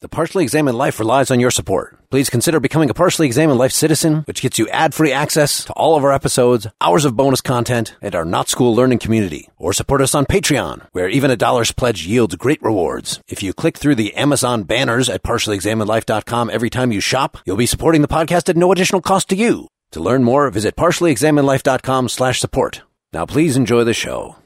The Partially Examined Life relies on your support. Please consider becoming a Partially Examined Life citizen, which gets you ad-free access to all of our episodes, hours of bonus content, and our not school learning community. Or support us on Patreon, where even a dollar's pledge yields great rewards. If you click through the Amazon banners at partiallyexaminedlife.com every time you shop, you'll be supporting the podcast at no additional cost to you. To learn more, visit partiallyexaminedlife.com slash support. Now please enjoy the show.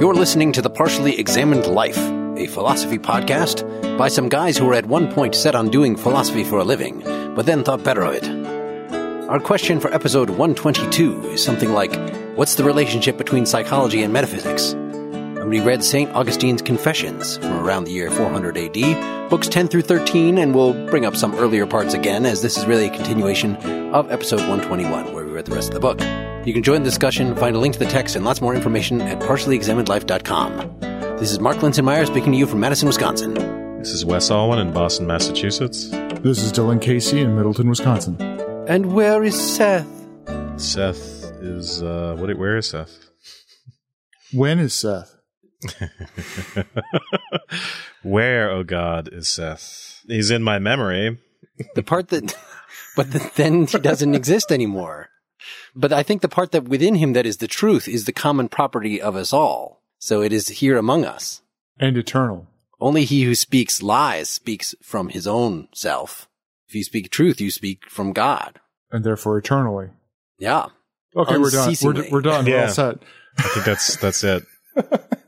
You're listening to The Partially Examined Life, a philosophy podcast by some guys who were at one point set on doing philosophy for a living, but then thought better of it. Our question for episode 122 is something like What's the relationship between psychology and metaphysics? And we read St. Augustine's Confessions from around the year 400 AD, books 10 through 13, and we'll bring up some earlier parts again, as this is really a continuation of episode 121, where we read the rest of the book. You can join the discussion, find a link to the text, and lots more information at partiallyexaminedlife.com. This is Mark Linsenmayer speaking to you from Madison, Wisconsin. This is Wes Alwan in Boston, Massachusetts. This is Dylan Casey in Middleton, Wisconsin. And where is Seth? Seth is uh what where is Seth? When is Seth? where, oh God, is Seth? He's in my memory. The part that, but the, then he doesn't exist anymore. But I think the part that within him that is the truth is the common property of us all. So it is here among us. And eternal. Only he who speaks lies speaks from his own self. If you speak truth, you speak from God. And therefore eternally. Yeah. Okay, we're done. We're, Unceasingly. we're done. We're all set. I think that's that's it.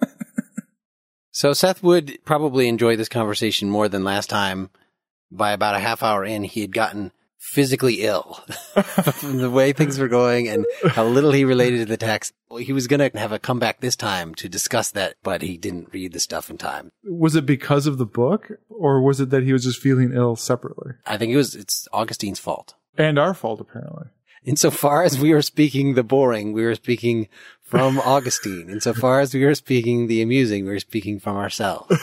So Seth would probably enjoy this conversation more than last time. By about a half hour in, he had gotten physically ill from the way things were going and how little he related to the text. Well, he was going to have a comeback this time to discuss that, but he didn't read the stuff in time. Was it because of the book, or was it that he was just feeling ill separately? I think it was, it's Augustine's fault. And our fault, apparently. Insofar as we are speaking the boring, we are speaking from Augustine. Insofar as we are speaking the amusing, we are speaking from ourselves.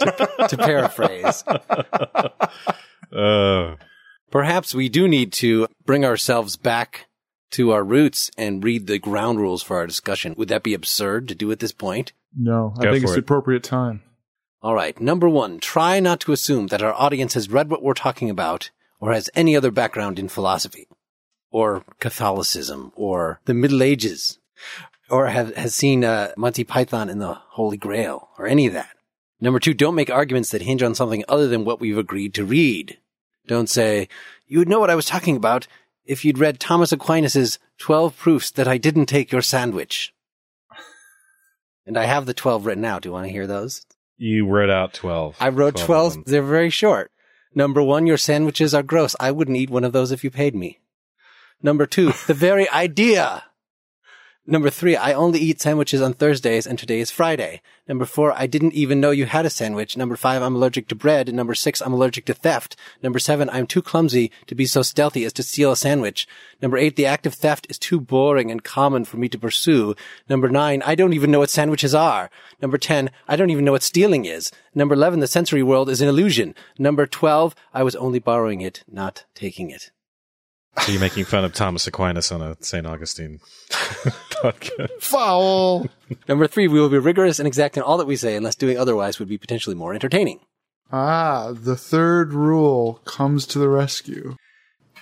to, to paraphrase. Uh, Perhaps we do need to bring ourselves back to our roots and read the ground rules for our discussion. Would that be absurd to do at this point? No, I Go think for it's the it. appropriate time. All right. Number one, try not to assume that our audience has read what we're talking about or has any other background in philosophy or Catholicism or the Middle Ages or have, has seen uh, Monty Python and the Holy Grail or any of that. Number two, don't make arguments that hinge on something other than what we've agreed to read. Don't say, you would know what I was talking about if you'd read Thomas Aquinas's 12 proofs that I didn't take your sandwich. And I have the 12 written out. Do you want to hear those? you wrote out twelve. I wrote 12 12. They're very short. Number one, your sandwiches are gross. I wouldn't eat one of those if you paid me. Number two, the very idea. Number three, I only eat sandwiches on Thursdays and today is Friday. Number four, I didn't even know you had a sandwich. Number five, I'm allergic to bread. Number six, I'm allergic to theft. Number seven, I'm too clumsy to be so stealthy as to steal a sandwich. Number eight, the act of theft is too boring and common for me to pursue. Number nine, I don't even know what sandwiches are. Number 10, I don't even know what stealing is. Number 11, the sensory world is an illusion. Number 12, I was only borrowing it, not taking it. So you're making fun of Thomas Aquinas on a St. Augustine podcast. Foul! Number three, we will be rigorous and exact in all that we say, unless doing otherwise would be potentially more entertaining. ah, the third rule comes to the rescue.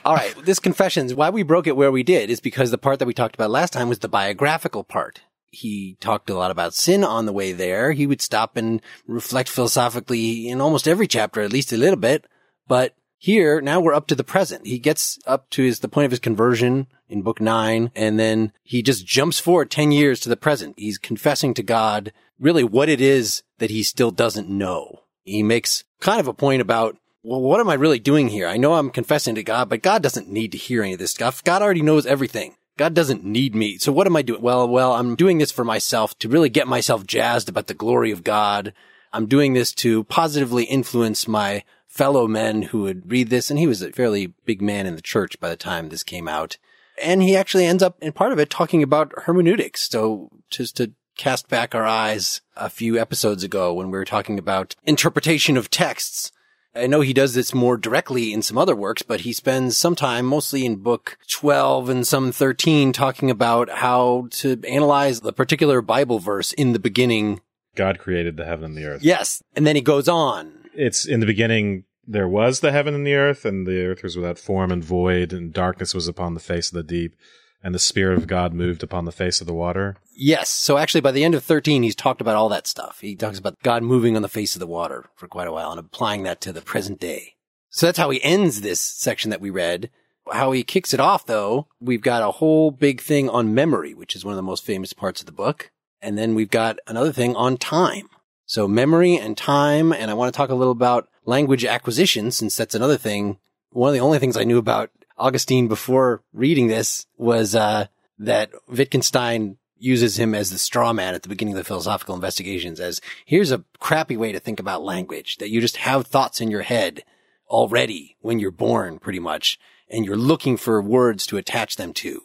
All right, this confessions, why we broke it where we did is because the part that we talked about last time was the biographical part. He talked a lot about sin on the way there. He would stop and reflect philosophically in almost every chapter, at least a little bit. But here, now we're up to the present. He gets up to his, the point of his conversion in book nine, and then he just jumps forward 10 years to the present. He's confessing to God really what it is that he still doesn't know. He makes kind of a point about well, what am I really doing here? I know I'm confessing to God, but God doesn't need to hear any of this stuff. God already knows everything. God doesn't need me. So what am I doing? Well, well, I'm doing this for myself to really get myself jazzed about the glory of God. I'm doing this to positively influence my fellow men who would read this. And he was a fairly big man in the church by the time this came out. And he actually ends up in part of it talking about hermeneutics. So just to cast back our eyes a few episodes ago when we were talking about interpretation of texts I know he does this more directly in some other works, but he spends some time, mostly in book 12 and some 13, talking about how to analyze the particular Bible verse in the beginning. God created the heaven and the earth. Yes. And then he goes on. It's in the beginning, there was the heaven and the earth, and the earth was without form and void, and darkness was upon the face of the deep, and the Spirit of God moved upon the face of the water. Yes. So actually, by the end of 13, he's talked about all that stuff. He talks mm-hmm. about God moving on the face of the water for quite a while and applying that to the present day. So that's how he ends this section that we read. How he kicks it off, though, we've got a whole big thing on memory, which is one of the most famous parts of the book. And then we've got another thing on time. So memory and time. And I want to talk a little about language acquisition, since that's another thing. One of the only things I knew about Augustine before reading this was, uh, that Wittgenstein uses him as the straw man at the beginning of the philosophical investigations as here's a crappy way to think about language that you just have thoughts in your head already when you're born pretty much and you're looking for words to attach them to.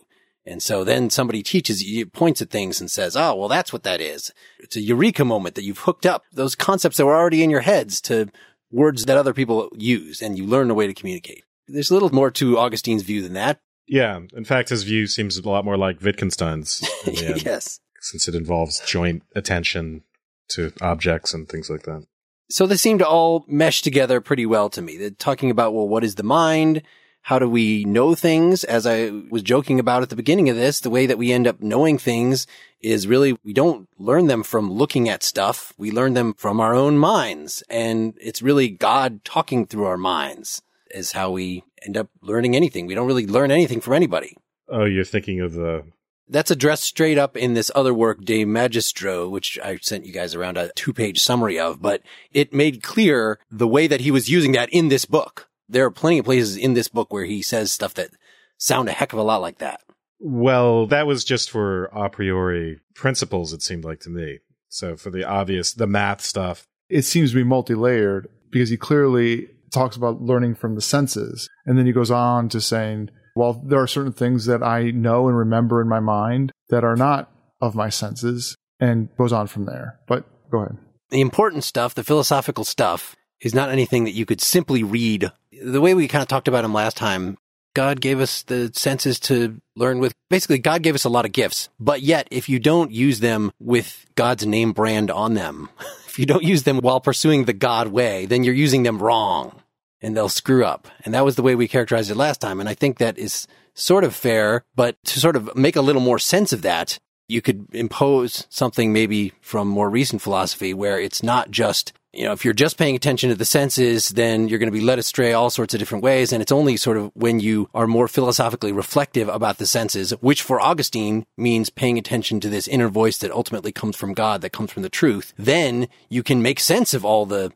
And so then somebody teaches you, points at things and says, Oh, well, that's what that is. It's a eureka moment that you've hooked up those concepts that were already in your heads to words that other people use and you learn a way to communicate. There's a little more to Augustine's view than that. Yeah. In fact, his view seems a lot more like Wittgenstein's end, yes. since it involves joint attention to objects and things like that. So they seem to all mesh together pretty well to me. They're talking about, well, what is the mind? How do we know things? As I was joking about at the beginning of this, the way that we end up knowing things is really, we don't learn them from looking at stuff. We learn them from our own minds. And it's really God talking through our minds is how we end up learning anything. We don't really learn anything from anybody. Oh, you're thinking of the That's addressed straight up in this other work, De Magistro, which I sent you guys around a two page summary of, but it made clear the way that he was using that in this book. There are plenty of places in this book where he says stuff that sound a heck of a lot like that. Well, that was just for a priori principles, it seemed like to me. So for the obvious, the math stuff. It seems to be multi layered because he clearly talks about learning from the senses. And then he goes on to saying, well, there are certain things that I know and remember in my mind that are not of my senses, and goes on from there. But go ahead. The important stuff, the philosophical stuff, is not anything that you could simply read. The way we kind of talked about him last time, God gave us the senses to learn with. Basically, God gave us a lot of gifts, but yet if you don't use them with God's name brand on them, if you don't use them while pursuing the God way, then you're using them wrong and they'll screw up. And that was the way we characterized it last time. And I think that is sort of fair, but to sort of make a little more sense of that, you could impose something maybe from more recent philosophy where it's not just, you know, if you're just paying attention to the senses, then you're going to be led astray all sorts of different ways. And it's only sort of when you are more philosophically reflective about the senses, which for Augustine means paying attention to this inner voice that ultimately comes from God, that comes from the truth, then you can make sense of all the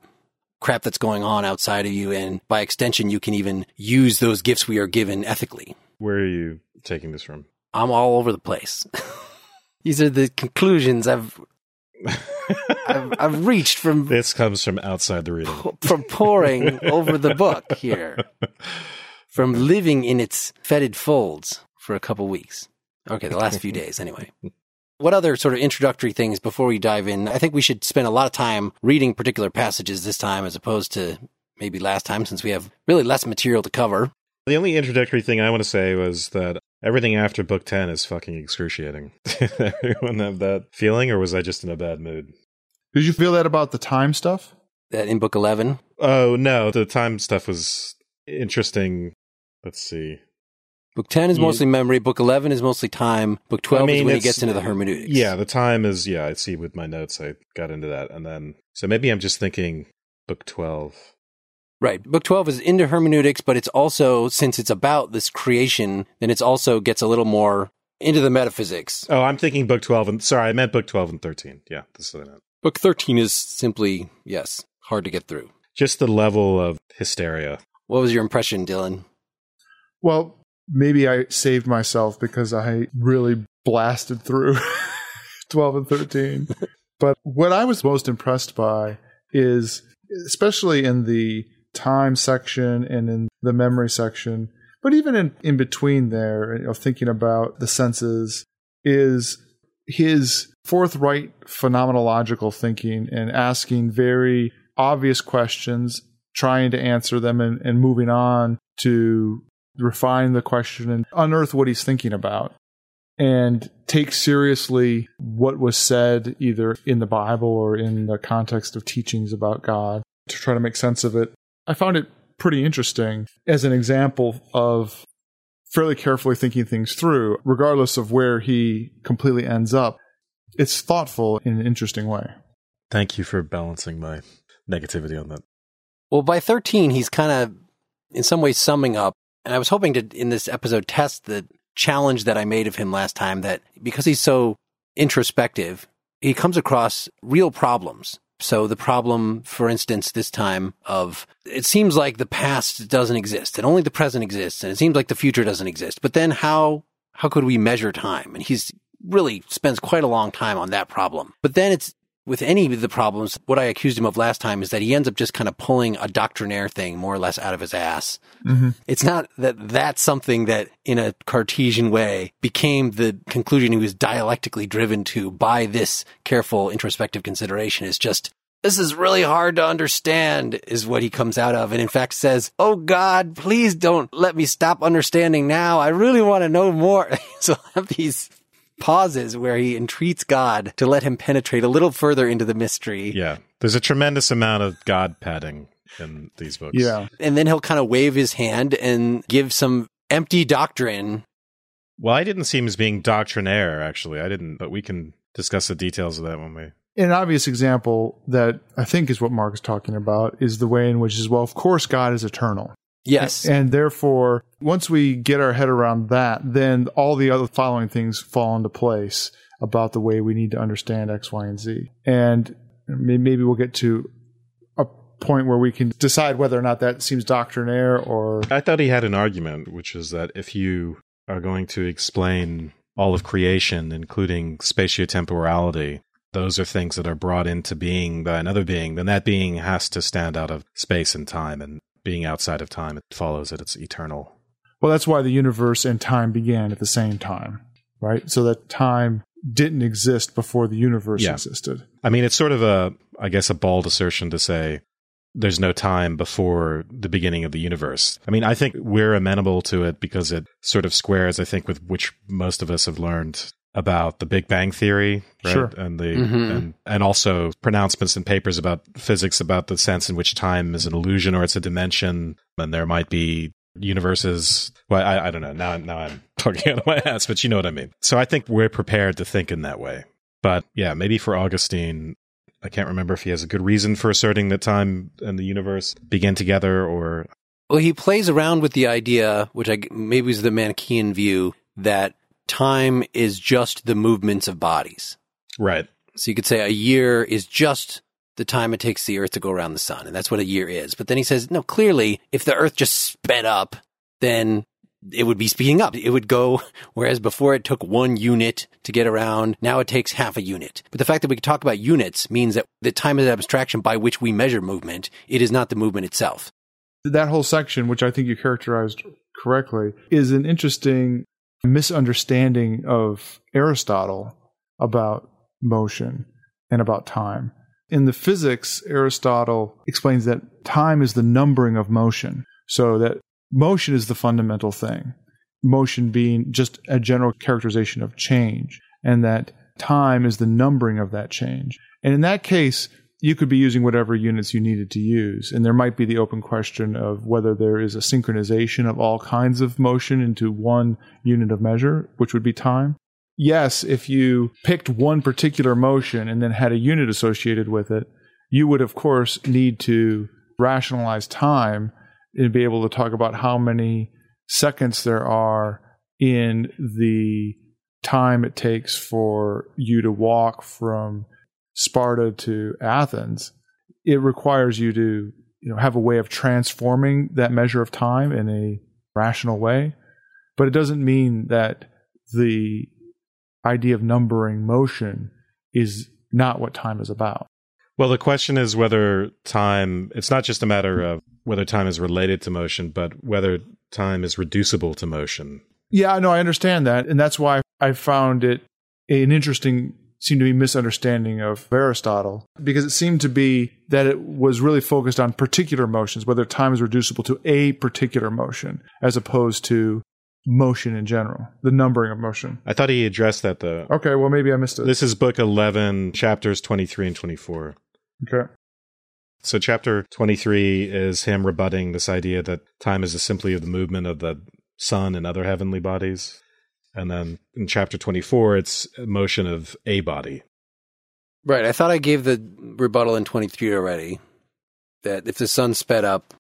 crap that's going on outside of you. And by extension, you can even use those gifts we are given ethically. Where are you taking this from? I'm all over the place. These are the conclusions I've I've, I've reached from This comes from outside the reading. from poring over the book here, from living in its fetid folds for a couple weeks. Okay, the last few days, anyway. What other sort of introductory things before we dive in? I think we should spend a lot of time reading particular passages this time as opposed to maybe last time since we have really less material to cover. The only introductory thing I want to say was that everything after book 10 is fucking excruciating. Did everyone have that feeling, or was I just in a bad mood? Did you feel that about the time stuff? That in book 11, Oh, no, the time stuff was interesting. Let's see. book 10 is You- mostly memory, book 11 is mostly time, book 12 I mean, is when he gets into the hermeneutics. Yeah, the time is, yeah, I see with my notes, I got into that. And then, so maybe I'm just thinking book 12. Right. Book 12 is into hermeneutics, but it's also, since it's about this creation, then it's also gets a little more into the metaphysics. Oh, I'm thinking book 12 and, sorry, I meant book 12 and 13. Yeah, that's what I meant. Book 13 is simply, yes, hard to get through. Just the level of hysteria. What was your impression, Dylan? Well, maybe I saved myself because I really blasted through 12 and 13. but what I was most impressed by is, especially in the time section and in the memory section, but even in, in between there, you know, thinking about the senses, is his forthright phenomenological thinking and asking very obvious questions, trying to answer them and, and moving on to refine the question and unearth what he's thinking about and take seriously what was said either in the Bible or in the context of teachings about God to try to make sense of it. I found it pretty interesting as an example of fairly carefully thinking things through, regardless of where he completely ends up. It's thoughtful in an interesting way. Thank you for balancing my negativity on that. Well, by 13, he's kind of in some ways summing up. And I was hoping to, in this episode, test the challenge that I made of him last time that because he's so introspective, he comes across real problems. So the problem, for instance, this time of it seems like the past doesn't exist and only the present exists. And it seems like the future doesn't exist. But then how, how could we measure time? And he's really spends quite a long time on that problem. But then it's with any of the problems, what I accused him of last time is that he ends up just kind of pulling a doctrinaire thing more or less out of his ass. Mm-hmm. It's not that that's something that in a Cartesian way became the conclusion he was dialectically driven to by this careful introspective consideration. It's just, this is really hard to understand is what he comes out of. And in fact says, Oh God, please don't let me stop understanding now. I really want to know more. so have these pauses where he entreats God to let him penetrate a little further into the mystery. Yeah. There's a tremendous amount of God padding in these books. Yeah. And then he'll kind of wave his hand and give some empty doctrine. Well, I didn't see him as being doctrinaire, actually. I didn't, but we can discuss the details of that when we. An obvious example that I think is what Mark is talking about is the way in which is well, of course, God is eternal. Yes. And therefore, once we get our head around that, then all the other following things fall into place about the way we need to understand X, Y, and Z. And maybe we'll get to a point where we can decide whether or not that seems doctrinaire or. I thought he had an argument, which is that if you are going to explain all of creation, including spatiotemporality, those are things that are brought into being by another being, then that being has to stand out of space and time. And being outside of time, it follows that it's eternal. Well, that's why the universe and time began at the same time, right? So that time didn't exist before the universe yeah. existed. I mean, it's sort of a, I guess, a bald assertion to say there's no time before the beginning of the universe. I mean, I think we're amenable to it because it sort of squares, I think, with which most of us have learned about the Big Bang Theory, right? Sure. And the mm-hmm. and, and also pronouncements and papers about physics about the sense in which time is an illusion or it's a dimension, and there might be universes. Well, I, I don't know. Now, now I'm talking out of my ass, but you know what I mean. So I think we're prepared to think in that way. But yeah, maybe for Augustine, I can't remember if he has a good reason for asserting that time and the universe begin together or. Well, he plays around with the idea, which I maybe is the Manichaean view, that time is just the movements of bodies. Right. So you could say a year is just the time it takes the earth to go around the sun. And that's what a year is. But then he says, no, clearly, if the earth just sped up, then it would be speeding up. It would go, whereas before it took one unit to get around, now it takes half a unit. But the fact that we can talk about units means that the time is an abstraction by which we measure movement. It is not the movement itself. That whole section, which I think you characterized correctly, is an interesting misunderstanding of Aristotle about motion and about time. In the physics, Aristotle explains that time is the numbering of motion. So that motion is the fundamental thing. Motion being just a general characterization of change, and that time is the numbering of that change. And in that case, you could be using whatever units you needed to use. And there might be the open question of whether there is a synchronization of all kinds of motion into one unit of measure, which would be time. Yes, if you picked one particular motion and then had a unit associated with it, you would, of course, need to rationalize time and be able to talk about how many seconds there are in the time it takes for you to walk from Sparta to Athens, it requires you to you know have a way of transforming that measure of time in a rational way. But it doesn't mean that the idea of numbering motion is not what time is about. Well, the question is whether time, it's not just a matter of whether time is related to motion, but whether time is reducible to motion. Yeah, I know, I understand that. And that's why I found it an interesting seemed to be misunderstanding of Aristotle because it seemed to be that it was really focused on particular motions, whether time is reducible to a particular motion as opposed to motion in general, the numbering of motion. I thought he addressed that though. Okay, well, maybe I missed it. This is book 11, chapters 23 and 24. okay. So, chapter 23 is him rebutting this idea that time is simply the movement of the sun and other heavenly bodies. And then in chapter 24, it's motion of a body. Right. I thought I gave the rebuttal in 23 already that if the sun sped up,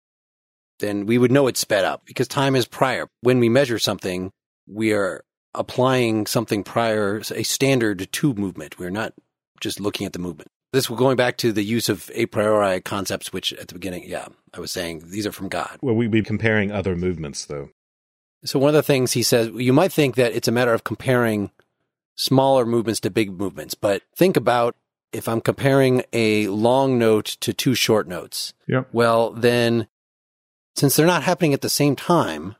then we would know it sped up because time is prior. When we measure something, we are applying something prior, a standard to movement. We're not just looking at the movement. This going back to the use of a priori concepts, which at the beginning, yeah, I was saying these are from God. Well, we'd be comparing other movements, though. So one of the things he says, you might think that it's a matter of comparing smaller movements to big movements, but think about if I'm comparing a long note to two short notes. Yep. Well, then since they're not happening at the same time,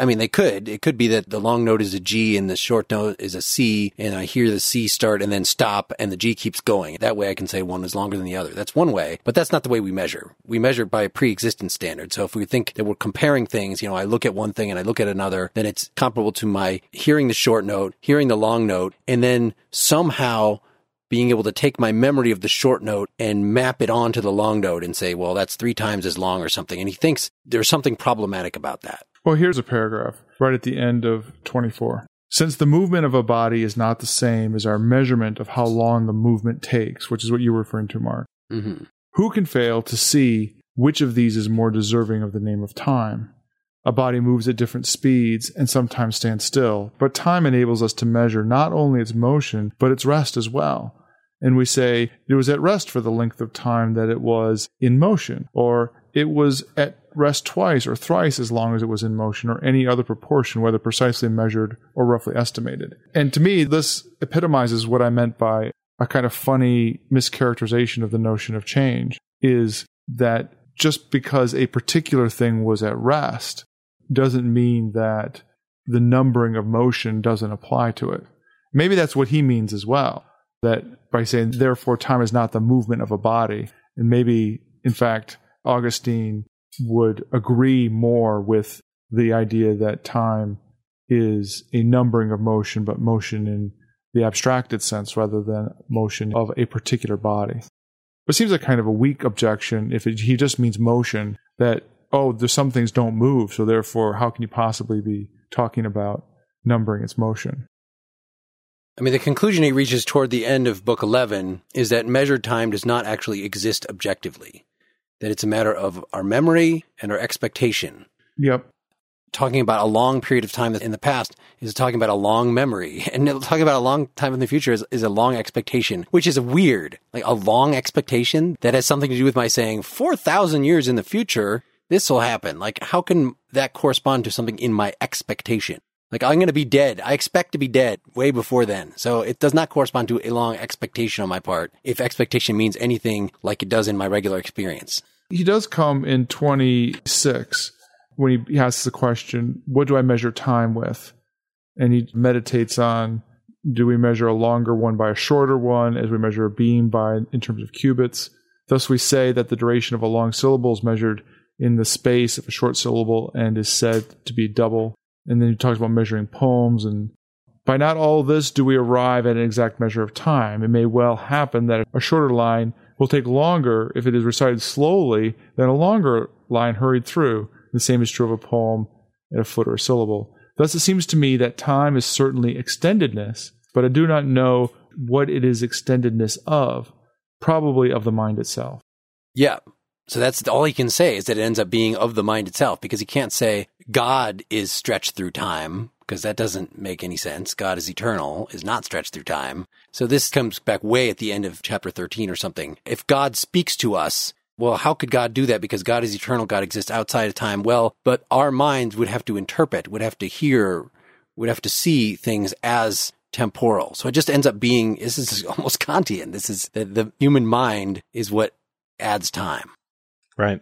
I mean, they could. It could be that the long note is a G and the short note is a C, and I hear the C start and then stop, and the G keeps going. That way I can say one is longer than the other. That's one way, but that's not the way we measure. We measure by a pre existent standard. So if we think that we're comparing things, you know, I look at one thing and I look at another, then it's comparable to my hearing the short note, hearing the long note, and then somehow being able to take my memory of the short note and map it onto the long note and say, well, that's three times as long or something. And he thinks there's something problematic about that. Well, here's a paragraph right at the end of 24. Since the movement of a body is not the same as our measurement of how long the movement takes, which is what you were referring to, Mark, Mm-hmm. who can fail to see which of these is more deserving of the name of time? A body moves at different speeds and sometimes stands still, but time enables us to measure not only its motion, but its rest as well. And we say it was at rest for the length of time that it was in motion, or it was at rest twice or thrice as long as it was in motion, or any other proportion, whether precisely measured or roughly estimated. And to me, this epitomizes what I meant by a kind of funny mischaracterization of the notion of change is that just because a particular thing was at rest doesn't mean that the numbering of motion doesn't apply to it. Maybe that's what he means as well. That by saying, therefore, time is not the movement of a body. And maybe, in fact, Augustine would agree more with the idea that time is a numbering of motion, but motion in the abstracted sense rather than motion of a particular body. It seems like kind of a weak objection if it, he just means motion that, oh, there's some things don't move, so therefore, how can you possibly be talking about numbering its motion? I mean, the conclusion he reaches toward the end of book 11 is that measured time does not actually exist objectively, that it's a matter of our memory and our expectation. Yep. Talking about a long period of time in the past is talking about a long memory, and talking about a long time in the future is, is a long expectation, which is weird. Like a long expectation that has something to do with my saying 4,000 years in the future, this will happen. Like, how can that correspond to something in my expectation? Like I'm going to be dead. I expect to be dead way before then. So it does not correspond to a long expectation on my part. If expectation means anything like it does in my regular experience. He does come in 26 when he asks the question, What do I measure time with? And he meditates on do we measure a longer one by a shorter one as we measure a beam by in terms of cubits? Thus we say that the duration of a long syllable is measured in the space of a short syllable and is said to be double. And then he talks about measuring poems and by not all this do we arrive at an exact measure of time. It may well happen that a shorter line will take longer if it is recited slowly than a longer line hurried through. The same is true of a poem at a foot or a syllable. Thus, it seems to me that time is certainly extendedness, but I do not know what it is extendedness of, probably of the mind itself. Yeah. So that's all he can say is that it ends up being of the mind itself because he can't say God is stretched through time because that doesn't make any sense. God is eternal, is not stretched through time. So this comes back way at the end of chapter 13 or something. If God speaks to us, well, how could God do that? Because God is eternal. God exists outside of time. Well, but our minds would have to interpret, would have to hear, would have to see things as temporal. So it just ends up being, this is almost Kantian. This is the, the human mind is what adds time. Right.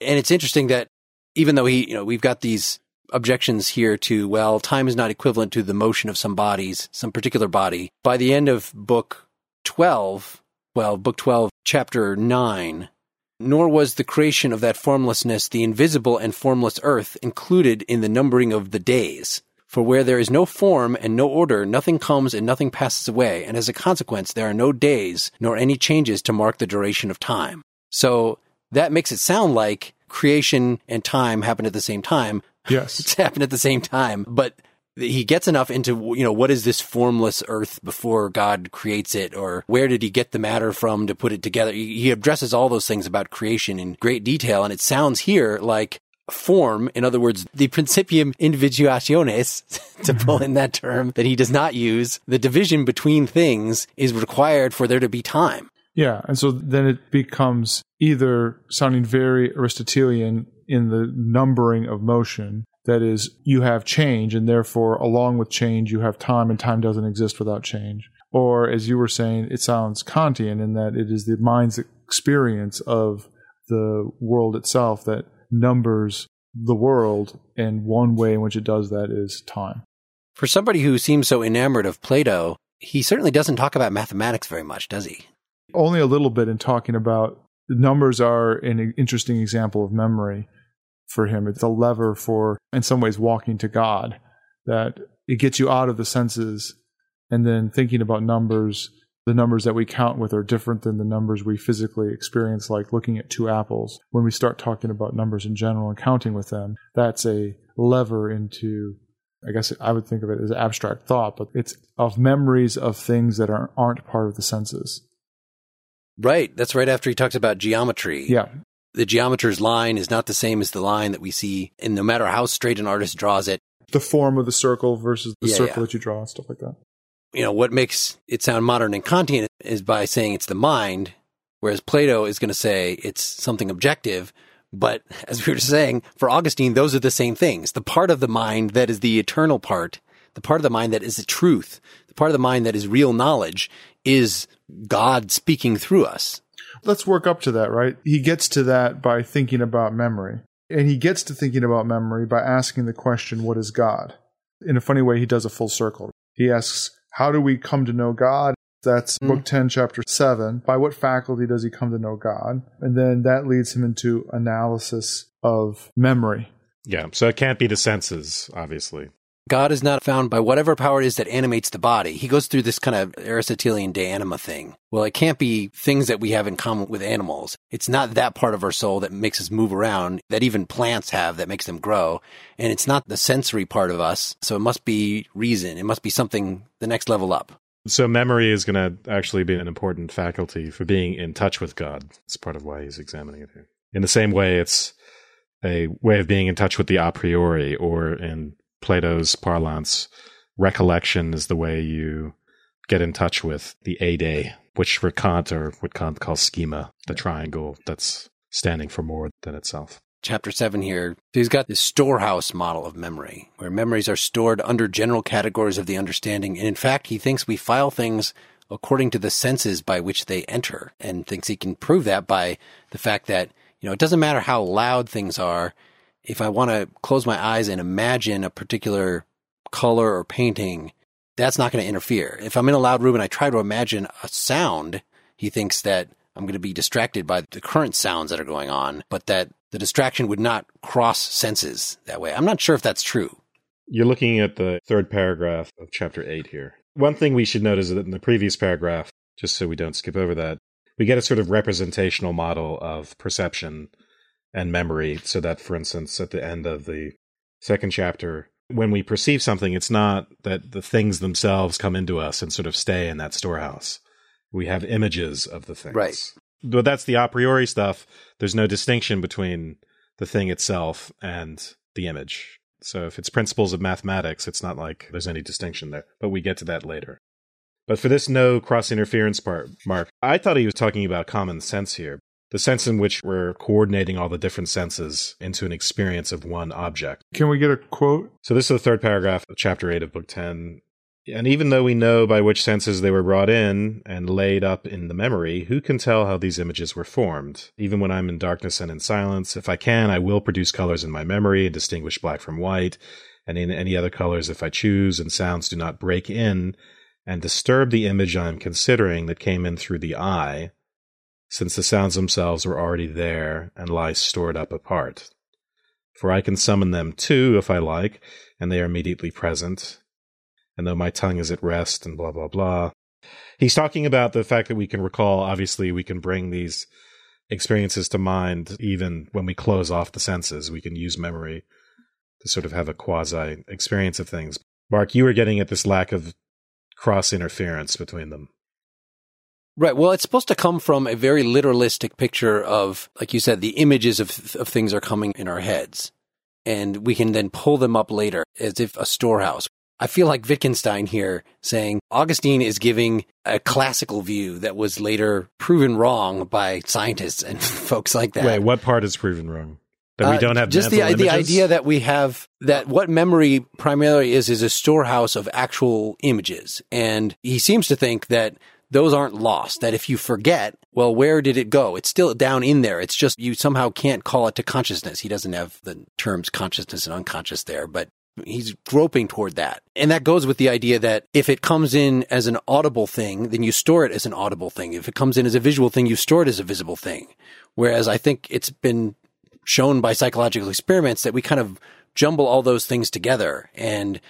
And it's interesting that even though he, you know, we've got these objections here to, well, time is not equivalent to the motion of some bodies, some particular body. By the end of book 12, well, book 12, chapter 9, nor was the creation of that formlessness, the invisible and formless earth, included in the numbering of the days. For where there is no form and no order, nothing comes and nothing passes away, and as a consequence, there are no days nor any changes to mark the duration of time. So that makes it sound like creation and time happen at the same time. Yes. It's happened at the same time, but he gets enough into, you know, what is this formless earth before God creates it or where did he get the matter from to put it together? He addresses all those things about creation in great detail. And it sounds here like form, in other words, the principium individuationis, to pull mm-hmm. in that term that he does not use, the division between things is required for there to be time. Yeah. And so then it becomes either sounding very Aristotelian in the numbering of motion. That is, you have change, and therefore, along with change, you have time, and time doesn't exist without change. Or, as you were saying, it sounds Kantian in that it is the mind's experience of the world itself that numbers the world, and one way in which it does that is time. For somebody who seems so enamored of Plato, he certainly doesn't talk about mathematics very much, does he? Only a little bit in talking about numbers are an interesting example of memory for him. It's a lever for, in some ways, walking to God, that it gets you out of the senses and then thinking about numbers. The numbers that we count with are different than the numbers we physically experience, like looking at two apples. When we start talking about numbers in general and counting with them, that's a lever into I guess I would think of it as abstract thought, but it's of memories of things that are, aren't part of the senses. Right. That's right after he talks about geometry. Yeah. The geometer's line is not the same as the line that we see, and no matter how straight an artist draws it, The form of the circle versus the Yeah, circle yeah. that you draw and stuff like that. you know, what makes it sound modern and Kantian is by saying it's the mind, whereas Plato is going to say it's something objective. But as we were saying, for Augustine, those are the same things. The part of the mind that is the eternal part, the part of the mind that is the truth, the part of the mind that is real knowledge is God speaking through us. Let's work up to that, right? He gets to that by thinking about memory. And he gets to thinking about memory by asking the question, what is God? In a funny way, he does a full circle. He asks, how do we come to know God? That's Mm. book 10, chapter 7. By what faculty does he come to know God? And then that leads him into analysis of memory. Yeah. So it can't be the senses, obviously. God is not found by whatever power it is that animates the body. He goes through this kind of Aristotelian de anima thing. Well, it can't be things that we have in common with animals. It's not that part of our soul that makes us move around that even plants have that makes them grow. And it's not the sensory part of us. So it must be reason. It must be something the next level up. So memory is going to actually be an important faculty for being in touch with God. It's part of why he's examining it here. In the same way, it's a way of being in touch with the a priori, or in Plato's parlance, recollection is the way you get in touch with the a day, which for Kant or what Kant calls schema, the triangle that's standing for more than itself. chapter 7 here. So he's got this storehouse model of memory, where memories are stored under general categories of the understanding. And in fact, he thinks we file things according to the senses by which they enter, and thinks he can prove that by the fact that, you know, it doesn't matter how loud things are. If I want to close my eyes and imagine a particular color or painting, that's not going to interfere. If I'm in a loud room and I try to imagine a sound, he thinks that I'm going to be distracted by the current sounds that are going on, but that the distraction would not cross senses that way. I'm not sure if that's true. You're looking at the third paragraph of chapter 8 here. One thing we should note is that in the previous paragraph, just so we don't skip over that, we get a sort of representational model of perception and memory. So that, for instance, at the end of the second chapter, when we perceive something, it's not that the things themselves come into us and sort of stay in that storehouse. We have images of the things. Right. But that's the a priori stuff. There's no distinction between the thing itself and the image. So if it's principles of mathematics, it's not like there's any distinction there. But we get to that later. But for this no cross interference part, Mark, I thought he was talking about common sense here. The sense in which we're coordinating all the different senses into an experience of one object. Can we get a quote? So this is the third paragraph of chapter 8 of book 10. And even though we know by which senses they were brought in and laid up in the memory, who can tell how these images were formed? Even when I'm in darkness and in silence, if I can, I will produce colors in my memory and distinguish black from white, and in any other colors if I choose, and sounds do not break in and disturb the image I am considering that came in through the eye, since the sounds themselves were already there and lie stored up apart. For I can summon them too, if I like, and they are immediately present. And though my tongue is at rest and blah, blah, blah. He's talking about the fact that we can recall, obviously, we can bring these experiences to mind even when we close off the senses. We can use memory to sort of have a quasi experience of things. Mark, you were getting at this lack of cross interference between them. Right. Well, it's supposed to come from a very literalistic picture of, like you said, the images of, of things are coming in our heads. And we can then pull them up later as if a storehouse. I feel like Wittgenstein here saying Augustine is giving a classical view that was later proven wrong by scientists and folks like that. Wait, what part is proven wrong? That we Uh, don't have just the the idea that we have that what memory primarily is is a storehouse of actual images, and he seems to think that those aren't lost. That if you forget, well, where did it go? It's still down in there. It's just you somehow can't call it to consciousness. He doesn't have the terms consciousness and unconscious there, but he's groping toward that. And that goes with the idea that if it comes in as an audible thing, then you store it as an audible thing. If it comes in as a visual thing, you store it as a visible thing. Whereas I think it's been shown by psychological experiments that we kind of jumble all those things together and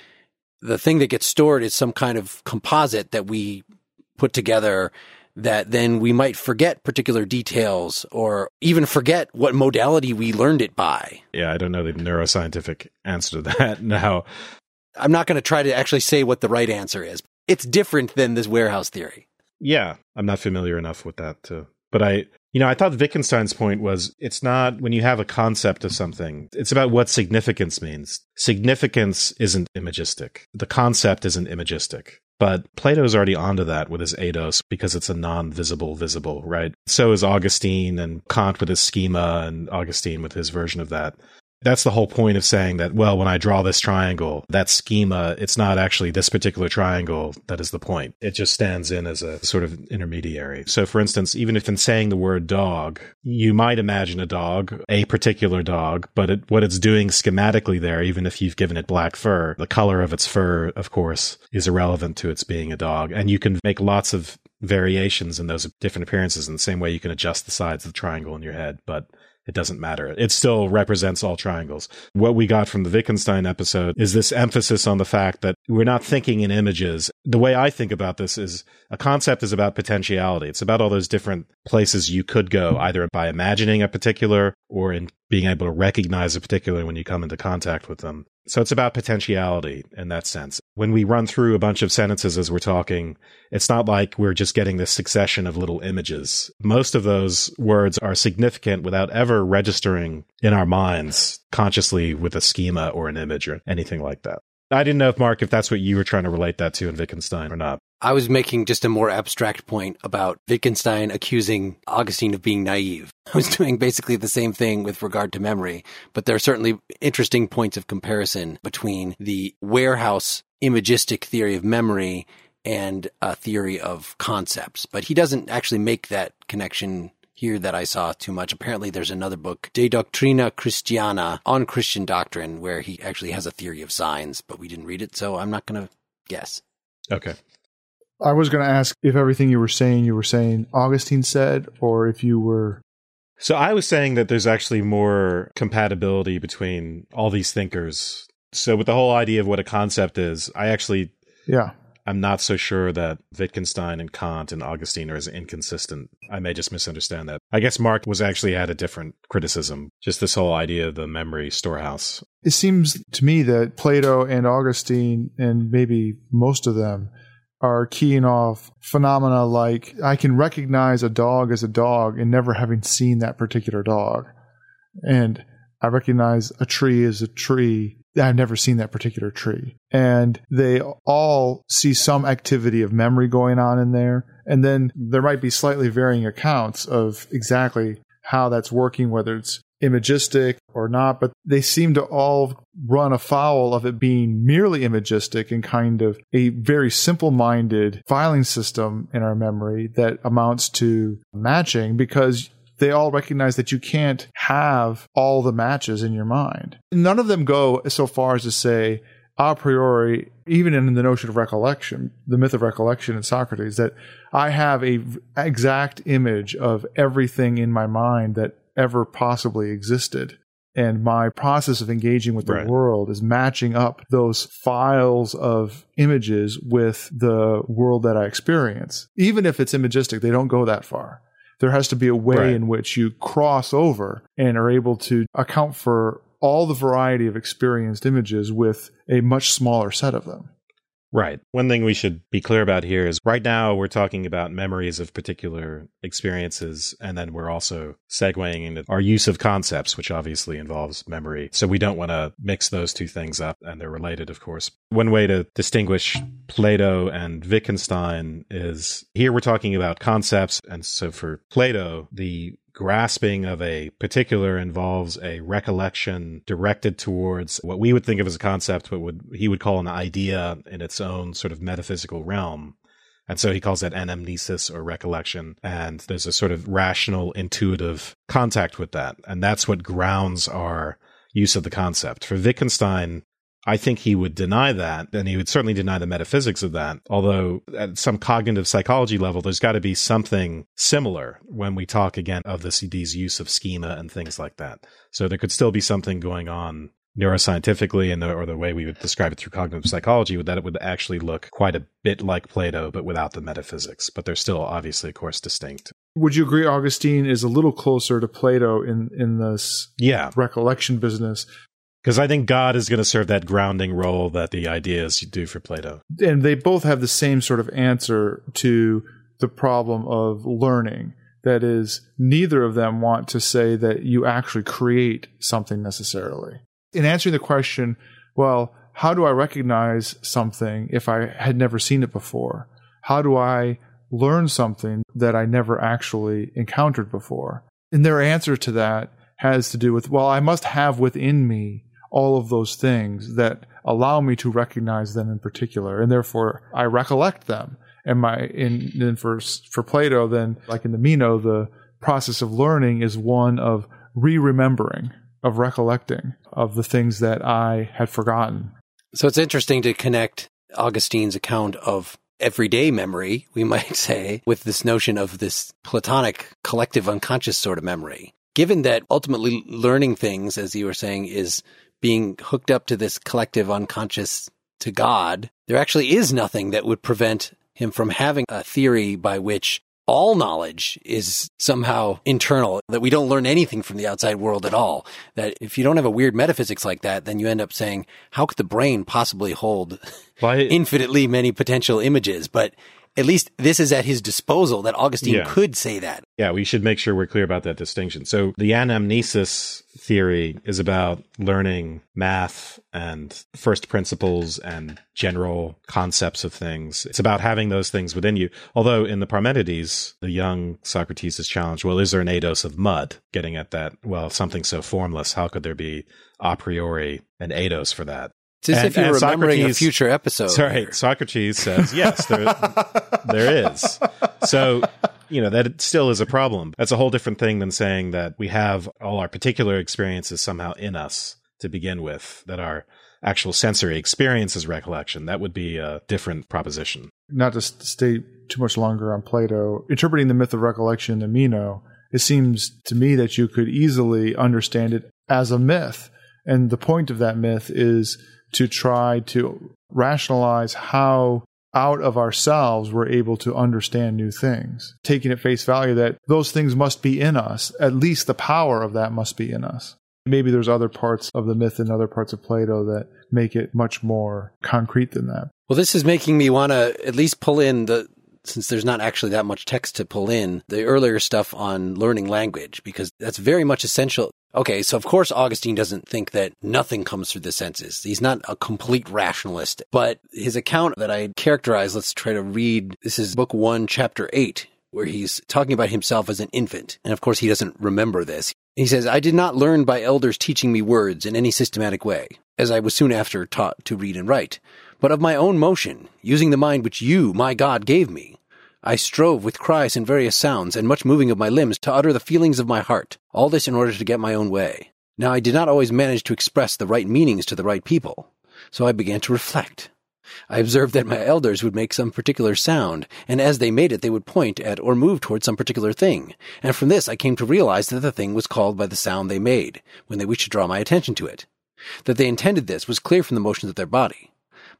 the thing that gets stored is some kind of composite that we put together that then we might forget particular details or even forget what modality we learned it by. Yeah, I don't know the neuroscientific answer to that now. I'm not going to try to actually say what the right answer is. It's different than this warehouse theory. Yeah, I'm not familiar enough with that to. But I, you know, I thought Wittgenstein's point was it's not when you have a concept of something, it's about what significance means. Significance isn't imagistic. The concept isn't imagistic. But Plato's already onto that with his eidos because it's a non-visible visible, right? So is Augustine and Kant with his schema and Augustine with his version of that. That's the whole point of saying that, well, when I draw this triangle, that schema, it's not actually this particular triangle that is the point. It just stands in as a sort of intermediary. So, for instance, even if in saying the word dog, you might imagine a dog, a particular dog, but it, what it's doing schematically there, even if you've given it black fur, the color of its fur, of course, is irrelevant to its being a dog. And you can make lots of variations in those different appearances in the same way you can adjust the sides of the triangle in your head. But it doesn't matter. It still represents all triangles. What we got from the Wittgenstein episode is this emphasis on the fact that we're not thinking in images. The way I think about this is a concept is about potentiality. It's about all those different places you could go, either by imagining a particular or in being able to recognize a particular when you come into contact with them. So it's about potentiality in that sense. When we run through a bunch of sentences as we're talking, it's not like we're just getting this succession of little images. Most of those words are significant without ever registering in our minds consciously with a schema or an image or anything like that. I didn't know if Mark, if that's what you were trying to relate that to in Wittgenstein or not. I was making just a more abstract point about Wittgenstein accusing Augustine of being naive. I was doing basically the same thing with regard to memory, but there are certainly interesting points of comparison between the warehouse imagistic theory of memory and a theory of concepts. But he doesn't actually make that connection here that I saw too much. Apparently there's another book, De Doctrina Christiana, on Christian doctrine, where he actually has a theory of signs, but we didn't read it, so I'm not going to guess. Okay. I was going to ask if everything you were saying, you were saying Augustine said, or if you were. So I was saying that there's actually more compatibility between all these thinkers. So with the whole idea of what a concept is, I actually Yeah. I'm not so sure that Wittgenstein and Kant and Augustine are as inconsistent. I may just misunderstand that. I guess Mark was actually had a different criticism. Just this whole idea of the memory storehouse. It seems to me that Plato and Augustine, and maybe most of them, are keying off phenomena like I can recognize a dog as a dog and never having seen that particular dog. And I recognize a tree as a tree. I've never seen that particular tree. And they all see some activity of memory going on in there. And then there might be slightly varying accounts of exactly how that's working, whether it's imagistic or not, but they seem to all run afoul of it being merely imagistic and kind of a very simple minded filing system in our memory that amounts to matching because they all recognize that you can't have all the matches in your mind. None of them go so far as to say, a priori, even in the notion of recollection, the myth of recollection in Socrates, that I have a exact image of everything in my mind that ever possibly existed. And my process of engaging with the Right. world is matching up those files of images with the world that I experience. Even if it's imagistic, they don't go that far. There has to be a way Right. in which you cross over and are able to account for all the variety of experienced images with a much smaller set of them. Right. One thing we should be clear about here is right now we're talking about memories of particular experiences, and then we're also segueing into our use of concepts, which obviously involves memory. So we don't want to mix those two things up, and they're related, of course. One way to distinguish Plato and Wittgenstein is here we're talking about concepts, and so for Plato, the grasping of a particular involves a recollection directed towards what we would think of as a concept, but would he would call an idea in its own sort of metaphysical realm. And so he calls that anamnesis or recollection. And there's a sort of rational, intuitive contact with that. And that's what grounds our use of the concept. For Wittgenstein, I think he would deny that, and he would certainly deny the metaphysics of that. Although, at some cognitive psychology level, there's got to be something similar when we talk again of this these use of schema and things like that. So there could still be something going on neuroscientifically, and the, or the way we would describe it through cognitive psychology, would that it would actually look quite a bit like Plato, but without the metaphysics. But they're still obviously, of course, distinct. Would you agree Augustine is a little closer to Plato in, in this Yeah, recollection business? Because I think God is going to serve that grounding role that the ideas do for Plato. And they both have the same sort of answer to the problem of learning. That is, neither of them want to say that you actually create something necessarily. In answering the question, well, how do I recognize something if I had never seen it before? How do I learn something that I never actually encountered before? And their answer to that has to do with, well, I must have within me all of those things that allow me to recognize them in particular, and therefore I recollect them. And my in then for for Plato, then like in the Meno, the process of learning is one of re-remembering, of recollecting of the things that I had forgotten. So it's interesting to connect Augustine's account of everyday memory, we might say, with this notion of this Platonic collective unconscious sort of memory. Given that ultimately learning things, as you were saying, is being hooked up to this collective unconscious to God, there actually is nothing that would prevent him from having a theory by which all knowledge is somehow internal, that we don't learn anything from the outside world at all. That if you don't have a weird metaphysics like that, then you end up saying, how could the brain possibly hold Well, I- infinitely many potential images? But at least this is at his disposal that Augustine Yeah. could say that. Yeah, we should make sure we're clear about that distinction. So the anamnesis theory is about learning math and first principles and general concepts of things. It's about having those things within you. Although in the Parmenides, the young Socrates is challenged, well, is there an eidos of mud? Getting at that, well, something so formless, how could there be a priori an eidos for that? It's as And- if you're and remembering a future episode. Sorry, Socrates says yes, there, there is. So, you know, that still is a problem. That's a whole different thing than saying that we have all our particular experiences somehow in us to begin with, that our actual sensory experience is recollection. That would be a different proposition. Not to s- stay too much longer on Plato, interpreting the myth of recollection in Meno, it seems to me that you could easily understand it as a myth. And the point of that myth is to try to rationalize how out of ourselves we're able to understand new things, taking at face value that those things must be in us. At least the power of that must be in us. Maybe there's other parts of the myth and other parts of Plato that make it much more concrete than that. Well, this is making me want to at least pull in the, since there's not actually that much text to pull in, the earlier stuff on learning language, because that's very much essential. Okay, so of course Augustine doesn't think that nothing comes through the senses. He's not a complete rationalist, but his account that I characterized, let's try to read. This is book one, chapter eight, where he's talking about himself as an infant. And of course he doesn't remember this. He says, I did not learn by elders teaching me words in any systematic way, as I was soon after taught to read and write, but of my own motion, using the mind which you, my God, gave me. I strove with cries and various sounds and much moving of my limbs to utter the feelings of my heart, all this in order to get my own way. Now I did not always manage to express the right meanings to the right people. So I began to reflect. I observed that my elders would make some particular sound, and as they made it, they would point at or move towards some particular thing. And from this, I came to realize that the thing was called by the sound they made when they wished to draw my attention to it. That they intended this was clear from the motions of their body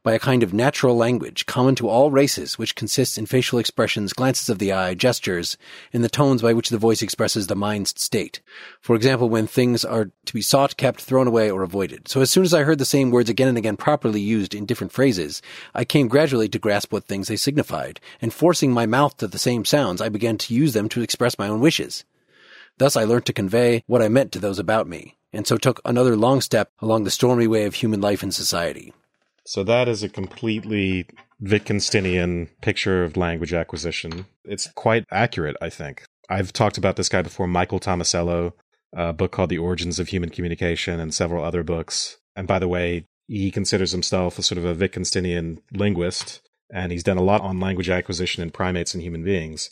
by a kind of natural language common to all races, which consists in facial expressions, glances of the eye, gestures, and the tones by which the voice expresses the mind's state. For example, when things are to be sought, kept, thrown away, or avoided. So as soon as I heard the same words again and again properly used in different phrases, I came gradually to grasp what things they signified, and forcing my mouth to the same sounds, I began to use them to express my own wishes. Thus I learnt to convey what I meant to those about me, and so took another long step along the stormy way of human life and society. So that is a completely Wittgensteinian picture of language acquisition. It's quite accurate, I think. I've talked about this guy before, Michael Tomasello, a book called The Origins of Human Communication, and several other books. And by the way, he considers himself a sort of a Wittgensteinian linguist, and he's done a lot on language acquisition in primates and human beings.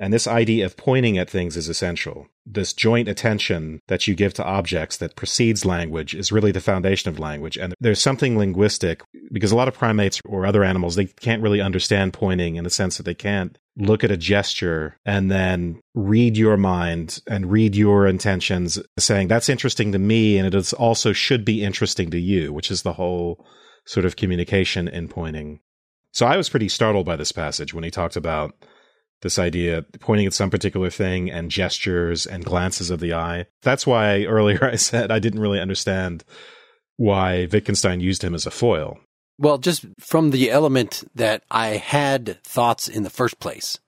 And this idea of pointing at things is essential. This joint attention that you give to objects that precedes language is really the foundation of language. And there's something linguistic because a lot of primates or other animals, they can't really understand pointing in the sense that they can't look at a gesture and then read your mind and read your intentions saying that's interesting to me and it also should be interesting to you, which is the whole sort of communication in pointing. So I was pretty startled by this passage when he talked about this idea pointing at some particular thing and gestures and glances of the eye. That's why earlier I said I didn't really understand why Wittgenstein used him as a foil. Well, just from the element that I had thoughts in the first place,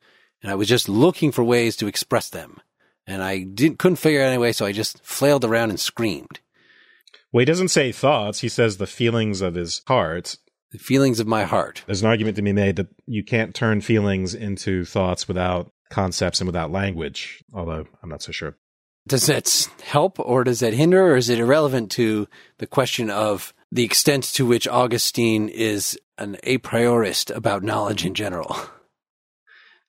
and I was just looking for ways to express them, and I didn't couldn't figure out any way, so I just flailed around and screamed. Well, he doesn't say thoughts; he says the feelings of his heart, the feelings of my heart. There's an argument to be made that you can't turn feelings into thoughts without concepts and without language, although I'm not so sure. Does that help or does that hinder or is it irrelevant to the question of the extent to which Augustine is an a priorist about knowledge in general?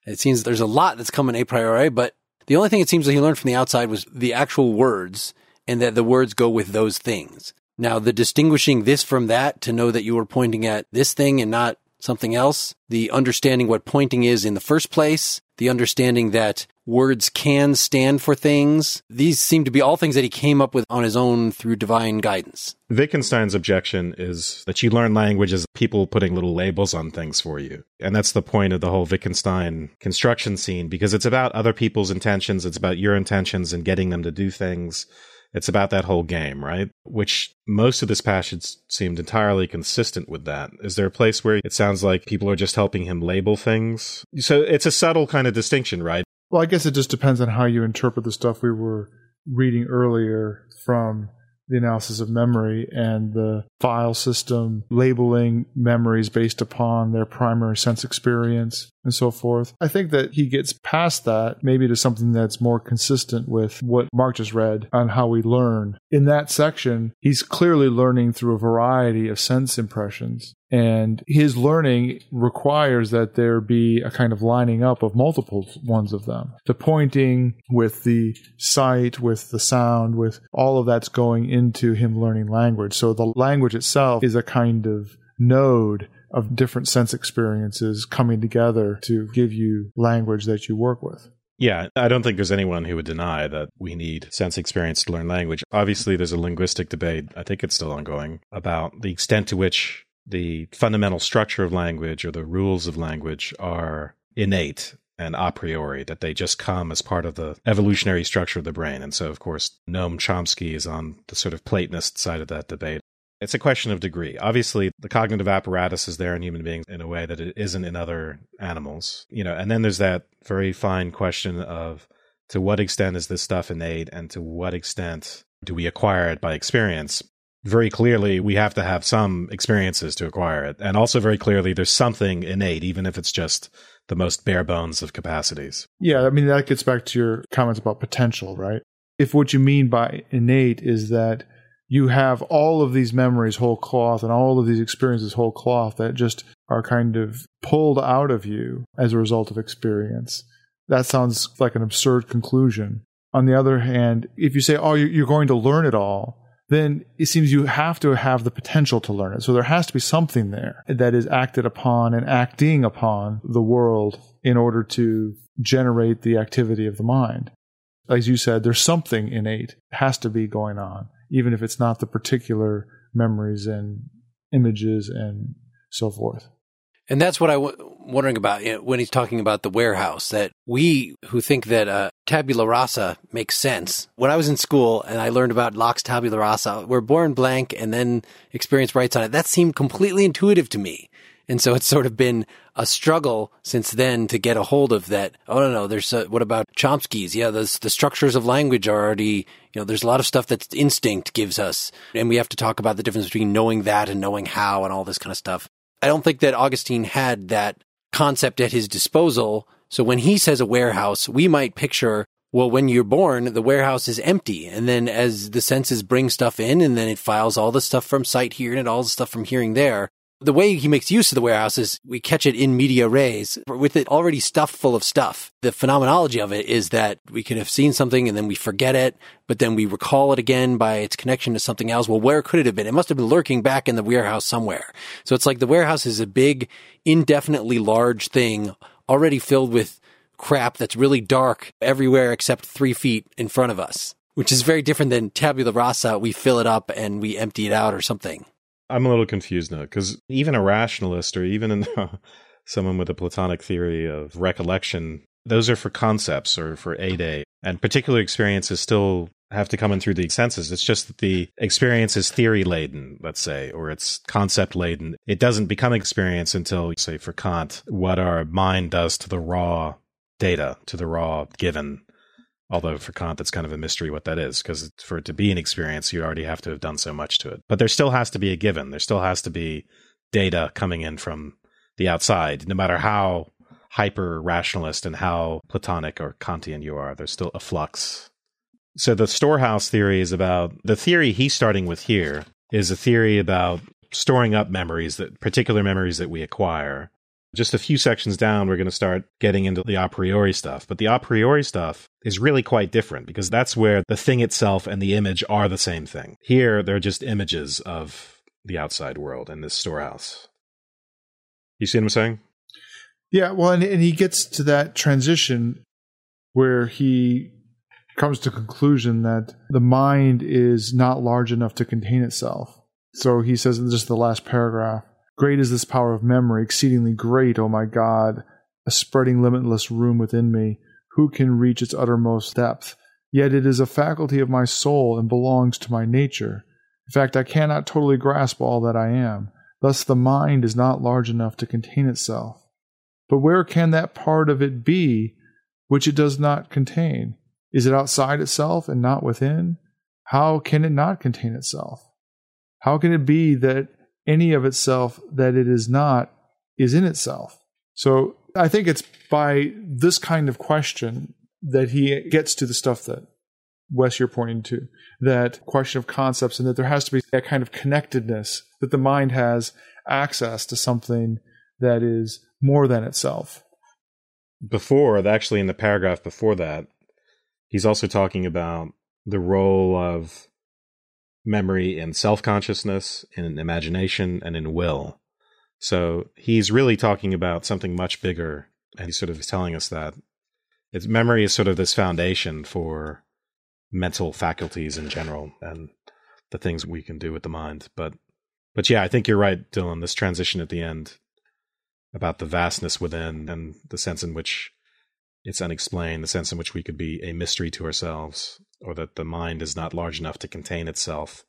It seems there's a lot that's coming a priori, but the only thing it seems that he learned from the outside was the actual words and that the words go with those things. Now, the distinguishing this from that to know that you were pointing at this thing and not something else, the understanding what pointing is in the first place, the understanding that words can stand for things. These seem to be all things that he came up with on his own through divine guidance. Wittgenstein's objection is that you learn language as people putting little labels on things for you. And that's the point of the whole Wittgenstein construction scene because it's about other people's intentions, it's about your intentions and getting them to do things. It's about that whole game, right? Which most of this passage seemed entirely consistent with that. Is there a place where it sounds like people are just helping him label things? So it's a subtle kind of distinction, right? Well, I guess it just depends on how you interpret the stuff we were reading earlier from the analysis of memory and the file system labeling memories based upon their primary sense experience and so forth. I think that he gets past that maybe to something that's more consistent with what Mark just read on how we learn. In that section, he's clearly learning through a variety of sense impressions. And his learning requires that there be a kind of lining up of multiple ones of them. The pointing with the sight, with the sound, with all of that's going into him learning language. So the language itself is a kind of node of different sense experiences coming together to give you language that you work with. Yeah, I don't think there's anyone who would deny that we need sense experience to learn language. Obviously, there's a linguistic debate, I think it's still ongoing, about the extent to which the fundamental structure of language or the rules of language are innate and a priori, that they just come as part of the evolutionary structure of the brain. And so, of course, Noam Chomsky is on the sort of Platonist side of that debate. It's a question of degree. Obviously, the cognitive apparatus is there in human beings in a way that it isn't in other animals. You know, and then there's that very fine question of to what extent is this stuff innate and to what extent do we acquire it by experience? Very clearly, we have to have some experiences to acquire it. And also, very clearly, there's something innate, even if it's just the most bare bones of capacities. Yeah, I mean, that gets back to your comments about potential, right? If what you mean by innate is that you have all of these memories whole cloth and all of these experiences whole cloth that just are kind of pulled out of you as a result of experience. That sounds like an absurd conclusion. On the other hand, if you say, oh, you're going to learn it all, then it seems you have to have the potential to learn it. So there has to be something there that is acted upon and acting upon the world in order to generate the activity of the mind. As you said, there's something innate has to be going on, even if it's not the particular memories and images and so forth. And that's what I was wondering about you know, when he's talking about the warehouse. That we who think that uh, tabula rasa makes sense. When I was in school and I learned about Locke's tabula rasa, we're born blank and then experience writes on it. That seemed completely intuitive to me. And so it's sort of been a struggle since then to get a hold of that. Oh no, no, there's uh, what about Chomsky's? Yeah, the the structures of language are already, you know, there's a lot of stuff that instinct gives us. And we have to talk about the difference between knowing that and knowing how and all this kind of stuff. I don't think that Augustine had that concept at his disposal. So when he says a warehouse, we might picture, well, when you're born, the warehouse is empty. And then as the senses bring stuff in and then it files all the stuff from sight here and all the stuff from hearing there, the way he makes use of the warehouse is we catch it in medias res with it already stuffed full of stuff. The phenomenology of it is that we could have seen something and then we forget it, but then we recall it again by its connection to something else. Well, where could it have been? It must have been lurking back in the warehouse somewhere. So it's like the warehouse is a big, indefinitely large thing already filled with crap that's really dark everywhere except three feet in front of us, which is very different than tabula rasa. We fill it up and we empty it out or something. I'm a little confused now because even a rationalist or even in, someone with a Platonic theory of recollection, those are for concepts or for eide. And particular experiences still have to come in through the senses. It's just that the experience is theory laden, let's say, or it's concept laden. It doesn't become experience until, say, for Kant, what our mind does to the raw data, to the raw given. Although for Kant, it's kind of a mystery what that is, because for it to be an experience, you already have to have done so much to it. But there still has to be a given. There still has to be data coming in from the outside, no matter how hyper rationalist and how Platonic or Kantian you are, there's still a flux. So the storehouse theory is about the theory he's starting with here is a theory about storing up memories that particular memories that we acquire just a few sections down, we're going to start getting into the a priori stuff. But the a priori stuff is really quite different because that's where the thing itself and the image are the same thing. Here, they're just images of the outside world in this storehouse. You see what I'm saying? Yeah, well, and, and he gets to that transition where he comes to conclusion that the mind is not large enough to contain itself. So he says in just the last paragraph, Great is this power of memory, exceedingly great, O my God, a spreading limitless room within me. Who can reach its uttermost depth? Yet it is a faculty of my soul and belongs to my nature. In fact, I cannot totally grasp all that I am. Thus, the mind is not large enough to contain itself. But where can that part of it be which it does not contain? Is it outside itself and not within? How can it not contain itself? How can it be that any of itself that it is not is in itself. So I think it's by this kind of question that he gets to the stuff that Wes you're pointing to, that question of concepts, and that there has to be that kind of connectedness that the mind has access to something that is more than itself. Before, actually, in the paragraph before that, he's also talking about the role of memory in self consciousness, in imagination, and in will. So he's really talking about something much bigger. And he's sort of telling us that it's, memory is sort of this foundation for mental faculties in general and the things we can do with the mind. But, but yeah, I think you're right, Dylan. This transition at the end about the vastness within and the sense in which it's unexplained, the sense in which we could be a mystery to ourselves, or that the mind is not large enough to contain itself,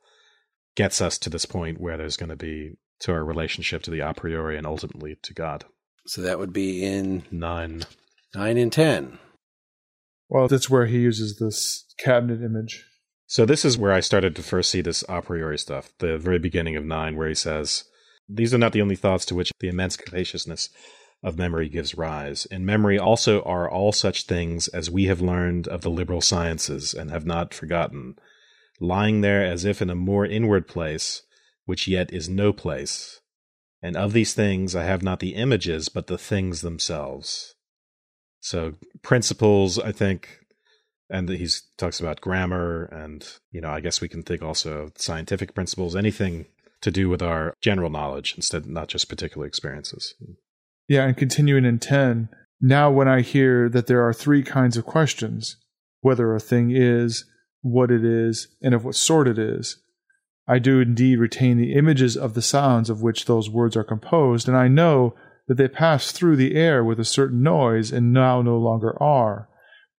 gets us to this point where there's going to be to our relationship to the a priori and ultimately to God. So that would be in nine, nine and ten. Well, that's where he uses this cabinet image. So this is where I started to first see this a priori stuff. The very beginning of nine, where he says, "These are not the only thoughts to which the immense capaciousness." Of memory gives rise. In memory also are all such things as we have learned of the liberal sciences and have not forgotten, lying there as if in a more inward place, which yet is no place. And of these things I have not the images, but the things themselves. So, principles, I think, and he talks about grammar and you know i guess we can think also of scientific principles anything to do with our general knowledge instead not just particular experiences yeah and continuing in 10 now when i hear that there are three kinds of questions whether a thing is what it is and of what sort it is i do indeed retain the images of the sounds of which those words are composed and i know that they pass through the air with a certain noise and now no longer are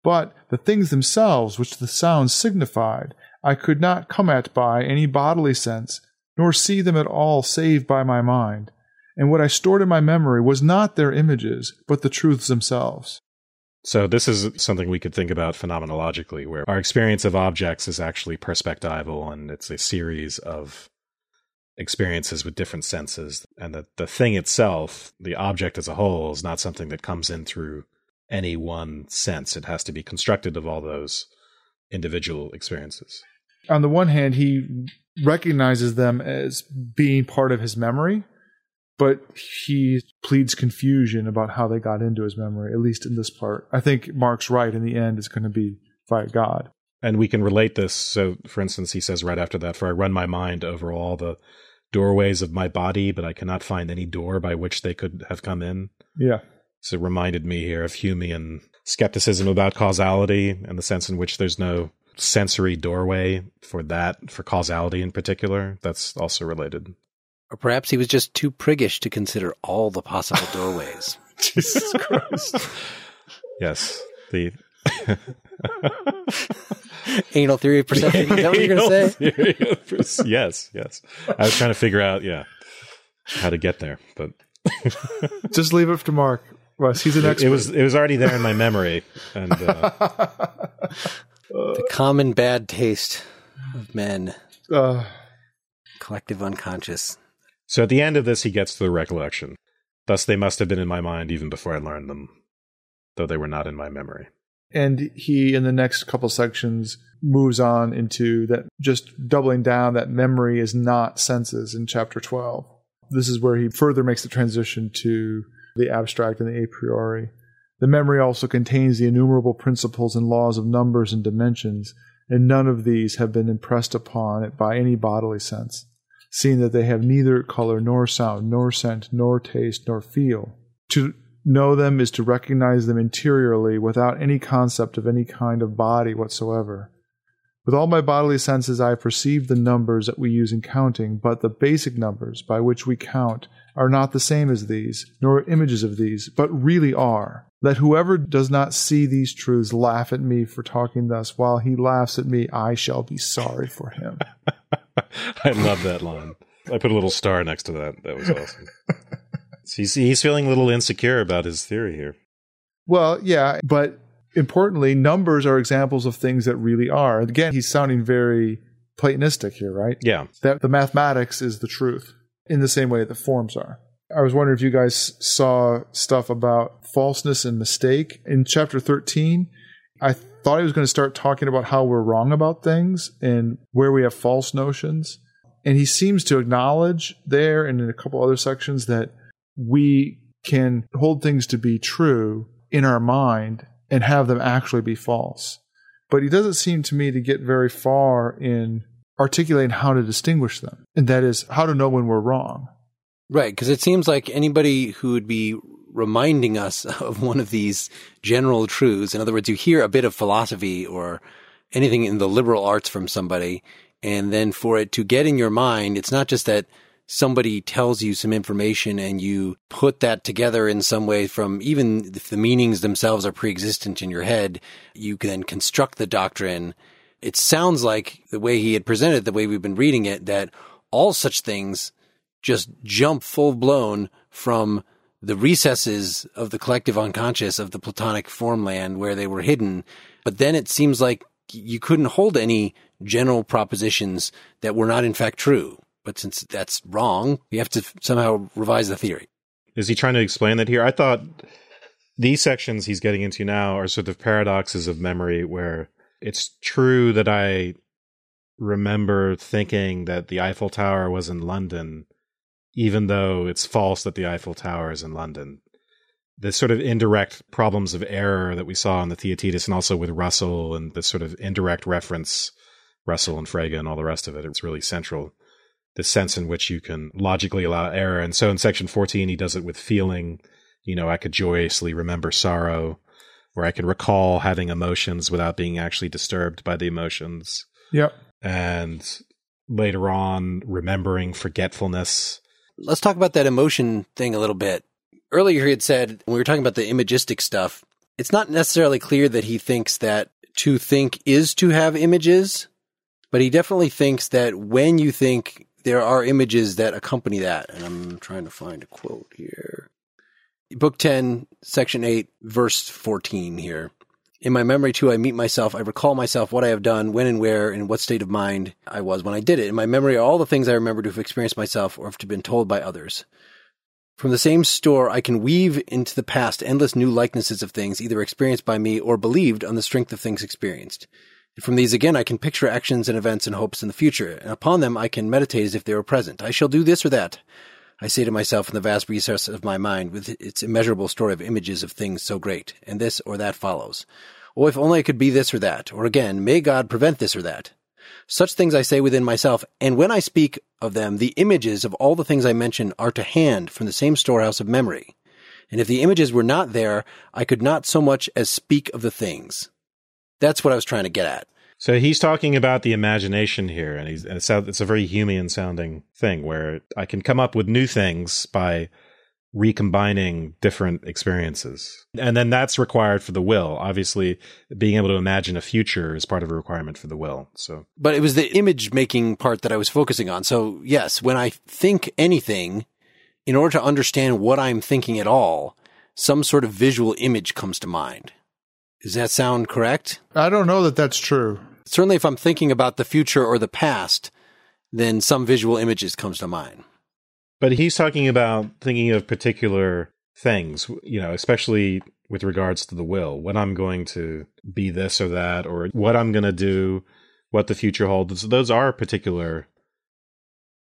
but the things themselves which the sounds signified, I could not come at by any bodily sense, nor see them at all save by my mind. And what I stored in my memory was not their images, but the truths themselves. So this is something we could think about phenomenologically, where our experience of objects is actually perspectival and it's a series of experiences with different senses. And that the thing itself, the object as a whole, is not something that comes in through any one sense. It has to be constructed of all those individual experiences. On the one hand, he recognizes them as being part of his memory, but he pleads confusion about how they got into his memory, at least in this part. I think Mark's right. In the end, it's going to be via God. And we can relate this. So, for instance, he says right after that, For I run my mind over all the doorways of my body, but I cannot find any door by which they could have come in. Yeah. So it reminded me here of Humean skepticism about causality and the sense in which there's no sensory doorway for that, for causality in particular. That's also related. Or perhaps he was just too priggish to consider all the possible doorways. Jesus Christ. yes. The anal theory of perception. Is that what you're going to say? yes, yes. I was trying to figure out, yeah, how to get there, but just leave it to Mark. Russ, he's an expert. It was it was already there in my memory, and uh, the common bad taste of men, uh, collective unconscious. So at the end of this, he gets to the recollection. Thus, they must have been in my mind even before I learned them, though they were not in my memory. And he, in the next couple sections, moves on into that, just doubling down that memory is not senses in chapter 12. This is where he further makes the transition to the abstract and the a priori. The memory also contains the innumerable principles and laws of numbers and dimensions, and none of these have been impressed upon it by any bodily sense, seeing that they have neither color nor sound, nor scent, nor taste, nor feel. To know them is to recognize them interiorly without any concept of any kind of body whatsoever. With all my bodily senses, I have perceived the numbers that we use in counting, but the basic numbers by which we count are not the same as these, nor images of these, but really are. Let whoever does not see these truths laugh at me for talking thus. While he laughs at me, I shall be sorry for him. I love that line. I put a little star next to that. That was awesome. he's, he's feeling a little insecure about his theory here. Well, yeah, but importantly, numbers are examples of things that really are. Again, he's sounding very Platonistic here, right? Yeah. That the mathematics is the truth in the same way that forms are. I was wondering if you guys saw stuff about falseness and mistake in chapter 13. I thought he was going to start talking about how we're wrong about things and where we have false notions. And he seems to acknowledge there and in a couple other sections that we can hold things to be true in our mind and have them actually be false. But he doesn't seem to me to get very far in articulating how to distinguish them, and that is how to know when we're wrong. Right, because it seems like anybody who would be reminding us of one of these general truths, in other words, you hear a bit of philosophy or anything in the liberal arts from somebody, and then for it to get in your mind, it's not just that somebody tells you some information and you put that together in some way from even if the meanings themselves are pre-existent in your head, you can then construct the doctrine. It sounds like the way he had presented, the way we've been reading it, that all such things just jump full blown from the recesses of the collective unconscious of the Platonic formland where they were hidden. But then it seems like you couldn't hold any general propositions that were not in fact true. But since that's wrong, you have to somehow revise the theory. Is he trying to explain that here? I thought these sections he's getting into now are sort of paradoxes of memory where it's true that I remember thinking that the Eiffel Tower was in London, even though it's false that the Eiffel Tower is in London. the sort of indirect problems of error that we saw in the Theaetetus and also with Russell and the sort of indirect reference, Russell and Frege and all the rest of it. It's really central. The sense in which you can logically allow error. And so in section 14, he does it with feeling. You know, I could joyously remember sorrow, where I can recall having emotions without being actually disturbed by the emotions. Yep. And later on, remembering forgetfulness. Let's talk about that emotion thing a little bit earlier he had said when we were talking about the imagistic stuff, it's not necessarily clear that he thinks that to think is to have images, but he definitely thinks that when you think there are images that accompany that. And I'm trying to find a quote here. Book 10, section 8, verse 14 here. In my memory too, I meet myself. I recall myself, what I have done, when and where, and what state of mind I was when I did it. In my memory are all the things I remember to have experienced myself or to have been told by others. From the same store, I can weave into the past endless new likenesses of things either experienced by me or believed on the strength of things experienced. And from these again, I can picture actions and events and hopes in the future, and upon them I can meditate as if they were present. I shall do this or that. I say to myself in the vast recess of my mind with its immeasurable store of images of things so great, and this or that follows. Oh, if only I could be this or that, or again, may God prevent this or that. Such things I say within myself, and when I speak of them, the images of all the things I mention are to hand from the same storehouse of memory. And if the images were not there, I could not so much as speak of the things. That's what I was trying to get at. So he's talking about the imagination here, and, he's, and it's, it's a very Humean sounding thing where I can come up with new things by recombining different experiences. And then that's required for the will. Obviously, being able to imagine a future is part of a requirement for the will. So, but it was the image making part that I was focusing on. So, yes, when I think anything, in order to understand what I'm thinking at all, some sort of visual image comes to mind. Does that sound correct? I don't know that that's true. Certainly, if I'm thinking about the future or the past, then some visual images comes to mind. But he's talking about thinking of particular things, you know, especially with regards to the will, when I'm going to be this or that, or what I'm going to do, what the future holds. Those are particular.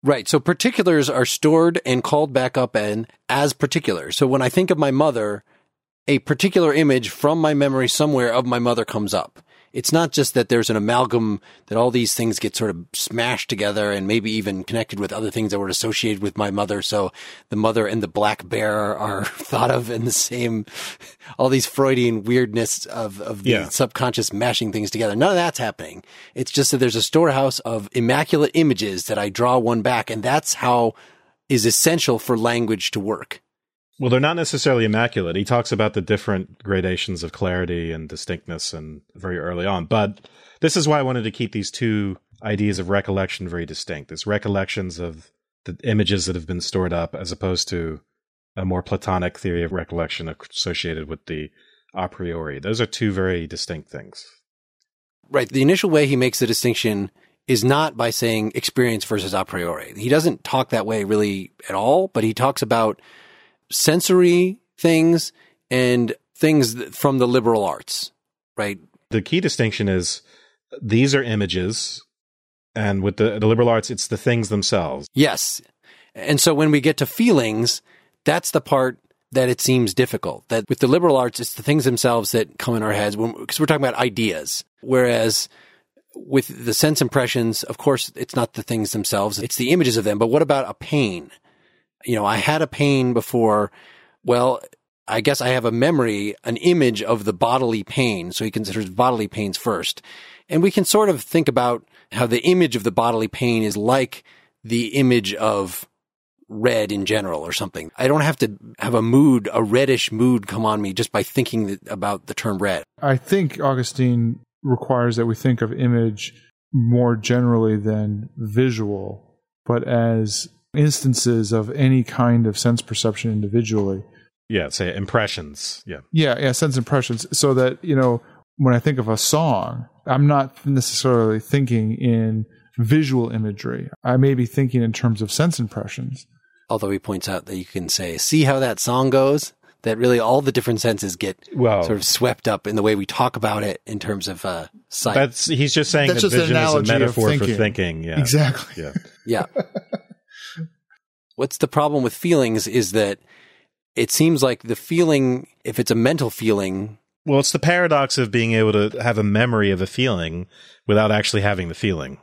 Right. So particulars are stored and called back up and as particulars. So when I think of my mother, a particular image from my memory somewhere of my mother comes up it's not just that there's an amalgam that all these things get sort of smashed together and maybe even connected with other things that were associated with my mother. So the mother and the black bear are thought of in the same, all these Freudian weirdness of, of the yeah. subconscious mashing things together. None of that's happening. It's just that there's a storehouse of immaculate images that I draw one back. And that's how is essential for language to work. Well, they're not necessarily immaculate. He talks about the different gradations of clarity and distinctness and very early on. But this is why I wanted to keep these two ideas of recollection very distinct. It's recollections of the images that have been stored up as opposed to a more Platonic theory of recollection associated with the a priori. Those are two very distinct things. Right. The initial way he makes the distinction is not by saying experience versus a priori. He doesn't talk that way really at all, but he talks about sensory things and things from the liberal arts, right? The key distinction is these are images, and with the, the liberal arts, it's the things themselves. Yes. And so when we get to feelings, that's the part that it seems difficult. That with the liberal arts, it's the things themselves that come in our heads because we're talking about ideas. Whereas with the sense impressions, of course, it's not the things themselves, it's the images of them. But what about a pain? You know, I had a pain before. Well, I guess I have a memory, an image of the bodily pain. So he considers bodily pains first. And we can sort of think about how the image of the bodily pain is like the image of red in general or something. I don't have to have a mood, a reddish mood come on me just by thinking about the term red. I think Augustine requires that we think of image more generally than visual, but as instances of any kind of sense perception individually. Yeah, say impressions. Yeah. Yeah, yeah, sense impressions. So that, you know, when I think of a song, I'm not necessarily thinking in visual imagery. I may be thinking in terms of sense impressions. Although he points out that you can say, see how that song goes? That really all the different senses get well, sort of swept up in the way we talk about it in terms of uh, sight. That's he's just saying That's that just vision is a metaphor for thinking. Yeah, exactly. Yeah, yeah. What's the problem with feelings is that it seems like the feeling, if it's a mental feeling, Well, it's the paradox of being able to have a memory of a feeling without actually having the feeling.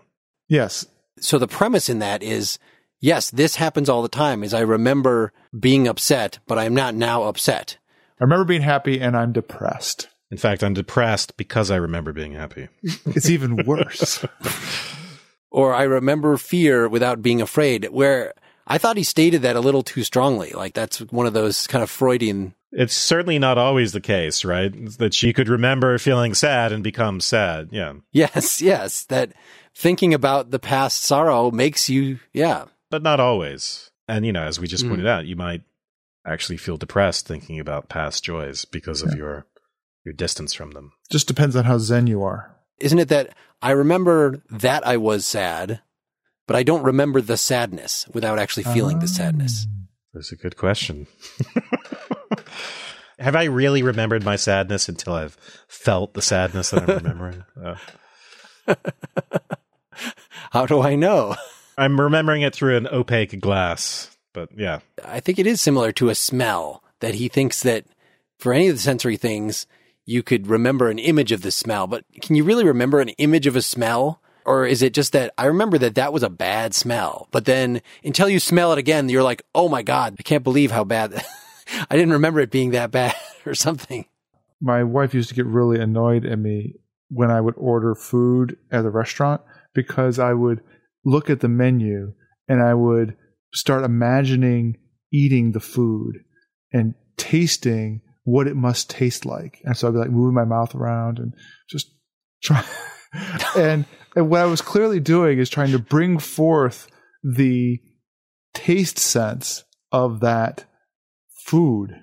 Yes. so the premise in that is, yes, this happens all the time is I remember being upset, but I'm not now upset. I remember being happy and I'm depressed. In fact, I'm depressed because I remember being happy. It's even worse. Or I remember fear without being afraid, where I thought he stated that a little too strongly. Like that's one of those kind of Freudian. It's certainly not always the case, right? That she could remember feeling sad and become sad. Yeah. Yes, yes, that thinking about the past sorrow makes you, yeah. But not always. And, you know, as we just Mm. pointed out, you might actually feel depressed thinking about past joys because of your your distance from them. Just depends on how zen you are. Isn't it that I remember that I was sad, but I don't remember the sadness without actually feeling the sadness? That's a good question. Have I really remembered my sadness until I've felt the sadness that I'm remembering? Uh, How do I know? I'm remembering it through an opaque glass, but yeah. I think it is similar to a smell that he thinks that for any of the sensory things, you could remember an image of the smell, but can you really remember an image of a smell? Or is it just that I remember that that was a bad smell, but then until you smell it again, you're like, oh my God, I can't believe how bad. I didn't remember it being that bad or something. My wife used to get really annoyed at me when I would order food at a restaurant because I would look at the menu and I would start imagining eating the food and tasting what it must taste like. And so I'd be like moving my mouth around and just try. and, and what I was clearly doing is trying to bring forth the taste sense of that food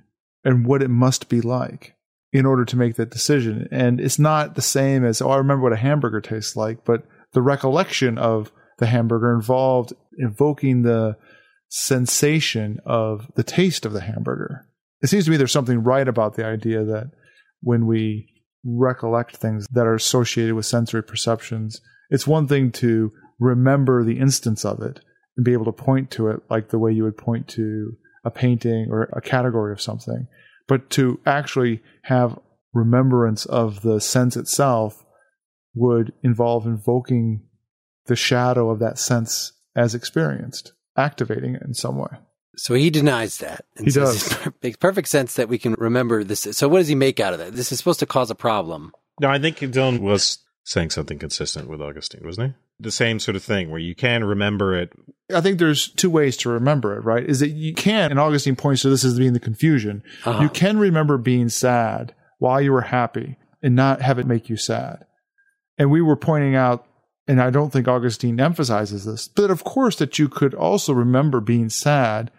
and what it must be like in order to make that decision. And it's not the same as, oh, I remember what a hamburger tastes like, but the recollection of the hamburger involved evoking the sensation of the taste of the hamburger. It seems to me there's something right about the idea that when we recollect things that are associated with sensory perceptions, it's one thing to remember the instance of it and be able to point to it like the way you would point to a painting or a category of something, but to actually have remembrance of the sense itself would involve invoking the shadow of that sense as experienced, activating it in some way. So he denies that. And He says does. It makes perfect sense that we can remember this. So what does he make out of that? This is supposed to cause a problem. No, I think Dylan was saying something consistent with Augustine, wasn't he? The same sort of thing where you can remember it. I think there's two ways to remember it, right? Is that you can, and Augustine points to this as being the confusion. Uh-huh. You can remember being sad while you were happy and not have it make you sad. And we were pointing out, and I don't think Augustine emphasizes this, but of course that you could also remember being sad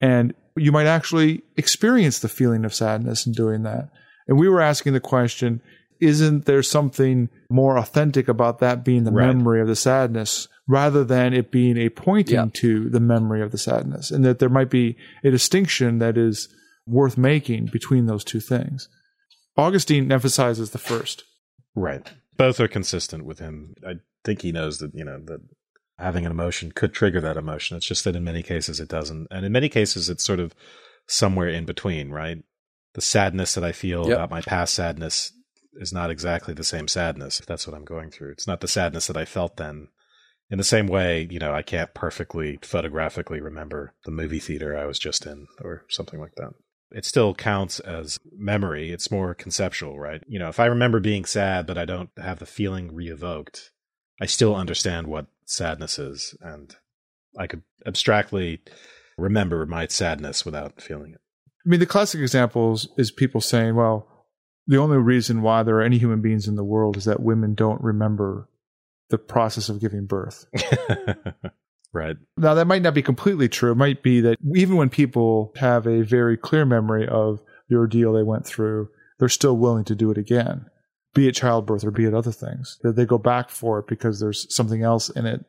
and you might actually experience the feeling of sadness in doing that. And we were asking the question, isn't there something more authentic about that being the Right. memory of the sadness rather than it being a pointing Yeah. to the memory of the sadness? And that there might be a distinction that is worth making between those two things. Augustine emphasizes the first. Right. Both are consistent with him. I think he knows that, you know, that having an emotion could trigger that emotion. It's just that in many cases it doesn't. And in many cases it's sort of somewhere in between, right? The sadness that I feel Yep. about my past sadness is not exactly the same sadness, if that's what I'm going through. It's not the sadness that I felt then. In the same way, you know, I can't perfectly photographically remember the movie theater I was just in or something like that. It still counts as memory. It's more conceptual, right? You know, if I remember being sad, but I don't have the feeling re-evoked, I still understand what sadness is. And I could abstractly remember my sadness without feeling it. I mean, the classic examples is people saying, well, the only reason why there are any human beings in the world is that women don't remember the process of giving birth. right. Now, that might not be completely true. It might be that even when people have a very clear memory of the ordeal they went through, they're still willing to do it again, be it childbirth or be it other things. That they go back for it because there's something else in it.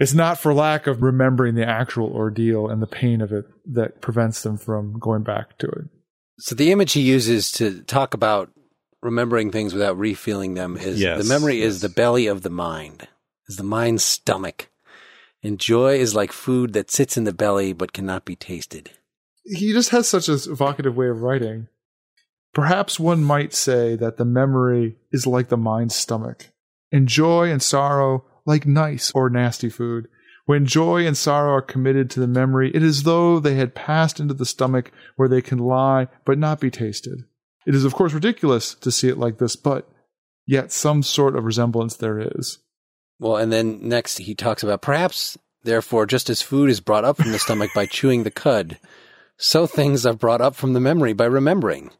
It's not for lack of remembering the actual ordeal and the pain of it that prevents them from going back to it. So the image he uses to talk about remembering things without refeeling them is Yes, the memory yes. is the belly of the mind, is the mind's stomach. And joy is like food that sits in the belly but cannot be tasted. he just has such a evocative way of writing. Perhaps one might say that the memory is like the mind's stomach, and joy and sorrow like nice or nasty food. When joy and sorrow are committed to the memory, it is as though they had passed into the stomach where they can lie but not be tasted. It is, of course, ridiculous to see it like this, but yet some sort of resemblance there is. Well, and then next he talks about perhaps, therefore, just as food is brought up from the stomach by chewing the cud, so things are brought up from the memory by remembering.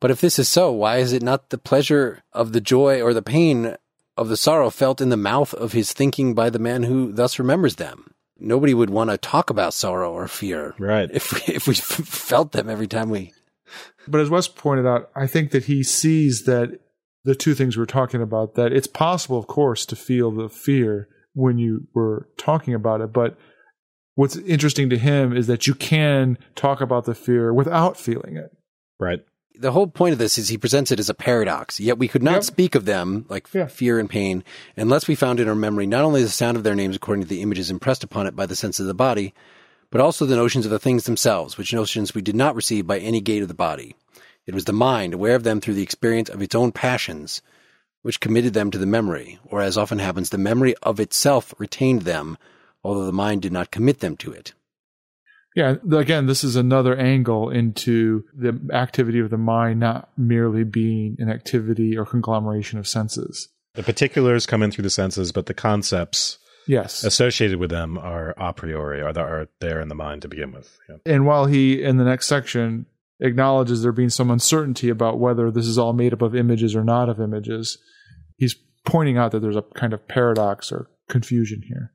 But if this is so, why is it not the pleasure of the joy or the pain of the sorrow felt in the mouth of his thinking by the man who thus remembers them? Nobody would want to talk about sorrow or fear, Right. If we, if we felt them every time we. But as Wes pointed out, I think that he sees that the two things we're talking about, that it's possible, of course, to feel the fear when you were talking about it. But what's interesting to him is that you can talk about the fear without feeling it. Right. The whole point of this is he presents it as a paradox, yet we could not Yep. speak of them, like f- Yeah. fear and pain, unless we found in our memory not only the sound of their names according to the images impressed upon it by the sense of the body, but also the notions of the things themselves, which notions we did not receive by any gate of the body. It was the mind, aware of them through the experience of its own passions, which committed them to the memory, or as often happens, the memory of itself retained them, although the mind did not commit them to it. Yeah, again, this is another angle into the activity of the mind not merely being an activity or conglomeration of senses. The particulars come in through the senses, but the concepts Yes. associated with them are a priori, are, are there in the mind to begin with. Yeah. And while he, in the next section, acknowledges there being some uncertainty about whether this is all made up of images or not of images, he's pointing out that there's a kind of paradox or confusion here.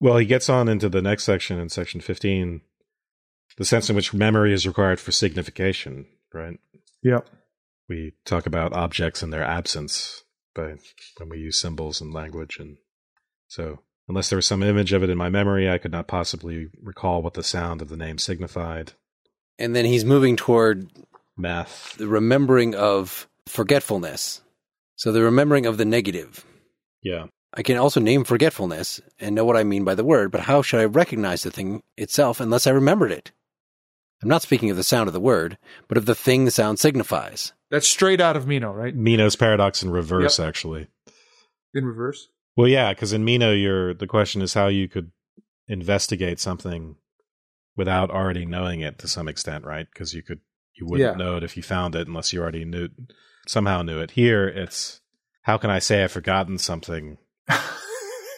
Well, he gets on into the next section in section 15, the sense in which memory is required for signification, right? Yep. We talk about objects and their absence by when we use symbols and language and so unless there was some image of it in my memory, I could not possibly recall what the sound of the name signified. And then he's moving toward Math. the remembering of forgetfulness. So the remembering of the negative. Yeah. I can also name forgetfulness and know what I mean by the word, but how should I recognize the thing itself unless I remembered it? I'm not speaking of the sound of the word, but of the thing the sound signifies. That's straight out of Meno, right? Meno's paradox in reverse, actually. In reverse. Well, yeah, because in Meno, you're the question is how you could investigate something without already knowing it to some extent, right? Because you could you wouldn't Yeah. know it if you found it unless you already knew somehow knew it. Here, it's how can I say I've forgotten something?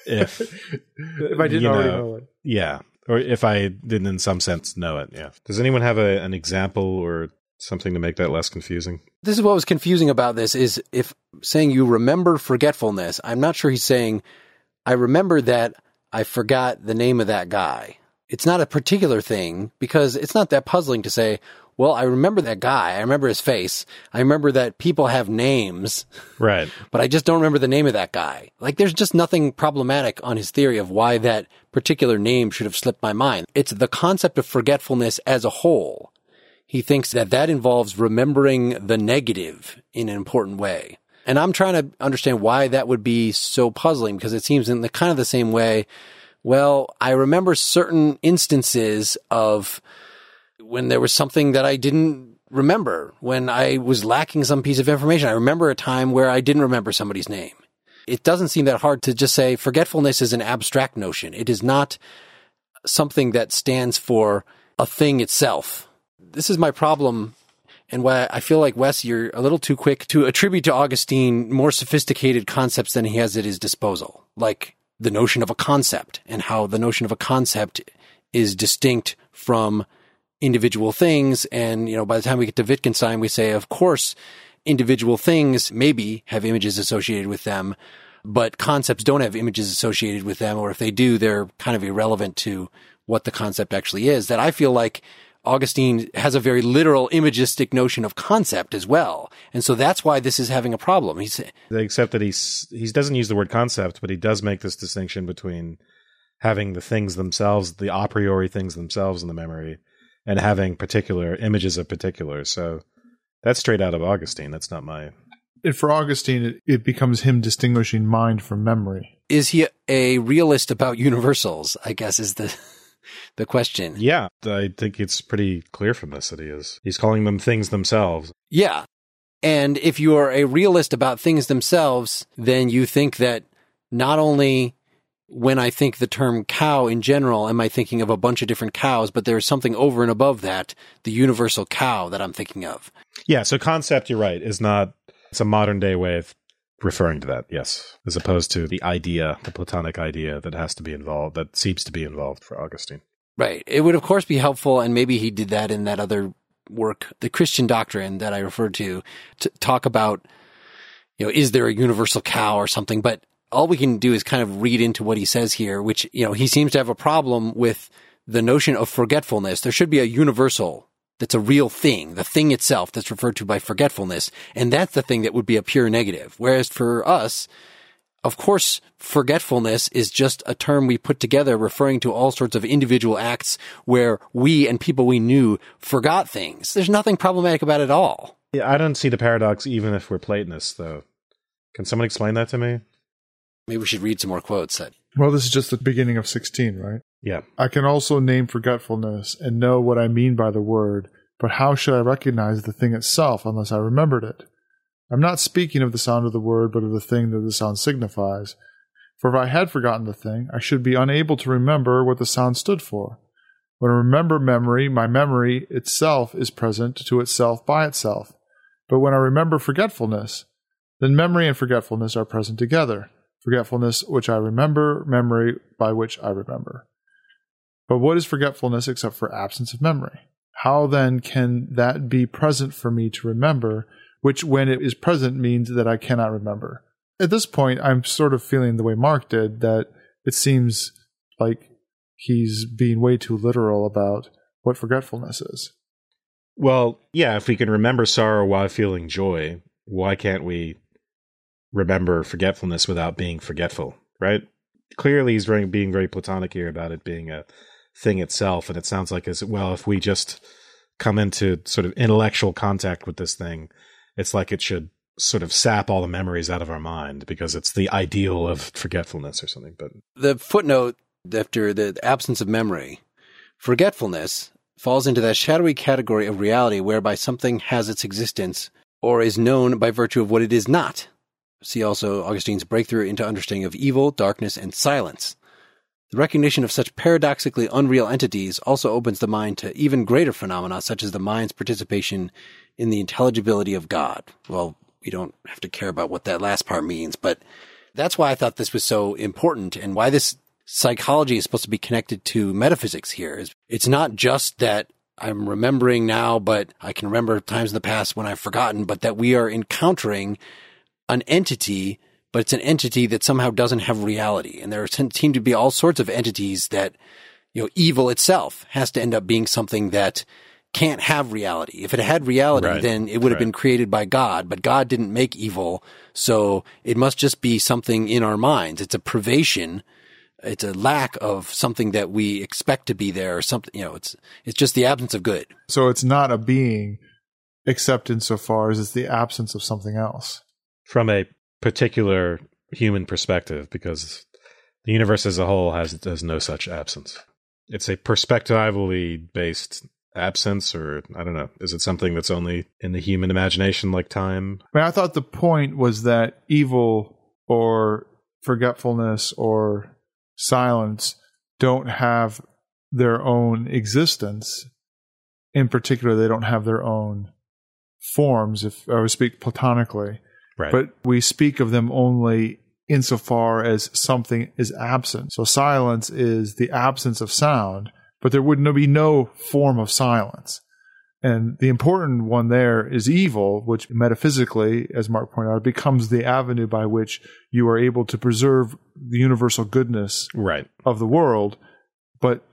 If- if I didn't you already know, know it. Yeah, or if I didn't in some sense know it. Yeah. Does anyone have a, an example or something to make that less confusing? This is what was confusing about this is if saying you remember forgetfulness, I'm not sure he's saying I remember that I forgot the name of that guy. It's not a particular thing because it's not that puzzling to say, well, I remember that guy. I remember his face. I remember that people have names. Right. but I just don't remember the name of that guy. Like, there's just nothing problematic on his theory of why that particular name should have slipped my mind. It's the concept of forgetfulness as a whole. He thinks that that involves remembering the negative in an important way. And I'm trying to understand why that would be so puzzling because it seems in the kind of the same way. Well, I remember certain instances of when there was something that I didn't remember, when I was lacking some piece of information. I remember a time where I didn't remember somebody's name. It doesn't seem that hard to just say forgetfulness is an abstract notion. It is not something that stands for a thing itself. This is my problem and why I feel like Wes, you're a little too quick to attribute to Augustine more sophisticated concepts than he has at his disposal, like the notion of a concept and how the notion of a concept is distinct from individual things. And, you know, by the time we get to Wittgenstein, we say, of course, individual things maybe have images associated with them, but concepts don't have images associated with them. Or if they do, they're kind of irrelevant to what the concept actually is. That I feel like Augustine has a very literal imagistic notion of concept as well. And so that's why this is having a problem. He's, Except that he's he doesn't use the word concept, but he does make this distinction between having the things themselves, the a priori things themselves in the memory, and having particular images of particulars. So that's straight out of Augustine. That's not my. And for Augustine, it, it becomes him distinguishing mind from memory. is he a realist about universals? I guess is the, the question. Yeah, I think it's pretty clear from this that he is. He's calling them things themselves. Yeah. And if you are a realist about things themselves, then you think that not only when I think the term cow in general, am I thinking of a bunch of different cows, but there's something over and above that, the universal cow that I'm thinking of. Yeah, so concept, you're right, is not, it's a modern day way of referring to that, yes, as opposed to the idea, the Platonic idea that has to be involved, that seems to be involved for Augustine. Right. It would, of course, be helpful, and maybe he did that in that other work, the Christian doctrine that I referred to, to talk about, you know, is there a universal cow or something? But all we can do is kind of read into what he says here, which, you know, he seems to have a problem with the notion of forgetfulness. There should be a universal that's a real thing, the thing itself that's referred to by forgetfulness. And that's the thing that would be a pure negative. Whereas for us, of course, forgetfulness is just a term we put together referring to all sorts of individual acts where we and people we knew forgot things. There's nothing problematic about it at all. Yeah, I don't see the paradox even if we're Platonists, though. Can someone explain that to me? Maybe we should read some more quotes. That Well, this is just the beginning of 16, right? Yeah. I can also name forgetfulness and know what I mean by the word, but how should I recognize the thing itself unless I remembered it? I'm not speaking of the sound of the word, but of the thing that the sound signifies. For if I had forgotten the thing, I should be unable to remember what the sound stood for. When I remember memory, my memory itself is present to itself by itself. But when I remember forgetfulness, then memory and forgetfulness are present together. Forgetfulness which I remember, memory by which I remember. But what is forgetfulness except for absence of memory? How then can that be present for me to remember, which when it is present means that I cannot remember? At this point, I'm sort of feeling the way Mark did, that it seems like he's being way too literal about what forgetfulness is. Well, yeah, if we can remember sorrow while feeling joy, why can't we remember forgetfulness without being forgetful, right? Clearly, he's very, being very platonic here about it being a thing itself. And it sounds like as well, if we just come into sort of intellectual contact with this thing, it's like it should sort of sap all the memories out of our mind because it's the ideal of forgetfulness or something. But the footnote after the absence of memory, forgetfulness falls into that shadowy category of reality whereby something has its existence or is known by virtue of what it is not. See also Augustine's breakthrough into understanding of evil, darkness, and silence. The recognition of such paradoxically unreal entities also opens the mind to even greater phenomena, such as the mind's participation in the intelligibility of God. Well, we don't have to care about what that last part means, but that's why I thought this was so important and why this psychology is supposed to be connected to metaphysics here. It's not just that I'm remembering now, but I can remember times in the past when I've forgotten, but that we are encountering an entity, but it's an entity that somehow doesn't have reality. And there seem to be all sorts of entities that, you know, evil itself has to end up being something that can't have reality. If it had reality, Right. then it would have Right. been created by God, but God didn't make evil. So it must just be something in our minds. It's a privation. It's a lack of something that we expect to be there or something, you know, it's, it's just the absence of good. So it's not a being except insofar as it's the absence of something else. from a particular human perspective, because the universe as a whole has has no such absence. It's a perspectively based absence, or I don't know. Is it something that's only in the human imagination, like time? I mean, I thought the point was that evil or forgetfulness or silence don't have their own existence. In particular, they don't have their own forms, if I would speak platonically. Right. But we speak of them only insofar as something is absent. So silence is the absence of sound, but there would be no form of silence. And the important one there is evil, which metaphysically, as Mark pointed out, becomes the avenue by which you are able to preserve the universal goodness right. of the world, but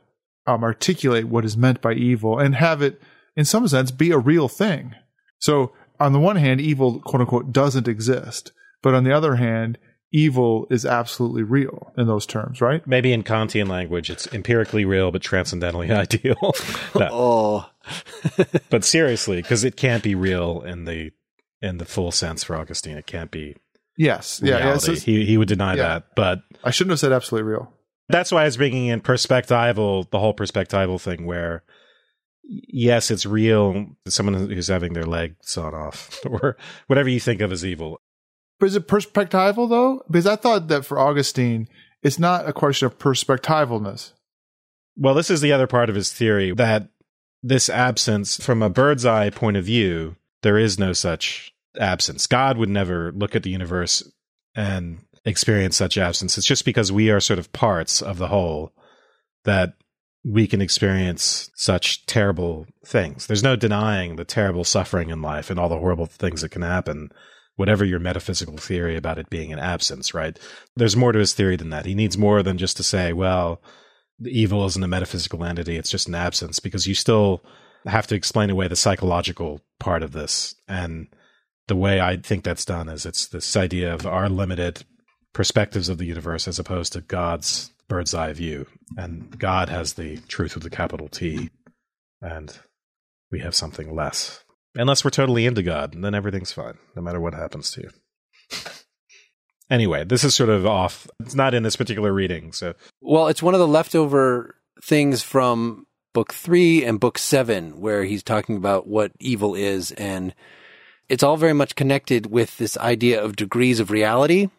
um, articulate what is meant by evil and have it, in some sense, be a real thing. So, on the one hand, evil, quote unquote, doesn't exist. But on the other hand, evil is absolutely real in those terms, right? Maybe in Kantian language, it's empirically real but transcendently ideal. No, Oh, but seriously, because it can't be real in the in the full sense for Augustine. It can't be Yes. Yeah. yeah reality. he he would deny Yeah. that, but I shouldn't have said absolutely real. That's why I was bringing in perspectival, the whole perspectival thing where yes, it's real. Someone who's having their leg sawn off or whatever you think of as evil. But is it perspectival though? Because I thought that for Augustine, it's not a question of perspectivalness. Well, this is the other part of his theory that this absence, from a bird's eye point of view, there is no such absence. God would never look at the universe and experience such absence. It's just because we are sort of parts of the whole that we can experience such terrible things. There's no denying the terrible suffering in life and all the horrible things that can happen, whatever your metaphysical theory about it being an absence, right? There's more to his theory than that. He needs more than just to say, well, the evil isn't a metaphysical entity, it's just an absence, because you still have to explain away the psychological part of this. And the way I think that's done is it's this idea of our limited perspectives of the universe as opposed to God's bird's eye view. And God has the truth with the capital T, and we have something less. Unless we're totally into God, then everything's fine, no matter what happens to you. anyway, this is sort of off. It's not in this particular reading, so. Well, it's one of the leftover things from book three and book seven, where he's talking about what evil is. And it's all very much connected with this idea of degrees of reality.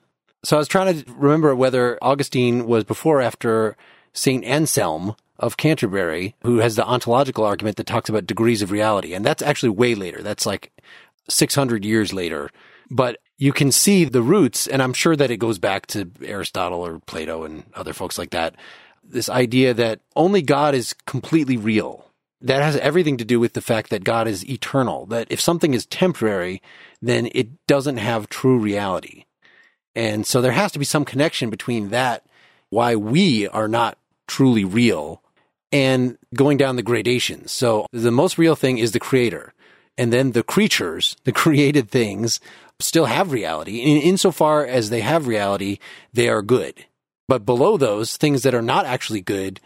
So I was trying to remember whether Augustine was before or after St. Anselm of Canterbury, who has the ontological argument that talks about degrees of reality. And that's actually way later. That's like 600 years later. But you can see the roots, and I'm sure that it goes back to Aristotle or Plato and other folks like that. This idea that only God is completely real. That has everything to do with the fact that God is eternal, that if something is temporary, then it doesn't have true reality. And so there has to be some connection between that, why we are not truly real, and going down the gradations. So the most real thing is the creator. And then the creatures, the created things, still have reality. In, insofar as they have reality, they are good. But below those, things that are not actually good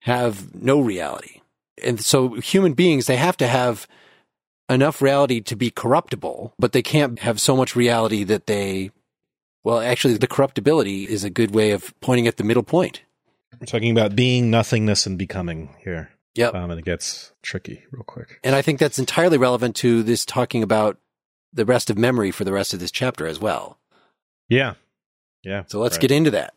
have no reality. And so human beings, they have to have enough reality to be corruptible, but they can't have so much reality that they, well, actually, the corruptibility is a good way of pointing at the middle point. We're talking about being, nothingness, and becoming here. Yep. Um, and it gets tricky real quick. And I think that's entirely relevant to this talking about the rest of memory for the rest of this chapter as well. Yeah. Yeah. So let's right. get into that.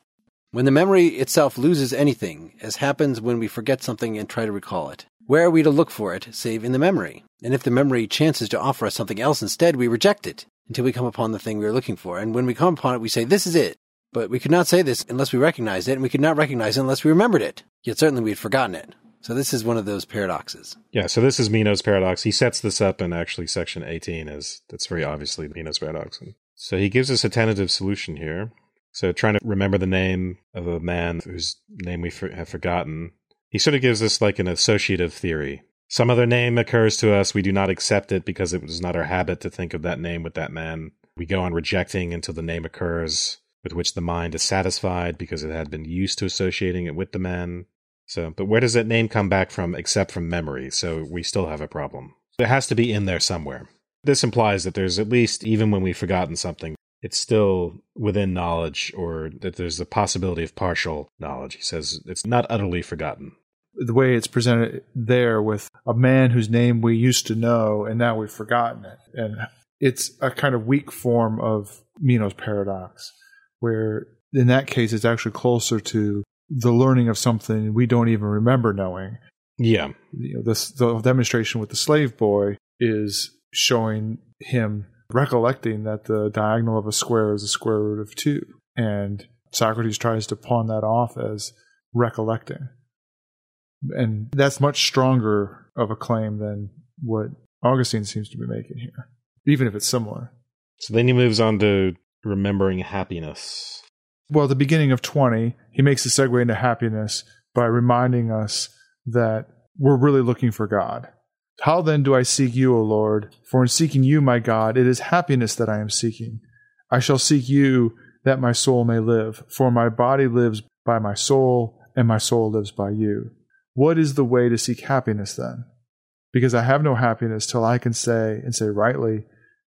When the memory itself loses anything, as happens when we forget something and try to recall it, where are we to look for it save in the memory? And if the memory chances to offer us something else instead, we reject it until we come upon the thing we are looking for. And when we come upon it, we say, This is it. But we could not say this unless we recognized it, and we could not recognize it unless we remembered it. Yet certainly we had forgotten it. So this is one of those paradoxes. Yeah, so this is Meno's paradox. He sets this up in actually section 18 as that's very obviously Meno's paradox. So he gives us a tentative solution here. So trying to remember the name of a man whose name we for, have forgotten. He sort of gives us like an associative theory. Some other name occurs to us, we do not accept it because it was not our habit to think of that name with that man. We go on rejecting until the name occurs with which the mind is satisfied because it had been used to associating it with the man. So, but where does that name come back from except from memory? So we still have a problem. It has to be in there somewhere. This implies that there's at least, even when we've forgotten something, it's still within knowledge or that there's a possibility of partial knowledge. He says it's not utterly forgotten. The way it's presented there with a man whose name we used to know and now we've forgotten it. And it's a kind of weak form of Meno's paradox, where in that case it's actually closer to the learning of something we don't even remember knowing. Yeah. You know, this the demonstration with the slave boy is showing him recollecting that the diagonal of a square is the square root of two. And Socrates tries to pawn that off as recollecting. And that's much stronger of a claim than what Augustine seems to be making here, even if it's similar. So then he moves on to remembering happiness. Well, at the beginning of 20, he makes a segue into happiness by reminding us that we're really looking for God. How then do I seek you, O Lord? For in seeking you, my God, it is happiness that I am seeking. I shall seek you that my soul may live, for my body lives by my soul, and my soul lives by you. What is the way to seek happiness then? Because I have no happiness till I can say, and say rightly,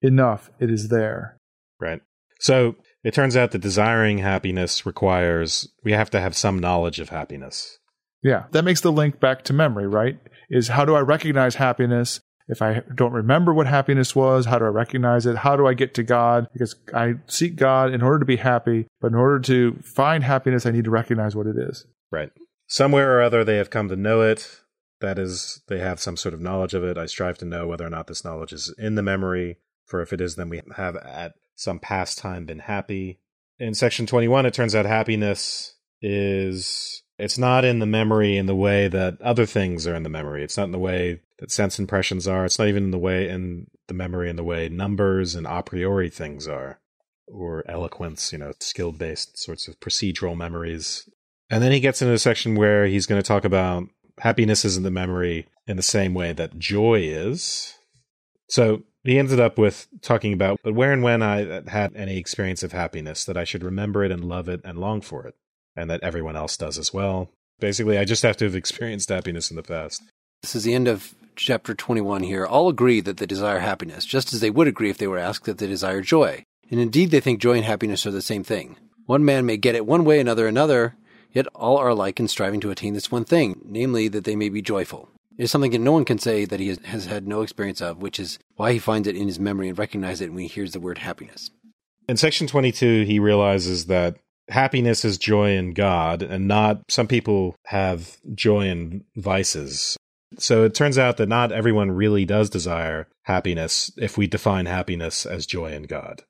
enough, it is there. Right. So it turns out that desiring happiness requires we have to have some knowledge of happiness. Yeah, that makes the link back to memory, right? Is how do I recognize happiness? If I don't remember what happiness was, how do I recognize it? How do I get to God? Because I seek God in order to be happy, but in order to find happiness, I need to recognize what it is. Right. Somewhere or other, they have come to know it. That is, they have some sort of knowledge of it. I strive to know whether or not this knowledge is in the memory. For if it is, then we have at some past time been happy. In section 21, it turns out happiness is, it's not in the memory in the way that other things are in the memory. It's not in the way that sense impressions are. It's not even in the way in the memory in the way numbers and a priori things are, or eloquence, you know, skill based sorts of procedural memories. And then he gets into a section where he's going to talk about happiness isn't the memory in the same way that joy is. So he ended up with talking about, but where and when I had any experience of happiness, that I should remember it and love it and long for it, and that everyone else does as well. Basically, I just have to have experienced happiness in the past. This is the end of chapter 21 here. All agree that they desire happiness, just as they would agree if they were asked that they desire joy. And indeed, they think joy and happiness are the same thing. One man may get it one way, another another, yet all are alike in striving to attain this one thing, namely that they may be joyful. It is something that no one can say that he has, had no experience of, which is why he finds it in his memory and recognizes it when he hears the word happiness. In section 22, he realizes that happiness is joy in God and not some people have joy in vices. So it turns out that not everyone really does desire happiness if we define happiness as joy in God.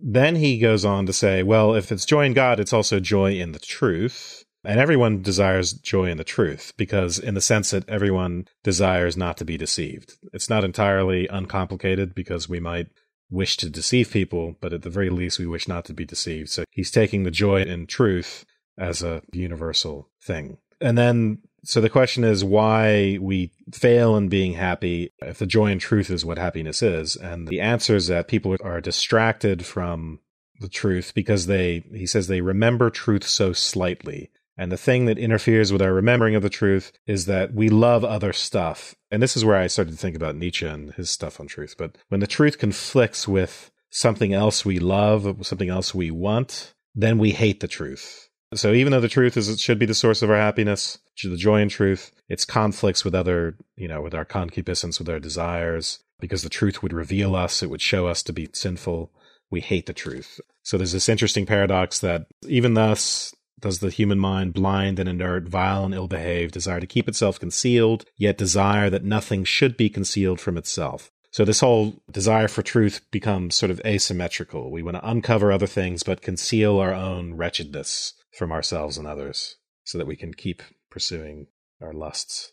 Then he goes on to say, well, if it's joy in God, it's also joy in the truth. And everyone desires joy in the truth because, in the sense that everyone desires not to be deceived. It's not entirely uncomplicated because we might wish to deceive people, but at the very least, we wish not to be deceived. So he's taking the joy in truth as a universal thing. And then, so the question is why we fail in being happy if the joy in truth is what happiness is. And the answer is that people are distracted from the truth because they, he says, they remember truth so slightly. And the thing that interferes with our remembering of the truth is that we love other stuff. And this is where I started to think about Nietzsche and his stuff on truth. But when the truth conflicts with something else we love, something else we want, then we hate the truth. So even though the truth is it should be the source of our happiness, the joy in truth, its conflicts with other, you know, with our concupiscence, with our desires, because the truth would reveal us, it would show us to be sinful. We hate the truth. So there's this interesting paradox that even thus, does the human mind, blind and inert, vile and ill behaved, desire to keep itself concealed, yet desire that nothing should be concealed from itself. So this whole desire for truth becomes sort of asymmetrical. We want to uncover other things, but conceal our own wretchedness from ourselves and others so that we can keep pursuing our lusts.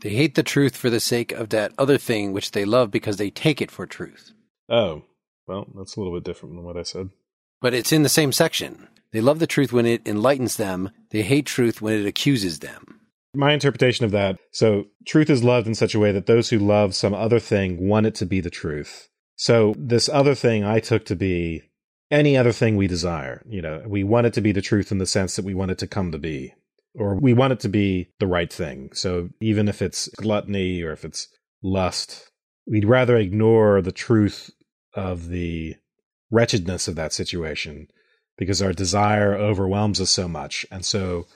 They hate the truth for the sake of that other thing which they love because they take it for truth. Oh, well, that's a little bit different than what I said. But it's in the same section. They love the truth when it enlightens them. They hate truth when it accuses them. My interpretation of that so, truth is loved in such a way that those who love some other thing want it to be the truth. So, this other thing I took to be any other thing we desire. You know, we want it to be the truth in the sense that we want it to come to be, or we want it to be the right thing. So, even if it's gluttony or if it's lust, we'd rather ignore the truth of the wretchedness of that situation because our desire overwhelms us so much. And so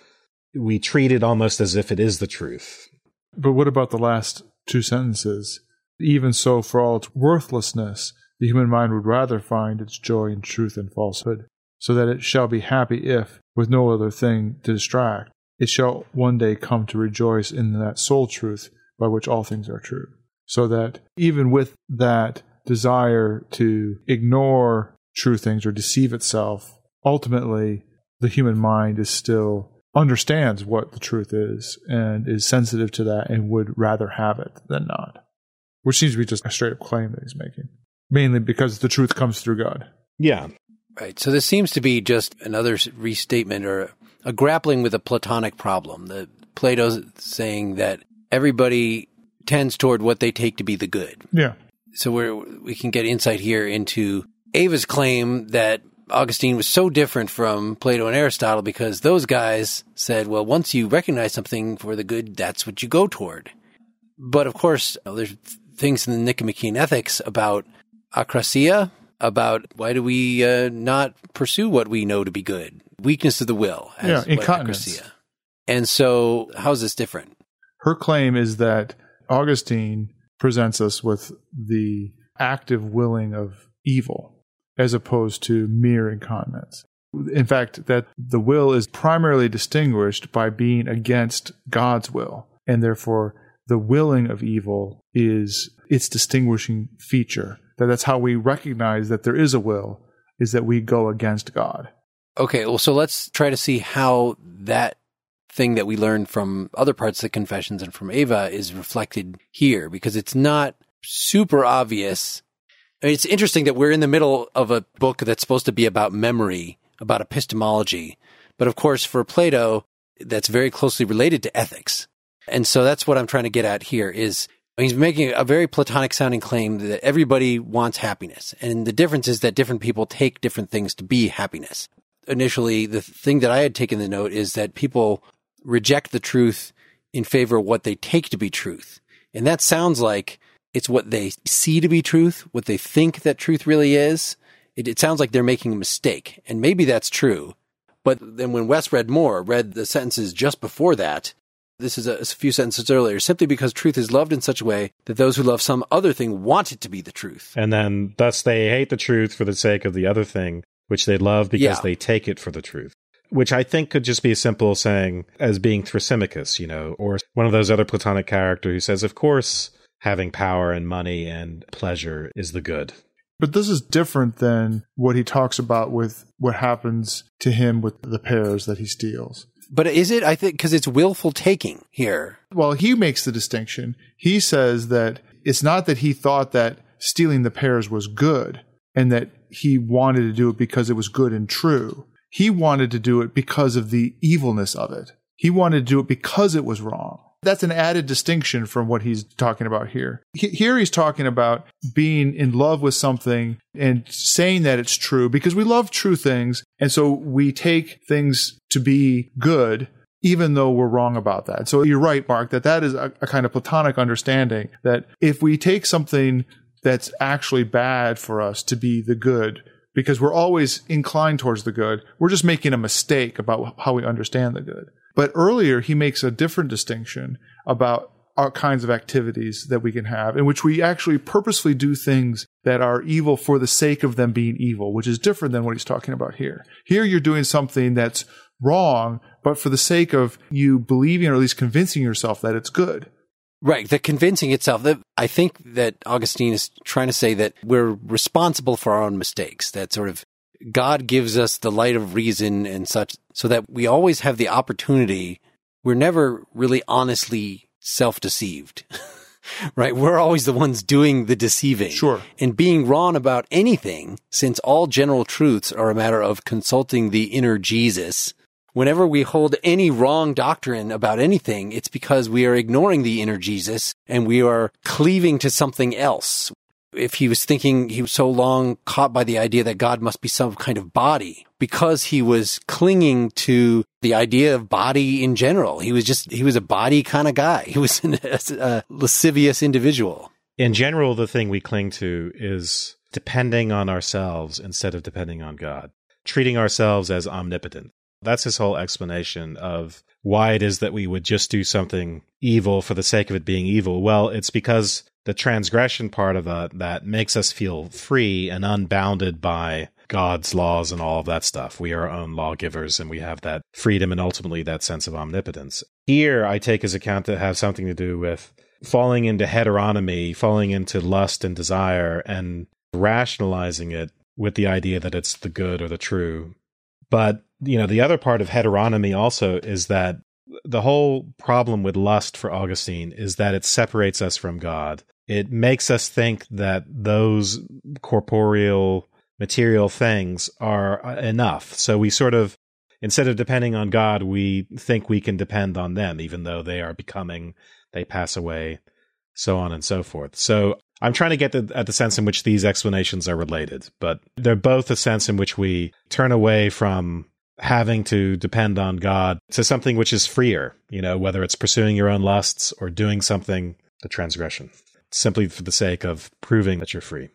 we treat it almost as if it is the truth. But what about the last two sentences? Even so, for all its worthlessness, the human mind would rather find its joy in truth and falsehood, so that it shall be happy if, with no other thing to distract, it shall one day come to rejoice in that sole truth by which all things are true. So that even with that desire to ignore true things or deceive itself, ultimately the human mind is still understands what the truth is and is sensitive to that and would rather have it than not. Which seems to be just a straight up claim that he's making. Mainly because the truth comes through God. Yeah. Right. So this seems to be just another restatement or a grappling with a Platonic problem. The Plato's saying that everybody tends toward what they take to be the good. Yeah. So we we can get insight here into Ava's claim that Augustine was so different from Plato and Aristotle because those guys said, well, once you recognize something for the good, that's what you go toward. But of course, there's things in the Nicomachean Ethics about akrasia, about why do we uh, not pursue what we know to be good? Weakness of the will. as Yeah, incontinence. And so, how's this different? Her claim is that Augustine presents us with the active willing of evil as opposed to mere incontinence. In fact, that the will is primarily distinguished by being against God's will, and therefore the willing of evil is its distinguishing feature. That that's how we recognize that there is a will, is that we go against God. Okay, well, so let's try to see how that thing that we learned from other parts of the confessions and from Ava is reflected here because it's not super obvious. I mean, it's interesting that we're in the middle of a book that's supposed to be about memory, about epistemology. But of course, for Plato, that's very closely related to ethics. And so that's what I'm trying to get at here is he's making a very platonic sounding claim that everybody wants happiness. And the difference is that different people take different things to be happiness initially, the thing that I had taken the note is that people reject the truth in favor of what they take to be truth. And that sounds like it's what they see to be truth, what they think that truth really is. It, it sounds like they're making a mistake. And maybe that's true. But then when Wes read more, read the sentences just before that, this is a, a few sentences earlier, simply because truth is loved in such a way that those who love some other thing want it to be the truth. And then thus they hate the truth for the sake of the other thing, which they love because Yeah. they take it for the truth. Which I think could just be a simple saying as being Thrasymachus, you know, or one of those other Platonic characters who says, of course, having power and money and pleasure is the good. But this is different than what he talks about with what happens to him with the pears that he steals. But is it? I think because it's willful taking here. Well, he makes the distinction. He says that it's not that he thought that stealing the pears was good and that he wanted to do it because it was good and true. He wanted to do it because of the evilness of it. He wanted to do it because it was wrong. That's an added distinction from what he's talking about here. Here he's talking about being in love with something and saying that it's true because we love true things. And so we take things to be good even though we're wrong about that. So you're right, Mark, that that is a, a kind of platonic understanding that if we take something that's actually bad for us to be the good, because we're always inclined towards the good, we're just making a mistake about how we understand the good. But earlier, he makes a different distinction about our kinds of activities that we can have in which we actually purposefully do things that are evil for the sake of them being evil, which is different than what he's talking about here. Here you're doing something that's wrong, but for the sake of you believing or at least convincing yourself that it's good. Right. The convincing itself. That I think that Augustine is trying to say that we're responsible for our own mistakes. That sort of God gives us the light of reason and such so that we always have the opportunity. We're never really honestly self deceived. right. We're always the ones doing the deceiving. Sure. And being wrong about anything, since all general truths are a matter of consulting the inner Jesus. Whenever we hold any wrong doctrine about anything, it's because we are ignoring the inner Jesus and we are cleaving to something else. If he was thinking he was so long caught by the idea that God must be some kind of body, because he was clinging to the idea of body in general. He was just, he was a body kind of guy. He was an, a lascivious individual. In general, the thing we cling to is depending on ourselves instead of depending on God, treating ourselves as omnipotent. That's his whole explanation of why it is that we would just do something evil for the sake of it being evil. Well, it's because the transgression part of that, that makes us feel free and unbounded by God's laws and all of that stuff. We are our own lawgivers and we have that freedom and ultimately that sense of omnipotence. Here, I take his account to have something to do with falling into heteronomy, falling into lust and desire, and rationalizing it with the idea that it's the good or the true. But, you know, the other part of heteronomy also is that the whole problem with lust for Augustine is that it separates us from God. It makes us think that those corporeal material things are enough. So we sort of, instead of depending on God, we think we can depend on them, even though they are becoming, they pass away, so on and so forth. So I'm trying to get the, at the sense in which these explanations are related, but they're both a sense in which we turn away from having to depend on God to something which is freer, you know, whether it's pursuing your own lusts or doing something, the transgression, simply for the sake of proving that you're free.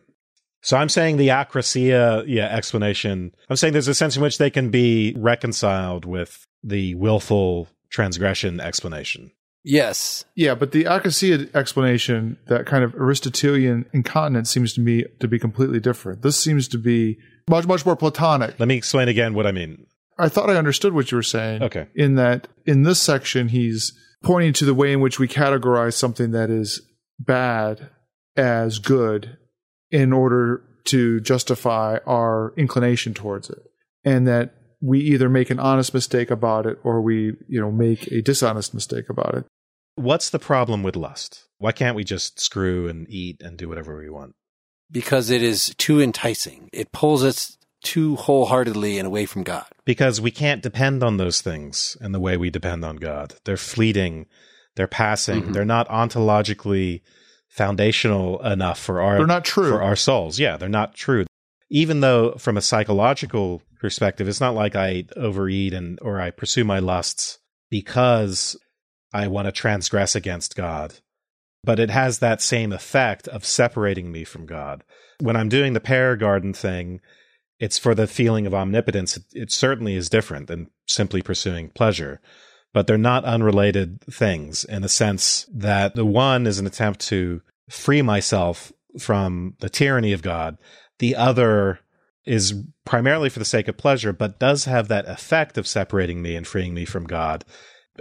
So I'm saying the akrasia yeah, explanation, I'm saying there's a sense in which they can be reconciled with the willful transgression explanation. Yes. Yeah, but the akrasia explanation, that kind of Aristotelian incontinence seems to me to be completely different. This seems to be much, much more platonic. Let me explain again what I mean. I thought I understood what you were saying. Okay. In that, in this section, he's pointing to the way in which we categorize something that is bad as good in order to justify our inclination towards it. And that we either make an honest mistake about it or we, you know, make a dishonest mistake about it. What's the problem with lust? Why can't we just screw and eat and do whatever we want? Because it is too enticing. It pulls us too wholeheartedly and away from God. Because we can't depend on those things in the way we depend on God. They're fleeting, they're passing, Mhm. they're not ontologically foundational enough for our They're not true. for our souls. Yeah, they're not true. Even though from a psychological perspective, it's not like I overeat and or I pursue my lusts because I want to transgress against God. But it has that same effect of separating me from God. When I'm doing the pear garden thing, it's for the feeling of omnipotence. It, it certainly is different than simply pursuing pleasure. But they're not unrelated things in the sense that the one is an attempt to free myself from the tyranny of God. The other is primarily for the sake of pleasure, but does have that effect of separating me and freeing me from God.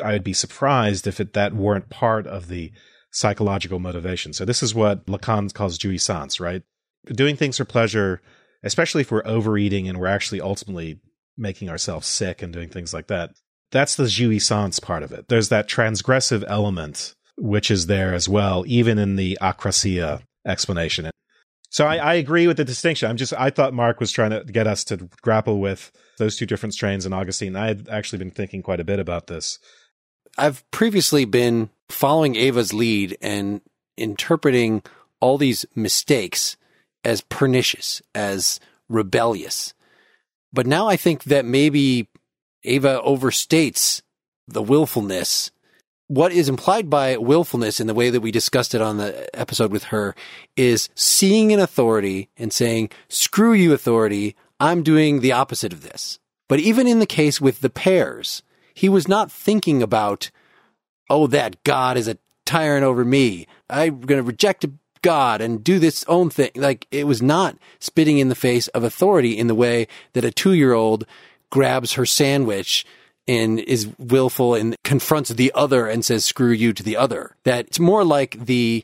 I would be surprised if it, that weren't part of the psychological motivation. So this is what Lacan calls jouissance, right? Doing things for pleasure, especially if we're overeating and we're actually ultimately making ourselves sick and doing things like that. That's the jouissance part of it. There's that transgressive element which is there as well, even in the akrasia explanation. So I, I agree with the distinction. I'm just I thought Mark was trying to get us to grapple with those two different strains in Augustine. I had actually been thinking quite a bit about this. I've previously been following Ava's lead and interpreting all these mistakes as pernicious, as rebellious. But now I think that maybe Ava overstates the willfulness. What is implied by willfulness in the way that we discussed it on the episode with her is seeing an authority and saying, screw you, authority. I'm doing the opposite of this. But even in the case with the pears, he was not thinking about, oh, that God is a tyrant over me. I'm going to reject God and do this own thing. Like it was not spitting in the face of authority in the way that a two year old grabs her sandwich and is willful and confronts the other and says, screw you to the other. That it's more like the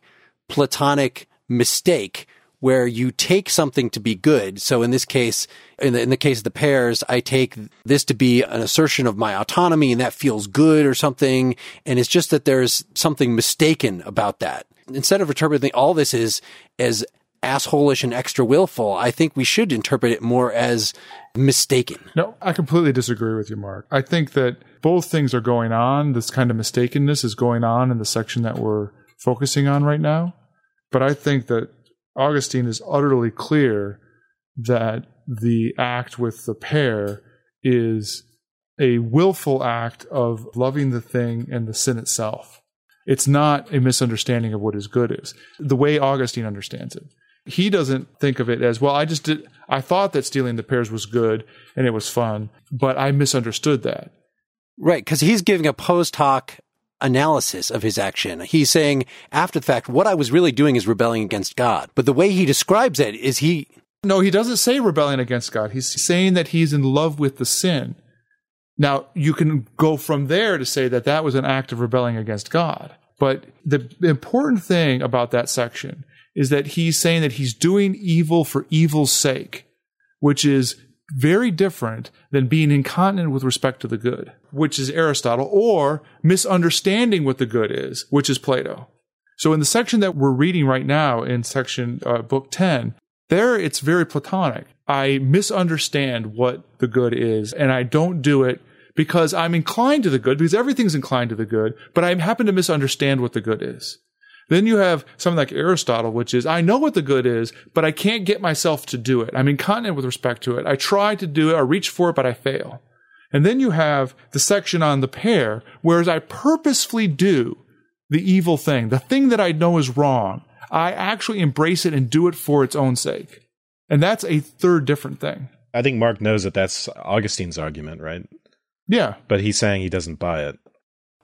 platonic mistake where you take something to be good. So in this case, in the, in the case of the pears, I take this to be an assertion of my autonomy and that feels good or something. And it's just that there's something mistaken about that. Instead of interpreting all this as, as assholish and extra willful, I think we should interpret it more as mistaken. No, I completely disagree with you, Mark. I think that both things are going on. This kind of mistakenness is going on in the section that we're focusing on right now. But I think that Augustine is utterly clear that the act with the pear is a willful act of loving the thing and the sin itself. It's not a misunderstanding of what is good is. The way Augustine understands it. He doesn't think of it as, well, I just did, I thought that stealing the pears was good and it was fun, but I misunderstood that. Right, because he's giving a post hoc analysis of his action. He's saying, after the fact, what I was really doing is rebelling against God. But the way he describes it is he. No, he doesn't say rebelling against God. He's saying that he's in love with the sin. Now, you can go from there to say that that was an act of rebelling against God. But the important thing about that section is that he's saying that he's doing evil for evil's sake, which is very different than being incontinent with respect to the good, which is Aristotle, or misunderstanding what the good is, which is Plato. So in the section that we're reading right now in section uh, book 10, there it's very platonic. I misunderstand what the good is and I don't do it because I'm inclined to the good because everything's inclined to the good, but I happen to misunderstand what the good is. Then you have something like Aristotle, which is, I know what the good is, but I can't get myself to do it. I'm incontinent with respect to it. I try to do it, I reach for it, but I fail. And then you have the section on the pear, whereas I purposefully do the evil thing, the thing that I know is wrong. I actually embrace it and do it for its own sake. And that's a third different thing. I think Mark knows that that's Augustine's argument, right? Yeah. But he's saying he doesn't buy it.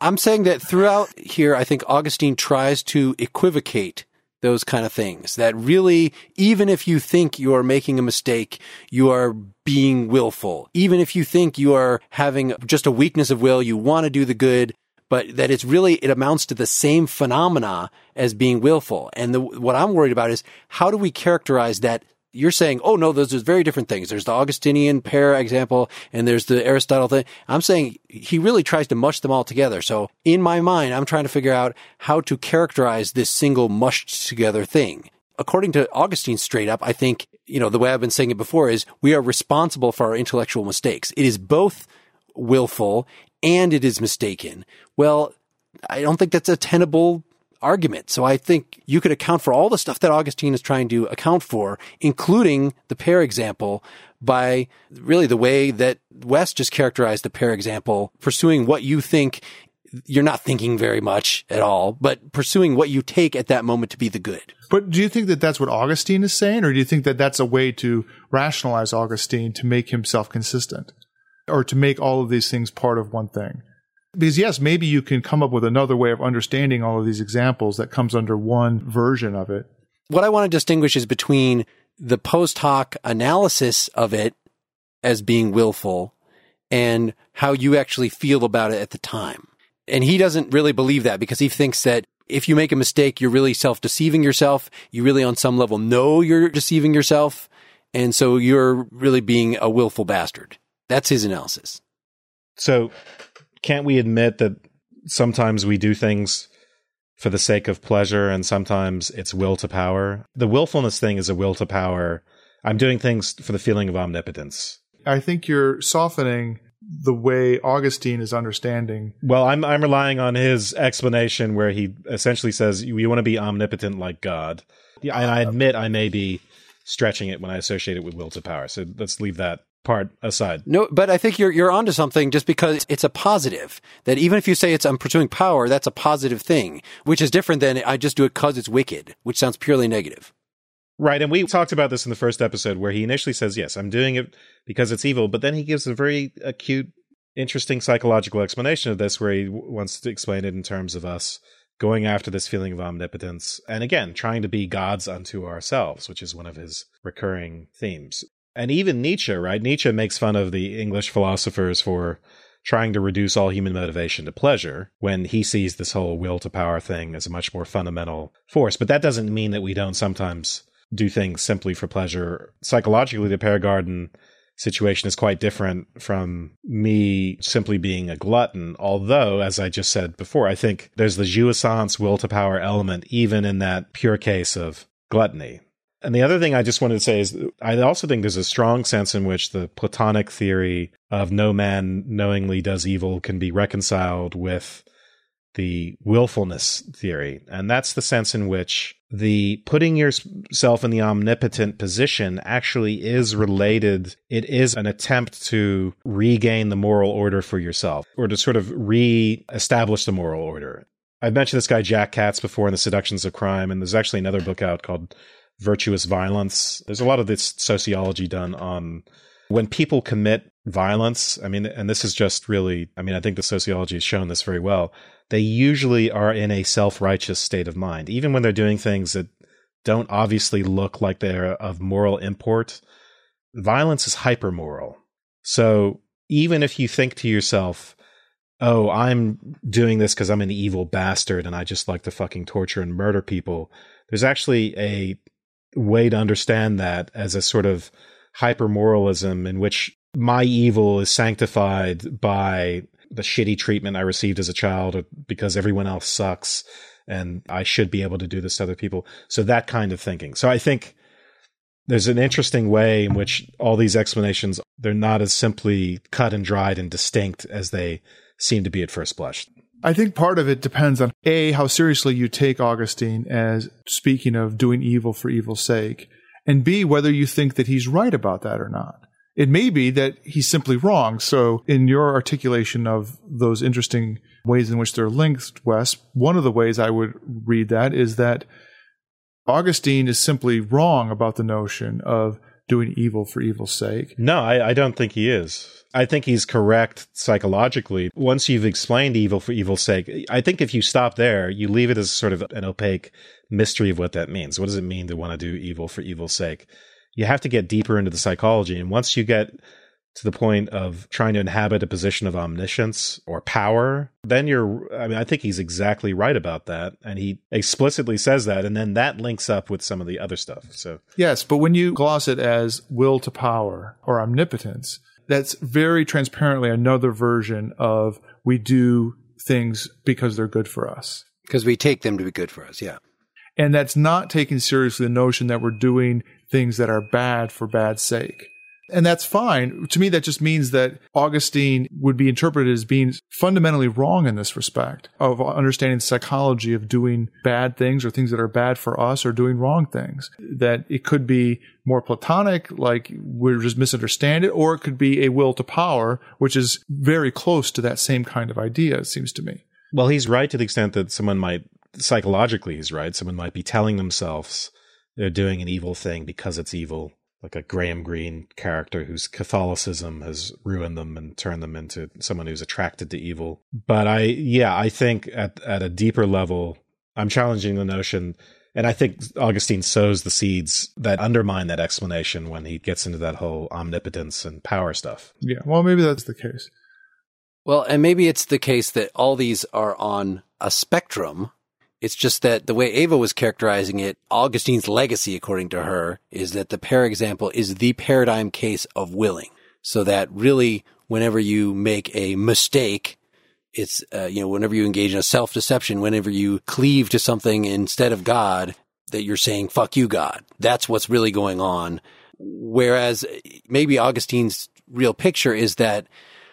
I'm saying that throughout here, I think Augustine tries to equivocate those kind of things. That really, even if you think you are making a mistake, you are being willful. Even if you think you are having just a weakness of will, you want to do the good, but that it's really, it amounts to the same phenomena as being willful. And the, what I'm worried about is how do we characterize that you're saying, oh no, those are very different things. There's the Augustinian pear example and there's the Aristotle thing. I'm saying he really tries to mush them all together. So in my mind, I'm trying to figure out how to characterize this single mushed together thing. According to Augustine straight up, I think, you know, the way I've been saying it before is we are responsible for our intellectual mistakes. It is both willful and it is mistaken. Well, I don't think that's a tenable argument. So I think you could account for all the stuff that Augustine is trying to account for, including the pear example by really the way that Wes just characterized the pear example, pursuing what you think you're not thinking very much at all, but pursuing what you take at that moment to be the good. But do you think that that's what Augustine is saying, or do you think that that's a way to rationalize Augustine to make himself consistent, or to make all of these things part of one thing? Because yes, maybe you can come up with another way of understanding all of these examples that comes under one version of it. What I want to distinguish is between the post hoc analysis of it as being willful and how you actually feel about it at the time. And he doesn't really believe that because he thinks that if you make a mistake, you're really self deceiving yourself. You really on some level know you're deceiving yourself. And so you're really being a willful bastard. That's his analysis. So can't we admit that sometimes we do things for the sake of pleasure and sometimes it's will to power? The willfulness thing is a will to power. I'm doing things for the feeling of omnipotence. I think you're softening the way Augustine is understanding. Well, I'm I'm relying on his explanation where he essentially says you, you want to be omnipotent like God. Yeah, and I uh, admit I may be stretching it when I associate it with will to power. So let's leave that part aside. No, but I think you're you're onto something just because it's a positive. That even if you say it's I'm pursuing power, that's a positive thing, which is different than I just do it because it's wicked, which sounds purely negative. Right, and we talked about this in the first episode where he initially says, "Yes, I'm doing it because it's evil," but then he gives a very acute, interesting psychological explanation of this, where he w- wants to explain it in terms of us going after this feeling of omnipotence, and again, trying to be gods unto ourselves, which is one of his recurring themes. And even Nietzsche, right? Nietzsche makes fun of the English philosophers for trying to reduce all human motivation to pleasure when he sees this whole will to power thing as a much more fundamental force. But that doesn't mean that we don't sometimes do things simply for pleasure. Psychologically, the Pear Garden situation is quite different from me simply being a glutton. Although, as I just said before, I think there's the jouissance will to power element, even in that pure case of gluttony. And the other thing I just wanted to say is I also think there's a strong sense in which the Platonic theory of no man knowingly does evil can be reconciled with the willfulness theory. And that's the sense in which the putting yourself in the omnipotent position actually is related. It is an attempt to regain the moral order for yourself or to sort of re establish the moral order. I've mentioned this guy Jack Katz before in the Seductions of Crime, and there's actually another book out called virtuous violence. There's a lot of this sociology done on when people commit violence. I mean, and this is just really, I mean, I think the sociology has shown this very well. They usually are in a self righteous state of mind, even when they're doing things that don't obviously look like they're of moral import. Violence is hyper moral. So even if you think to yourself, oh, I'm doing this because I'm an evil bastard and I just like to fucking torture and murder people, there's actually a way to understand that as a sort of hyper moralism in which my evil is sanctified by the shitty treatment I received as a child because everyone else sucks and I should be able to do this to other people. So that kind of thinking. So I think there's an interesting way in which all these explanations they're not as simply cut and dried and distinct as they seem to be at first blush. I think part of it depends on A, how seriously you take Augustine as speaking of doing evil for evil's sake, and B, whether you think that he's right about that or not. It may be that he's simply wrong. So, in your articulation of those interesting ways in which they're linked, Wes, one of the ways I would read that is that Augustine is simply wrong about the notion of doing evil for evil's sake. No, I, I don't think he is. I think he's correct psychologically. Once you've explained evil for evil's sake, I think if you stop there, you leave it as sort of an opaque mystery of what that means. What does it mean to want to do evil for evil's sake? You have to get deeper into the psychology. And once you get to the point of trying to inhabit a position of omniscience or power, then you're, I mean, I think he's exactly right about that. And he explicitly says that. And then that links up with some of the other stuff. So, yes, but when you gloss it as will to power or omnipotence, that's very transparently another version of we do things because they're good for us. Because we take them to be good for us, yeah. And that's not taking seriously the notion that we're doing things that are bad for bad sake. And that's fine. To me, that just means that Augustine would be interpreted as being fundamentally wrong in this respect of understanding the psychology of doing bad things or things that are bad for us or doing wrong things. That it could be more platonic, like we're just misunderstand it, or it could be a will to power, which is very close to that same kind of idea, it seems to me. Well, he's right to the extent that someone might, psychologically, he's right. Someone might be telling themselves they're doing an evil thing because it's evil like a Graham Greene character whose Catholicism has ruined them and turned them into someone who's attracted to evil. But I, yeah, I think at at a deeper level, I'm challenging the notion, and I think Augustine sows the seeds that undermine that explanation when he gets into that whole omnipotence and power stuff. Yeah, well, maybe that's the case. Well, and maybe it's the case that all these are on a spectrum it's just that the way Ava was characterizing it, Augustine's legacy, according to her, is that the pear example is the paradigm case of willing. So that really, whenever you make a mistake, it's, uh, you know, whenever you engage in a self deception, whenever you cleave to something instead of God, that you're saying, fuck you, God. That's what's really going on. Whereas maybe Augustine's real picture is that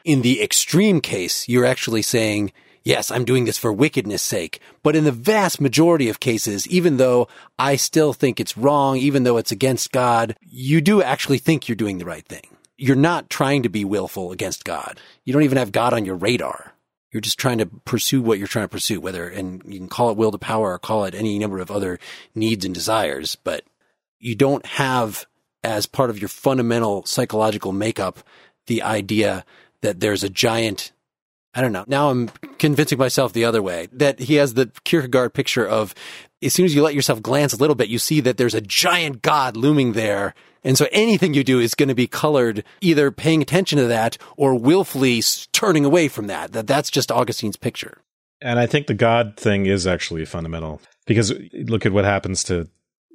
in the extreme case, you're actually saying, yes, I'm doing this for wickedness sake. But in the vast majority of cases, even though I still think it's wrong, even though it's against God, you do actually think you're doing the right thing. You're not trying to be willful against God. You don't even have God on your radar. You're just trying to pursue what you're trying to pursue, whether, and you can call it will to power or call it any number of other needs and desires, but you don't have as part of your fundamental psychological makeup the idea that there's a giant I don't know. Now I'm convincing myself the other way that he has the Kierkegaard picture of as soon as you let yourself glance a little bit, you see that there's a giant God looming there. And so anything you do is going to be colored either paying attention to that or willfully turning away from that. That that's just Augustine's picture. And I think the God thing is actually fundamental because look at what happens to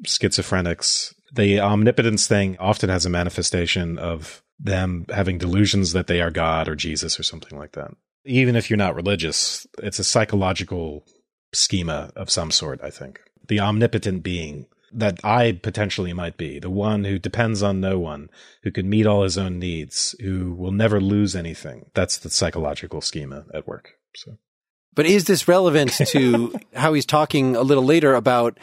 schizophrenics. The omnipotence thing often has a manifestation of them having delusions that they are God or Jesus or something like that even if you're not religious, it's a psychological schema of some sort, I think. The omnipotent being that I potentially might be, the one who depends on no one, who can meet all his own needs, who will never lose anything. That's the psychological schema at work. So. But is this relevant to how he's talking a little later about,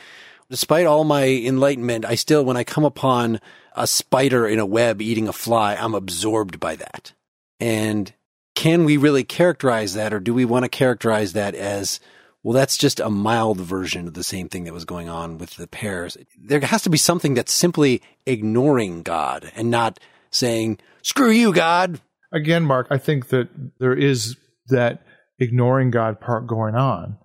despite all my enlightenment, I still, when I come upon a spider in a web eating a fly, I'm absorbed by that. And can we really characterize that or do we want to characterize that as well that's just a mild version of the same thing that was going on with the pears there has to be something that's simply ignoring god and not saying screw you god. Again mark i think that there is that ignoring god part going on.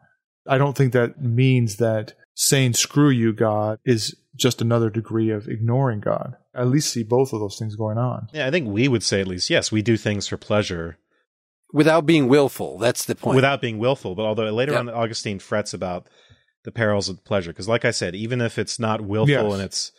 I don't think that means that saying screw you god is just another degree of ignoring god. I at least see both of those things going on. Yeah i think we would say at least yes we do things for pleasure without being willful. That's the point. Without being willful. But although later yep. on, Augustine frets about the perils of pleasure. Because, like I said, even if it's not willful yes. in its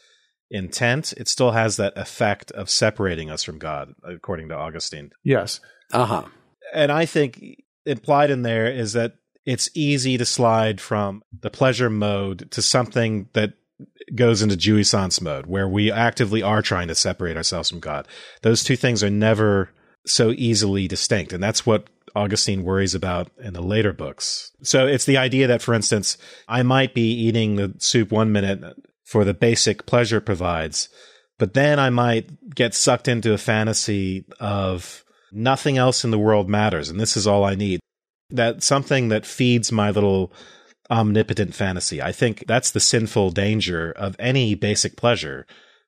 intent, it still has that effect of separating us from God, according to Augustine. Yes. Uh huh. And I think implied in there is that it's easy to slide from the pleasure mode to something that goes into jouissance mode, where we actively are trying to separate ourselves from God. Those two things are never so easily distinct. And that's what Augustine worries about in the later books. So it's the idea that, for instance, I might be eating the soup one minute for the basic pleasure provides, but then I might get sucked into a fantasy of nothing else in the world matters and this is all I need. That something that feeds my little omnipotent fantasy. I think that's the sinful danger of any basic pleasure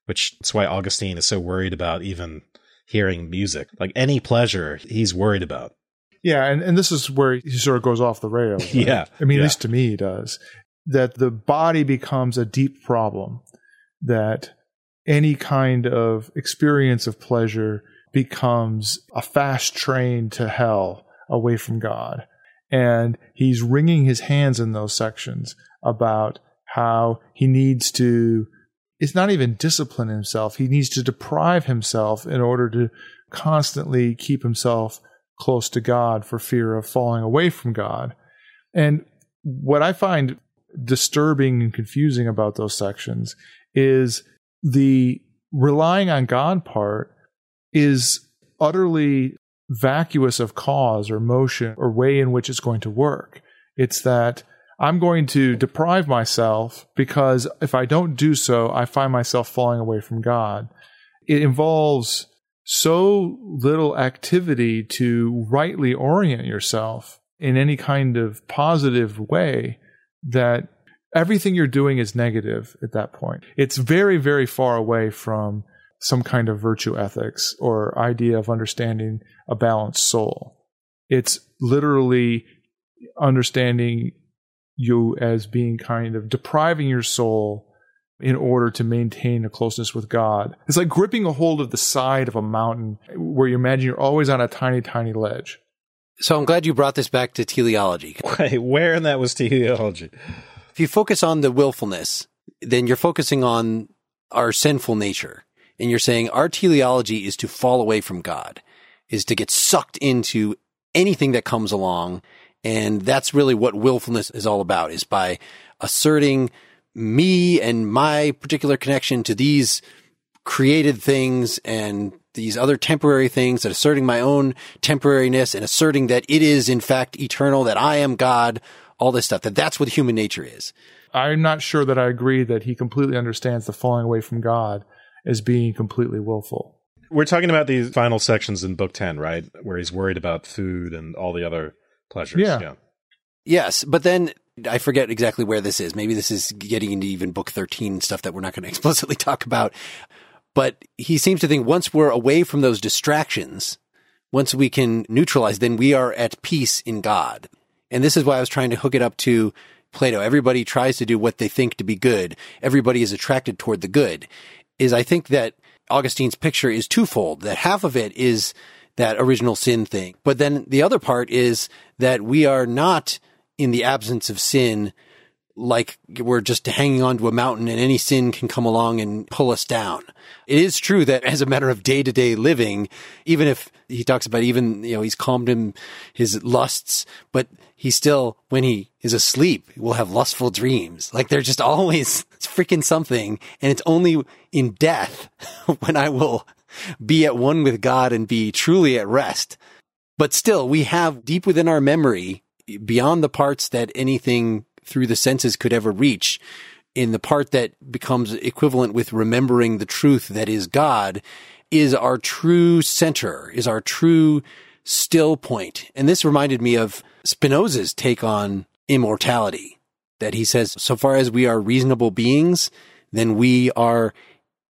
which is why Augustine is so worried about even hearing music. Like any pleasure, he's worried about. Yeah, and, and this is where he sort of goes off the rails. right? Yeah, I mean, yeah. at least to me, he does. That the body becomes a deep problem, that any kind of experience of pleasure becomes a fast train to hell away from God. And he's wringing his hands in those sections about how he needs to, it's not even discipline himself, he needs to deprive himself in order to constantly keep himself close to God for fear of falling away from God. And what I find disturbing and confusing about those sections is the relying on God part is utterly vacuous of cause or motion or way in which it's going to work. It's that I'm going to deprive myself because if I don't do so, I find myself falling away from God. It involves so little activity to rightly orient yourself in any kind of positive way that everything you're doing is negative at that point. It's very, very far away from some kind of virtue ethics or idea of understanding a balanced soul. It's literally understanding you as being kind of depriving your soul in order to maintain a closeness with God. It's like gripping a hold of the side of a mountain where you imagine you're always on a tiny, tiny ledge. So I'm glad you brought this back to teleology. Wait, where in that was teleology? If you focus on the willfulness, then you're focusing on our sinful nature. And you're saying our teleology is to fall away from God, is to get sucked into anything that comes along. And that's really what willfulness is all about, is by asserting me and my particular connection to these created things and these other temporary things and asserting my own temporariness and asserting that it is in fact eternal, that I am God, all this stuff, that that's what human nature is. I'm not sure that I agree that he completely understands the falling away from God as being completely willful. We're talking about these final sections in book 10, right? Where he's worried about food and all the other pleasures. Yeah. Yes, but then I forget exactly where this is. Maybe this is getting into even book 13 stuff that we're not going to explicitly talk about. But he seems to think once we're away from those distractions, once we can neutralize, then we are at peace in God. And this is why I was trying to hook it up to Plato. Everybody tries to do what they think to be good. Everybody is attracted toward the good. Is I think that Augustine's picture is twofold. That half of it is that original sin thing. But then the other part is that we are not in the absence of sin like we're just hanging onto a mountain and any sin can come along and pull us down. It is true that as a matter of day to day living, even if he talks about even, you know, he's calmed him his lusts, but he still, when he is asleep, will have lustful dreams. Like they're just always it's freaking something. And it's only in death when I will be at one with God and be truly at rest. But still, we have deep within our memory, beyond the parts that anything through the senses could ever reach, in the part that becomes equivalent with remembering the truth that is God, is our true center, is our true still point. And this reminded me of Spinoza's take on immortality, that he says, so far as we are reasonable beings, then we are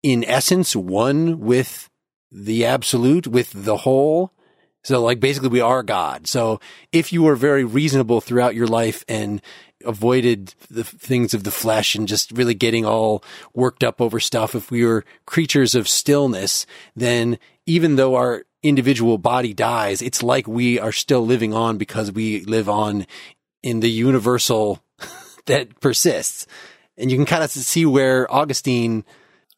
in essence one with the absolute, with the whole. So like basically we are God. So if you were very reasonable throughout your life and avoided the things of the flesh and just really getting all worked up over stuff, if we were creatures of stillness, then even though our individual body dies, it's like we are still living on because we live on in the universal that persists. And you can kind of see where Augustine,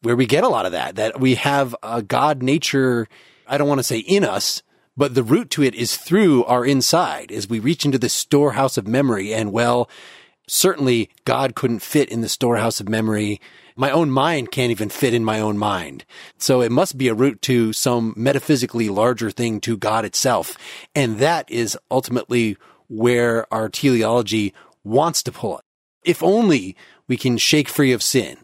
where we get a lot of that, that we have a God nature, I don't want to say in us, but the root to it is through our inside as we reach into the storehouse of memory. And well, certainly God couldn't fit in the storehouse of memory. My own mind can't even fit in my own mind. So it must be a root to some metaphysically larger thing to God itself. And that is ultimately where our teleology wants to pull it. If only we can shake free of sin.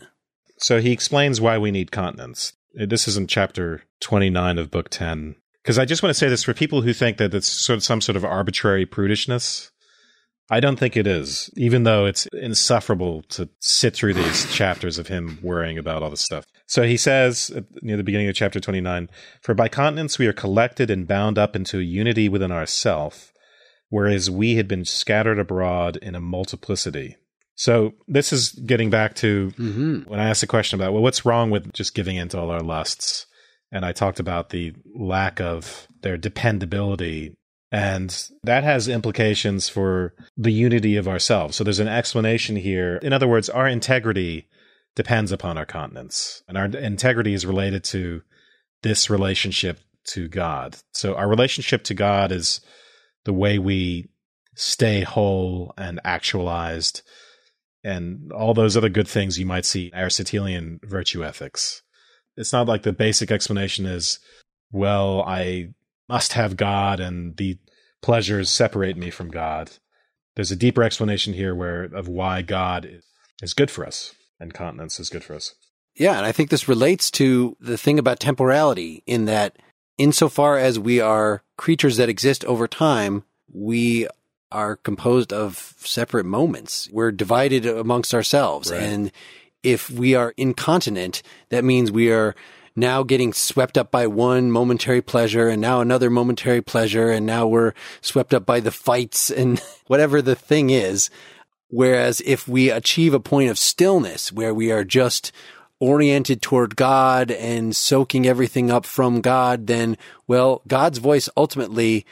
So he explains why we need continence. This is in chapter 29 of book 10. Because I just want to say this for people who think that it's sort of some sort of arbitrary prudishness. I don't think it is, even though it's insufferable to sit through these chapters of him worrying about all this stuff. So he says near the beginning of chapter 29 For by continence we are collected and bound up into a unity within ourself, whereas we had been scattered abroad in a multiplicity. So this is getting back to Mm-hmm. when I asked the question about, well, what's wrong with just giving into all our lusts? And I talked about the lack of their dependability. And that has implications for the unity of ourselves. So there's an explanation here. In other words, our integrity depends upon our continence, and our integrity is related to this relationship to God. So our relationship to God is the way we stay whole and actualized and all those other good things you might see Aristotelian virtue ethics. It's not like the basic explanation is, well, I must have God and the pleasures separate me from God. There's a deeper explanation here where of why God is, good for us and continence is good for us. Yeah, and I think this relates to the thing about temporality in that insofar as we are creatures that exist over time, we are composed of separate moments. We're divided amongst ourselves. Right. And if we are incontinent, that means we are now getting swept up by one momentary pleasure and now another momentary pleasure. And now we're swept up by the fights and whatever the thing is. Whereas if we achieve a point of stillness where we are just oriented toward God and soaking everything up from God, then, well, God's voice ultimately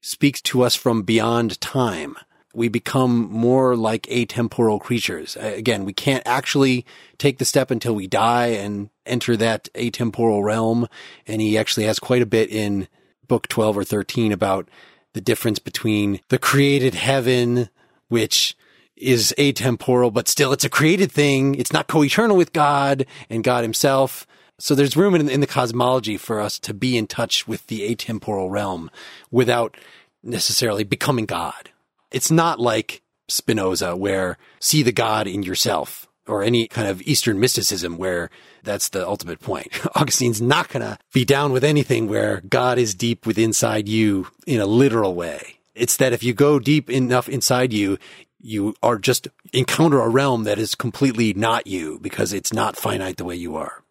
speaks to us from beyond time. We become more like atemporal creatures. Again, we can't actually take the step until we die and enter that atemporal realm. And he actually has quite a bit in book 12 or 13 about the difference between the created heaven, which is atemporal, but still it's a created thing. It's not co-eternal with God and God himself. So there's room in, in the cosmology for us to be in touch with the atemporal realm without necessarily becoming God. It's not like Spinoza where see the God in yourself or any kind of Eastern mysticism where that's the ultimate point. Augustine's not going to be down with anything where God is deep within inside you in a literal way. It's that if you go deep enough inside you, you are just encounter a realm that is completely not you because it's not finite the way you are.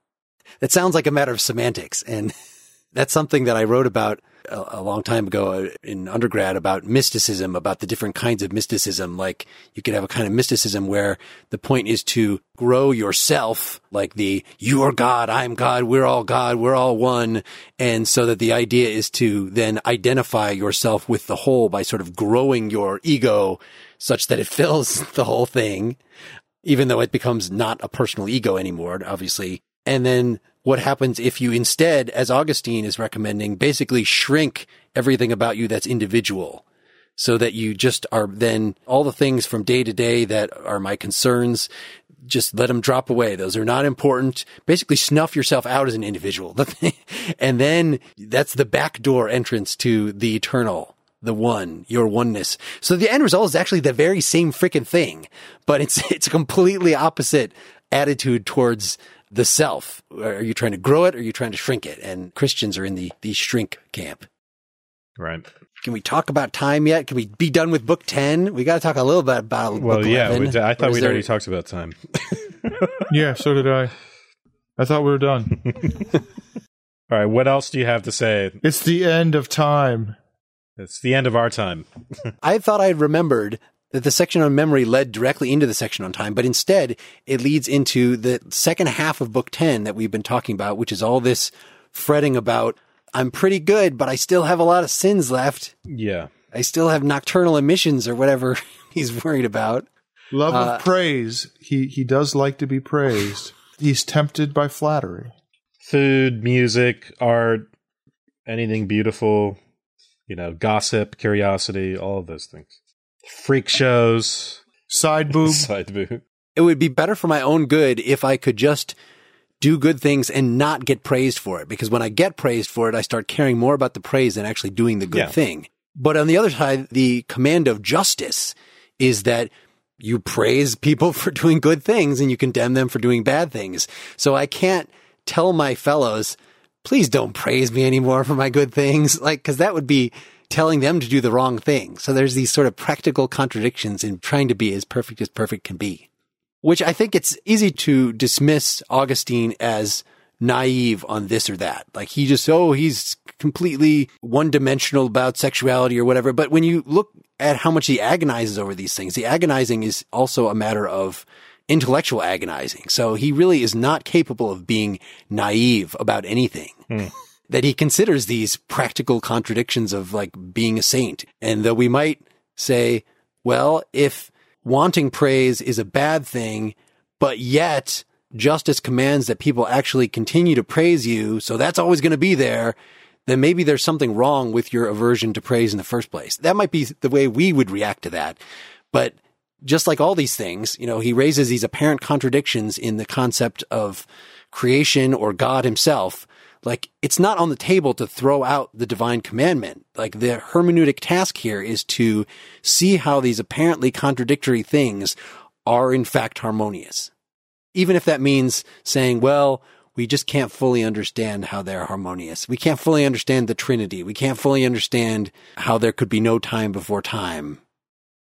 That sounds like a matter of semantics. And that's something that I wrote about a, a long time ago uh, in undergrad about mysticism, about the different kinds of mysticism. Like you could have a kind of mysticism where the point is to grow yourself, like the you are God, I'm God, we're all God, we're all one. And so that the idea is to then identify yourself with the whole by sort of growing your ego such that it fills the whole thing, even though it becomes not a personal ego anymore, obviously. And then what happens if you instead, as Augustine is recommending, basically shrink everything about you that's individual so that you just are then all the things from day to day that are my concerns, just let them drop away. Those are not important. Basically snuff yourself out as an individual. and then that's the backdoor entrance to the eternal the one, your oneness. So the end result is actually the very same freaking thing, but it's, it's a completely opposite attitude towards the self. Are you trying to grow it or are you trying to shrink it? And Christians are in the, the shrink camp. Right. Can we talk about time yet? Can we be done with book 10? We got to talk a little bit about Well, book yeah, we I thought we'd there- already talked about time. Yeah, so did I. I thought we were done. All right, what else do you have to say? it's the end of time. It's the end of our time. I thought I remembered that the section on memory led directly into the section on time, but instead it leads into the second half of book 10 that we've been talking about, which is all this fretting about, I'm pretty good, but I still have a lot of sins left. Yeah. I still have nocturnal emissions or whatever he's worried about. Love Uh, of praise. He he does like to be praised. He's tempted by flattery. Food, music, art, anything beautiful, you know, gossip, curiosity, all of those things. Freak shows, Side boob. side boob. It would be better for my own good if I could just do good things and not get praised for it. Because when I get praised for it, I start caring more about the praise than actually doing the good Yeah. thing. But on the other side, the command of justice is that you praise people for doing good things and you condemn them for doing bad things. So I can't tell my fellows, please don't praise me anymore for my good things. Like, cause that would be telling them to do the wrong thing. So there's these sort of practical contradictions in trying to be as perfect as perfect can be, which I think it's easy to dismiss Augustine as naive on this or that. Like he just, oh, he's completely one dimensional about sexuality or whatever. But when you look at how much he agonizes over these things, the agonizing is also a matter of intellectual agonizing. So he really is not capable of being naive about anything. Hmm. That he considers these practical contradictions of like being a saint. And though we might say, well, if wanting praise is a bad thing, but yet justice commands that people actually continue to praise you, so that's always going to be there, then maybe there's something wrong with your aversion to praise in the first place. That might be the way we would react to that. But just like all these things, you know, he raises these apparent contradictions in the concept of creation or God himself. Like it's not on the table to throw out the divine commandment. Like the hermeneutic task here is to see how these apparently contradictory things are in fact harmonious. Even if that means saying, well, we just can't fully understand how they're harmonious. We can't fully understand the Trinity. We can't fully understand how there could be no time before time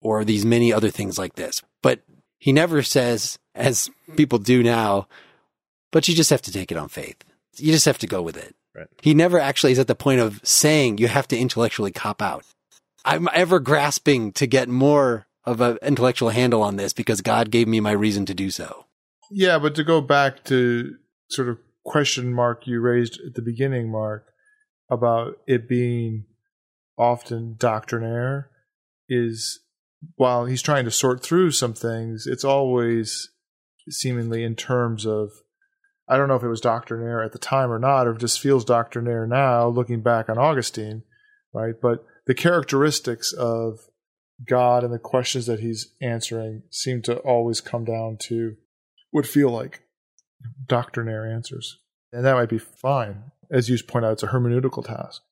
or these many other things like this. But he never says, as people do now, but you just have to take it on faith. You just have to go with it. Right. He never actually is at the point of saying you have to intellectually cop out. I'm ever grasping to get more of an intellectual handle on this because God gave me my reason to do so. Yeah, but to go back to sort of question mark you raised at the beginning, Mark, about it being often doctrinaire is while he's trying to sort through some things, it's always seemingly in terms of I don't know if it was doctrinaire at the time or not, or if it just feels doctrinaire now, looking back on Augustine, right? But the characteristics of God and the questions that he's answering seem to always come down to would feel like doctrinaire answers. And that might be fine. As you point out, it's a hermeneutical task.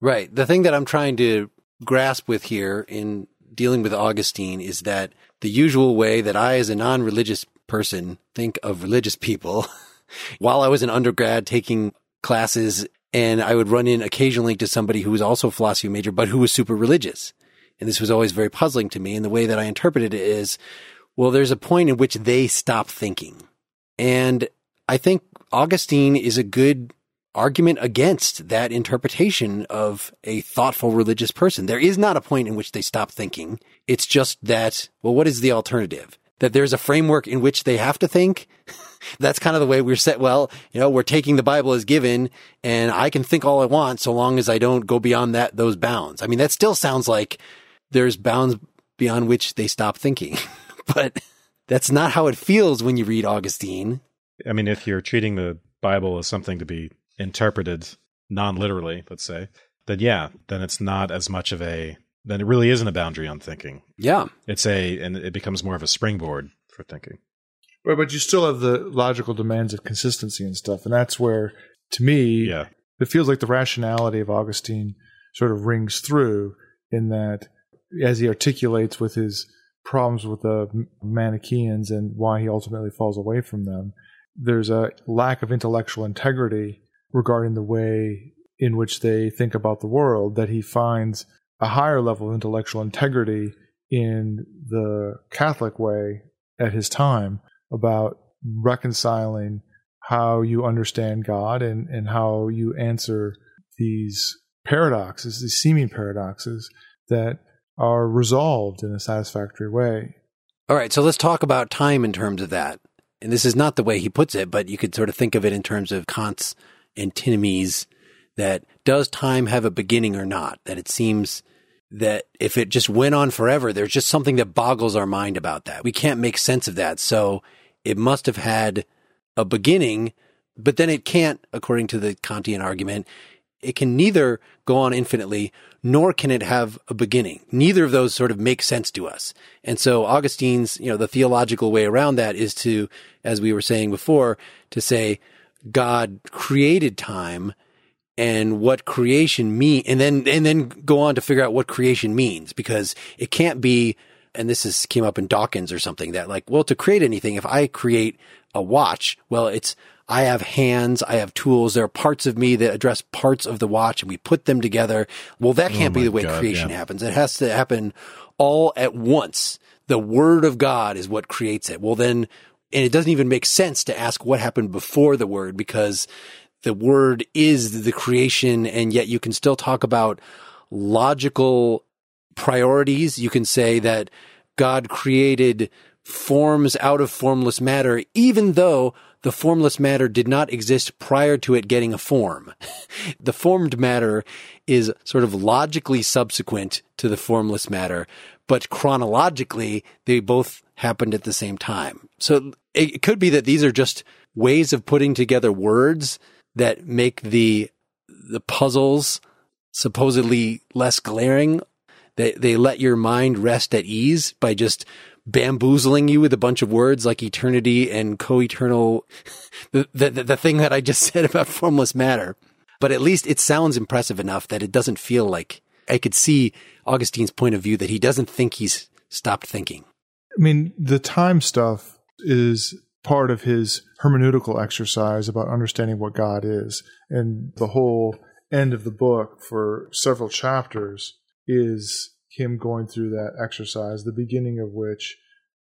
Right. The thing that I'm trying to grasp with here in dealing with Augustine is that the usual way that I, as a non religious person, think of religious people, while I was an undergrad taking classes, and I would run in occasionally to somebody who was also a philosophy major, but who was super religious. And this was always very puzzling to me. And the way that I interpreted it is, well, there's a point in which they stop thinking. And I think Augustine is a good argument against that interpretation of a thoughtful religious person. There is not a point in which they stop thinking. It's just that, well, what is the alternative? That there's a framework in which they have to think. That's kind of the way we're set. Well, you know, we're taking the Bible as given and I can think all I want so long as I don't go beyond that, those bounds. I mean, that still sounds like there's bounds beyond which they stop thinking, but that's not how it feels when you read Augustine. I mean, if you're treating the Bible as something to be interpreted non literally, let's say, then yeah, then it's not as much of a, then it really isn't a boundary on thinking. Yeah. It's a, and it becomes more of a springboard for thinking. Right, but you still have the logical demands of consistency and stuff. And that's where, to me, Yeah. it feels like the rationality of Augustine sort of rings through in that as he articulates with his problems with the Manichaeans and why he ultimately falls away from them, there's a lack of intellectual integrity regarding the way in which they think about the world that he finds a higher level of intellectual integrity in the Catholic way at his time about reconciling how you understand God and, and how you answer these paradoxes, these seeming paradoxes that are resolved in a satisfactory way. All right. So let's talk about time in terms of that. And this is not the way he puts it, but you could sort of think of it in terms of Kant's antinomies that does time have a beginning or not? That it seems that if it just went on forever, there's just something that boggles our mind about that. We can't make sense of that. So it must have had a beginning, but then it can't, according to the Kantian argument, it can neither go on infinitely nor can it have a beginning. Neither of those sort of make sense to us. And so Augustine's, you know, the theological way around that is to, as we were saying before, to say God created time and what creation mean, and then, and then go on to figure out what creation means because it can't be, and this is came up in Dawkins or something that like, well, to create anything, if I create a watch, well, it's, I have hands, I have tools. There are parts of me that address parts of the watch and we put them together. Well, that oh can't Oh be the way God, creation yeah. happens. It has to happen all at once. The word of God is what creates it. Well, then, and it doesn't even make sense to ask what happened before the word because the word is the creation and yet you can still talk about logical priorities. You can say that God created forms out of formless matter, even though the formless matter did not exist prior to it getting a form. the formed matter is sort of logically subsequent to the formless matter, but chronologically, they both happened at the same time. So it could be that these are just ways of putting together words that make the, the puzzles supposedly less glaring. They, they let your mind rest at ease by just bamboozling you with a bunch of words like eternity and co-eternal, the, the, the thing that I just said about formless matter. But at least it sounds impressive enough that it doesn't feel like I could see Augustine's point of view that he doesn't think he's stopped thinking. I mean, the time stuff is part of his hermeneutical exercise about understanding what God is. And the whole end of the book for several chapters is him going through that exercise, the beginning of which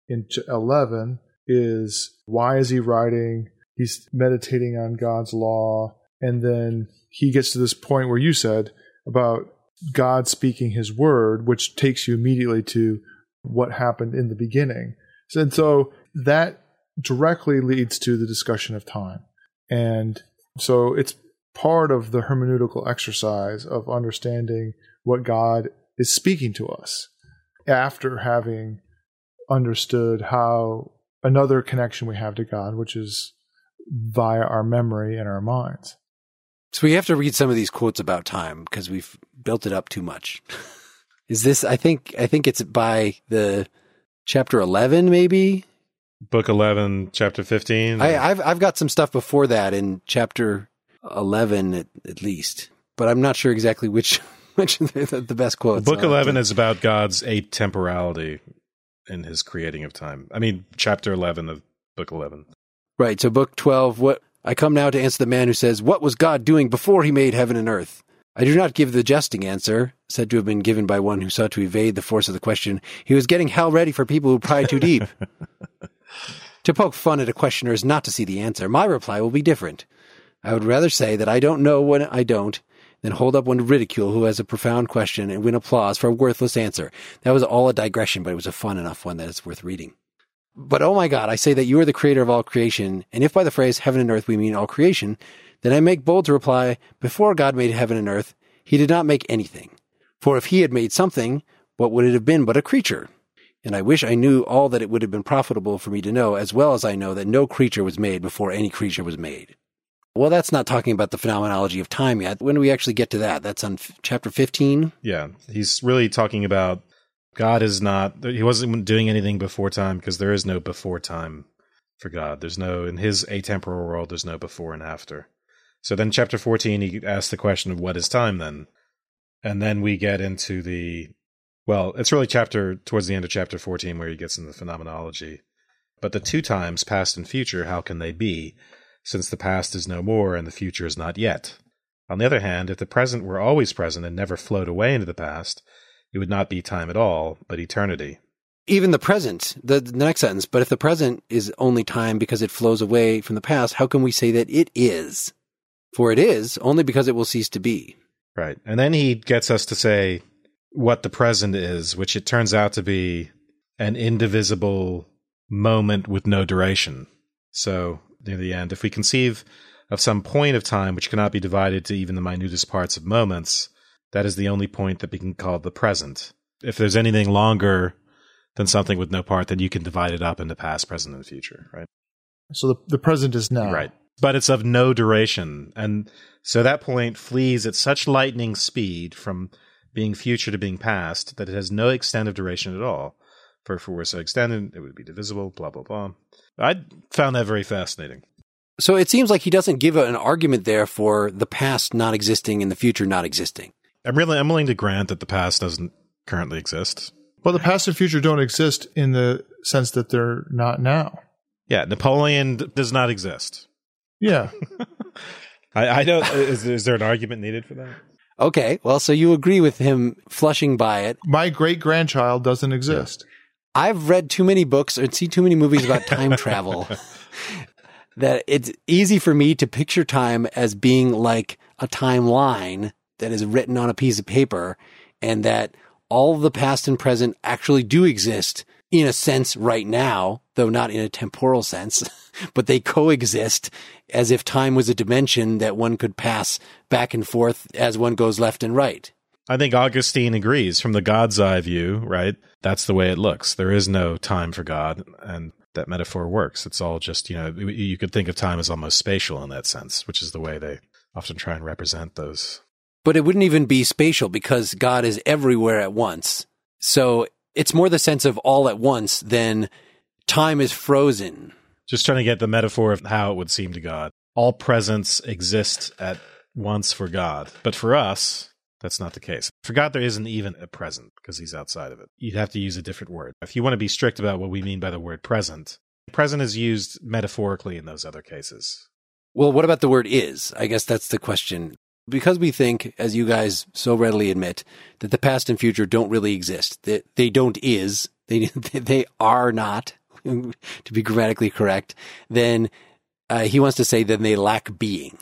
in 11 is why is he writing? He's meditating on God's law. And then he gets to this point where you said about God speaking his word, which takes you immediately to what happened in the beginning. And so that directly leads to the discussion of time. And so it's part of the hermeneutical exercise of understanding what God is speaking to us after having understood how another connection we have to God, which is via our memory and our minds. So we have to read some of these quotes about time because we've built it up too much. Is this, I think, I think it's by the chapter 11, maybe. Book 11, chapter 15. I, I've, I've got some stuff before that in chapter 11 at, at least, but I'm not sure exactly which, which the, the best quotes. Book 11 is about God's atemporality in his creating of time. I mean, chapter 11 of book 11. Right. So book 12, what I come now to answer the man who says, what was God doing before he made heaven and earth? I do not give the jesting answer, said to have been given by one who sought to evade the force of the question. He was getting hell ready for people who pry too deep. to poke fun at a questioner is not to see the answer. My reply will be different. I would rather say that I don't know when I don't than hold up one to ridicule who has a profound question and win applause for a worthless answer. That was all a digression, but it was a fun enough one that it's worth reading. But oh my God, I say that you are the creator of all creation, and if by the phrase heaven and earth we mean all creation, then I make bold to reply, before God made heaven and earth, he did not make anything. For if he had made something, what would it have been but a creature? And I wish I knew all that it would have been profitable for me to know, as well as I know that no creature was made before any creature was made. Well, that's not talking about the phenomenology of time yet. When do we actually get to that? That's on f- chapter 15. Yeah, he's really talking about God is not, he wasn't doing anything before time because there is no before time for God. There's no, in his atemporal world, there's no before and after. So then, chapter 14, he asks the question of what is time then? And then we get into the, well, it's really chapter, towards the end of chapter 14 where he gets into the phenomenology. But the two times, past and future, how can they be? Since the past is no more and the future is not yet. On the other hand, if the present were always present and never flowed away into the past, it would not be time at all, but eternity. Even the present, the, the next sentence, but if the present is only time because it flows away from the past, how can we say that it is? For it is only because it will cease to be. Right. And then he gets us to say what the present is, which it turns out to be an indivisible moment with no duration. So, near the end, if we conceive of some point of time which cannot be divided to even the minutest parts of moments, that is the only point that we can call the present. If there's anything longer than something with no part, then you can divide it up into past, present, and future, right? So the, the present is now. Right. But it's of no duration. And so that point flees at such lightning speed from being future to being past that it has no extent of duration at all. For if it were so extended, it would be divisible, blah, blah, blah. I found that very fascinating. So it seems like he doesn't give an argument there for the past not existing and the future not existing. I'm really I'm willing to grant that the past doesn't currently exist. Well, the past and future don't exist in the sense that they're not now. Yeah, Napoleon d- does not exist. Yeah. I, I don't. Is, is there an argument needed for that? Okay, well, so you agree with him flushing by it. My great grandchild doesn't exist. I've read too many books or seen too many movies about time travel that it's easy for me to picture time as being like a timeline that is written on a piece of paper and that all of the past and present actually do exist in a sense right now, though not in a temporal sense, but they coexist as if time was a dimension that one could pass back and forth as one goes left and right. I think Augustine agrees from the God's eye view, right? That's the way it looks. There is no time for God, and that metaphor works. It's all just, you know, you could think of time as almost spatial in that sense, which is the way they often try and represent those. But it wouldn't even be spatial because God is everywhere at once. So it's more the sense of all at once than time is frozen. Just trying to get the metaphor of how it would seem to God. All presence exists at once for God. But for us, that's not the case. For God, there isn't even a present because he's outside of it. You'd have to use a different word. If you want to be strict about what we mean by the word present, present is used metaphorically in those other cases. Well, what about the word is? I guess that's the question. Because we think, as you guys so readily admit, that the past and future don't really exist. That they don't is. They, they are not, to be grammatically correct. Then uh, he wants to say that they lack being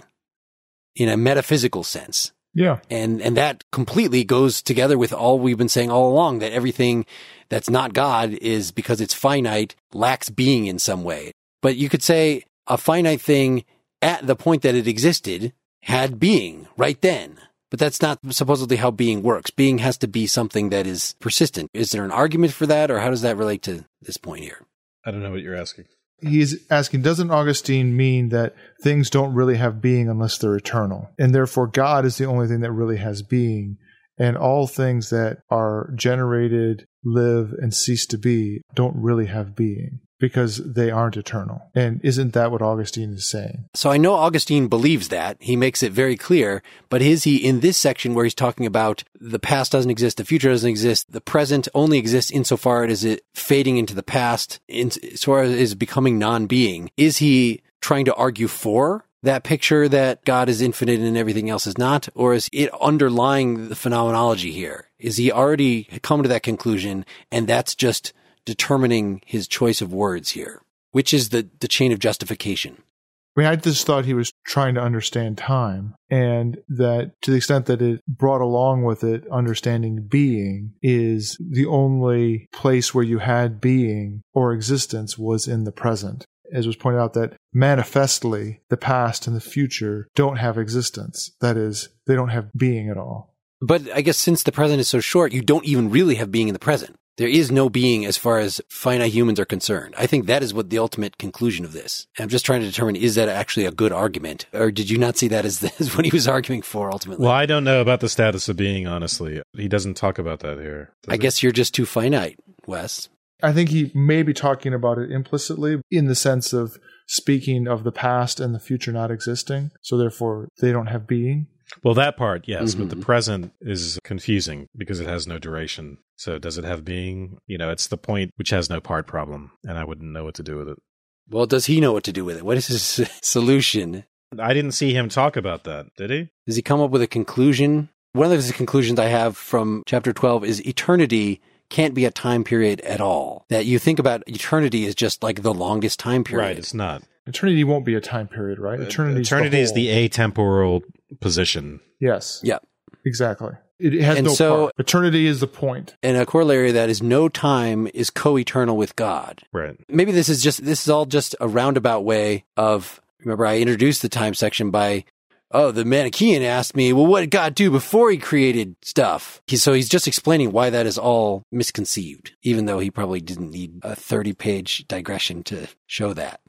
in a metaphysical sense. Yeah. And, and that completely goes together with all we've been saying all along that everything that's not God is because it's finite, lacks being in some way. But you could say a finite thing at the point that it existed had being right then. But that's not supposedly how being works. Being has to be something that is persistent. Is there an argument for that or how does that relate to this point here? I don't know what you're asking. He's asking, doesn't Augustine mean that things don't really have being unless they're eternal? And therefore, God is the only thing that really has being. And all things that are generated, live, and cease to be don't really have being because they aren't eternal. And isn't that what Augustine is saying? So I know Augustine believes that. He makes it very clear. But is he in this section where he's talking about the past doesn't exist, the future doesn't exist, the present only exists insofar as it fading into the past, insofar as it is becoming non-being? Is he trying to argue for that picture that God is infinite and everything else is not? Or is it underlying the phenomenology here? Is he already come to that conclusion and that's just determining his choice of words here, which is the, the chain of justification. I mean, I just thought he was trying to understand time, and that to the extent that it brought along with it understanding being is the only place where you had being or existence was in the present. As was pointed out, that manifestly the past and the future don't have existence. That is, they don't have being at all. But I guess since the present is so short, you don't even really have being in the present. There is no being as far as finite humans are concerned. I think that is what the ultimate conclusion of this. I'm just trying to determine is that actually a good argument, or did you not see that as, as what he was arguing for ultimately? Well, I don't know about the status of being. Honestly, he doesn't talk about that here. I he? guess you're just too finite, Wes. I think he may be talking about it implicitly in the sense of speaking of the past and the future not existing, so therefore they don't have being. Well, that part, yes, mm-hmm. but the mm-hmm. present is confusing because it has no duration. So does it have being? You know, it's the point which has no part problem, and I wouldn't know what to do with it. Well, does he know what to do with it? What is his solution? I didn't see him talk about that, did he? Does he come up with a conclusion? One of the conclusions I have from chapter 12 is eternity can't be a time period at all. That you think about eternity is just like the longest time period. Right, it's not. Eternity won't be a time period, right? Eternity, eternity is the atemporal position. Yes. Yeah. Exactly. It has and no so, part. Eternity is the point. And a corollary of that is no time is co-eternal with God. Right. Maybe this is just this is all just a roundabout way of remember I introduced the time section by oh, the Manichaean asked me, well, what did God do before he created stuff? He, so he's just explaining why that is all misconceived, even though he probably didn't need a 30 page digression to show that.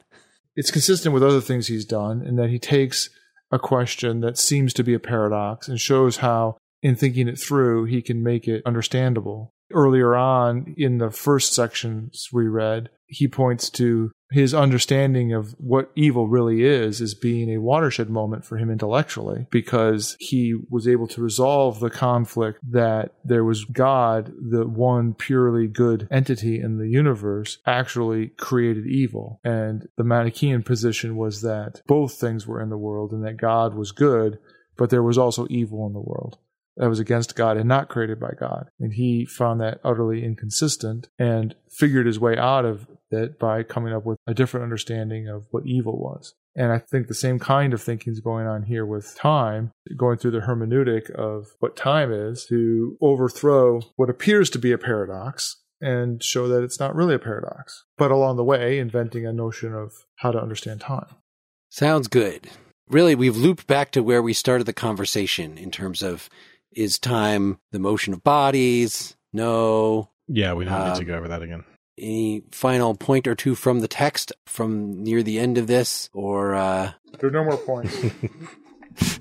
It's consistent with other things he's done in that he takes a question that seems to be a paradox and shows how, in thinking it through, he can make it understandable. Earlier on in the first sections we read, he points to his understanding of what evil really is as being a watershed moment for him intellectually because he was able to resolve the conflict that there was God, the one purely good entity in the universe, actually created evil. And the Manichaean position was that both things were in the world and that God was good, but there was also evil in the world that was against God and not created by God. And he found that utterly inconsistent and figured his way out of it by coming up with a different understanding of what evil was. And I think the same kind of thinking is going on here with time, going through the hermeneutic of what time is to overthrow what appears to be a paradox and show that it's not really a paradox, but along the way, inventing a notion of how to understand time. Sounds good. Really, we've looped back to where we started the conversation in terms of is time the motion of bodies? No. Yeah, we don't Um, need to go over that again. Any final point or two from the text from near the end of this or uh, There are no more points.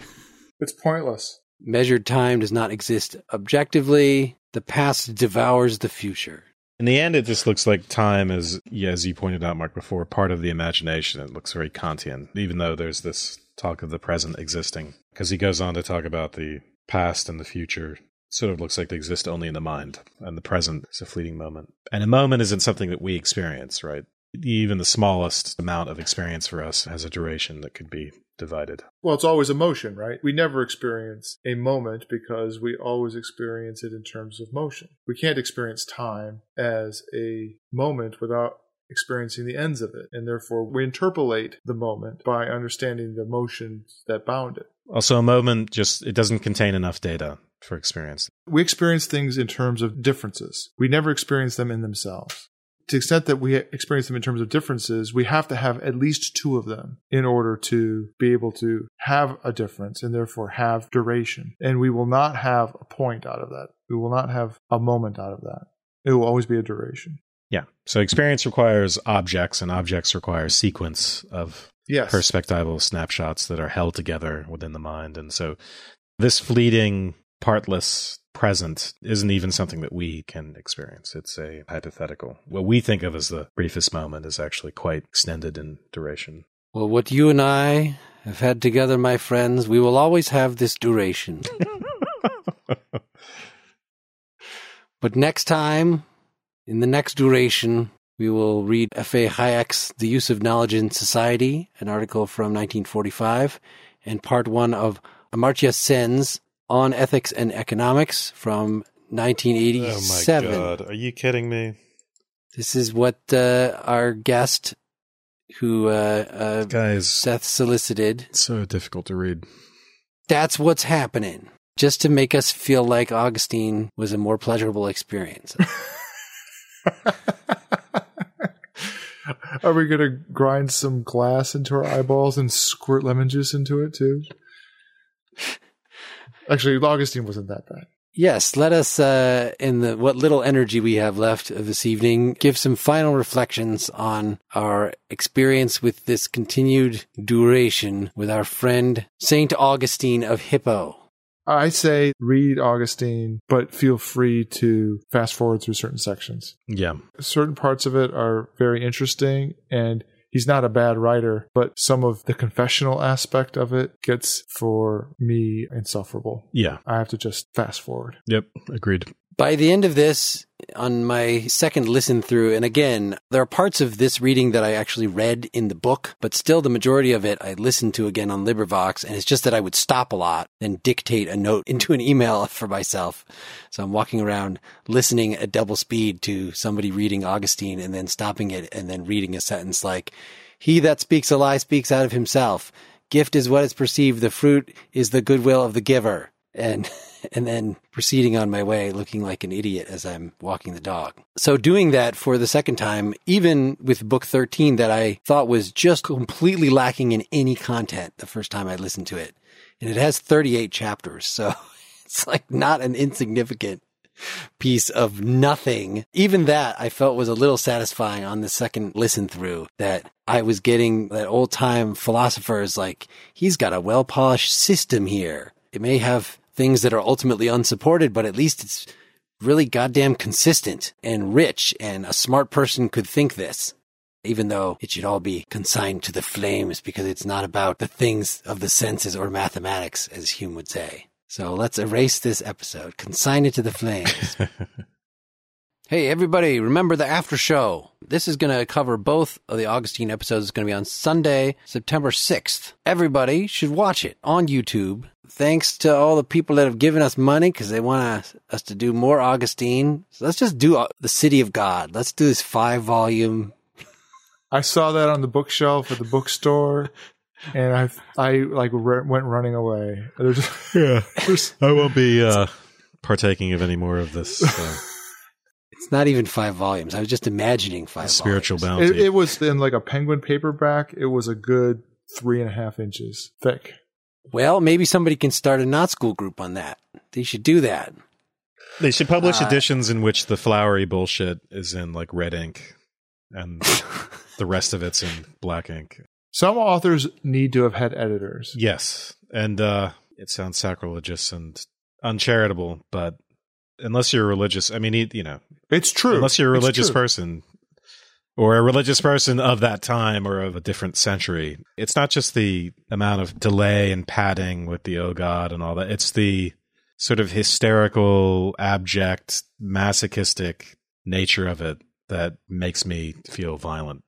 it's pointless. measured time does not exist objectively. The past devours the future. In the end, it just looks like time is, yeah, as you pointed out, Mark, before, part of the imagination. It looks very Kantian, even though there's this talk of the present existing. Because he goes on to talk about the past and the future sort of looks like they exist only in the mind, and the present is a fleeting moment. And a moment isn't something that we experience, right? Even the smallest amount of experience for us has a duration that could be divided. Well, it's always emotion, right? We never experience a moment because we always experience it in terms of motion. We can't experience time as a moment without experiencing the ends of it. And therefore, we interpolate the moment by understanding the motions that bound it. Also, a moment just, it doesn't contain enough data for experience. We experience things in terms of differences. We never experience them in themselves. To the extent that we experience them in terms of differences, we have to have at least two of them in order to be able to have a difference and therefore have duration. And we will not have a point out of that. We will not have a moment out of that. It will always be a duration. Yeah. So experience requires objects, and objects require sequence of Yes. perspectival snapshots that are held together within the mind. And so this fleeting, partless present isn't even something that we can experience. It's a hypothetical. What we think of as the briefest moment is actually quite extended in duration. Well, what you and I have had together, my friends, we will always have this duration. but next time, in the next duration, we will read F.A. Hayek's The Use of Knowledge in Society, an article from 1945, and part one of Amartya Sen's On Ethics and Economics from 1987. Oh my God. Are you kidding me? This is what uh, our guest, who uh, uh, Guys, Seth solicited, so difficult to read. that's what's happening. Just to make us feel like Augustine was a more pleasurable experience. Are we going to grind some glass into our eyeballs and squirt lemon juice into it too? Actually, Augustine wasn't that bad. yes, let us, uh, in the what little energy we have left of this evening, give some final reflections on our experience with this continued duration with our friend Saint Augustine of Hippo. I say read Augustine, but feel free to fast forward through certain sections. Yeah. Certain parts of it are very interesting, and he's not a bad writer, but some of the confessional aspect of it gets for me insufferable. Yeah. I have to just fast forward. Yep. Agreed. By the end of this, on my second listen through, and again, there are parts of this reading that I actually read in the book, but still the majority of it I listened to again on LibriVox, and it's just that I would stop a lot and dictate a note into an email for myself. So I'm walking around listening at double speed to somebody reading Augustine and then stopping it and then reading a sentence like, he that speaks a lie speaks out of himself. Gift is what is perceived. The fruit is the goodwill of the giver. And, and then proceeding on my way looking like an idiot as I'm walking the dog. So doing that for the second time, even with book 13 that I thought was just completely lacking in any content the first time I listened to it. And it has 38 chapters. So it's like not an insignificant piece of nothing. Even that I felt was a little satisfying on the second listen through that I was getting that old time philosophers like, he's got a well polished system here. It may have things that are ultimately unsupported, but at least it's really goddamn consistent and rich, and a smart person could think this. Even though it should all be consigned to the flames because it's not about the things of the senses or mathematics, as Hume would say. So let's erase this episode, consign it to the flames. Hey, everybody, remember the after show. This is going to cover both of the Augustine episodes. It's going to be on Sunday, September 6th. Everybody should watch it on YouTube. Thanks to all the people that have given us money because they want us to do more Augustine. So let's just do uh, The City of God. Let's do this five volume. I saw that on the bookshelf at the bookstore, and I I like re- went running away. There's, yeah, I won't be uh, partaking of any more of this. Uh, It's not even five volumes. I was just imagining five spiritual volumes. bounty. it, it was in like a penguin paperback. It was a good three and a half inches thick. Well, maybe somebody can start a not school group on that. They should do that. they should publish Uh, editions in which the flowery bullshit is in like red ink, and the rest of it's in black ink. Some authors need to have had editors. Yes, and uh, it sounds sacrilegious and uncharitable, but unless you're religious, I mean, you you know, It's true. unless you're a religious person or a religious person of that time or of a different century, it's not just the amount of delay and padding with the oh god and all that. It's the sort of hysterical, abject, masochistic nature of it that makes me feel violent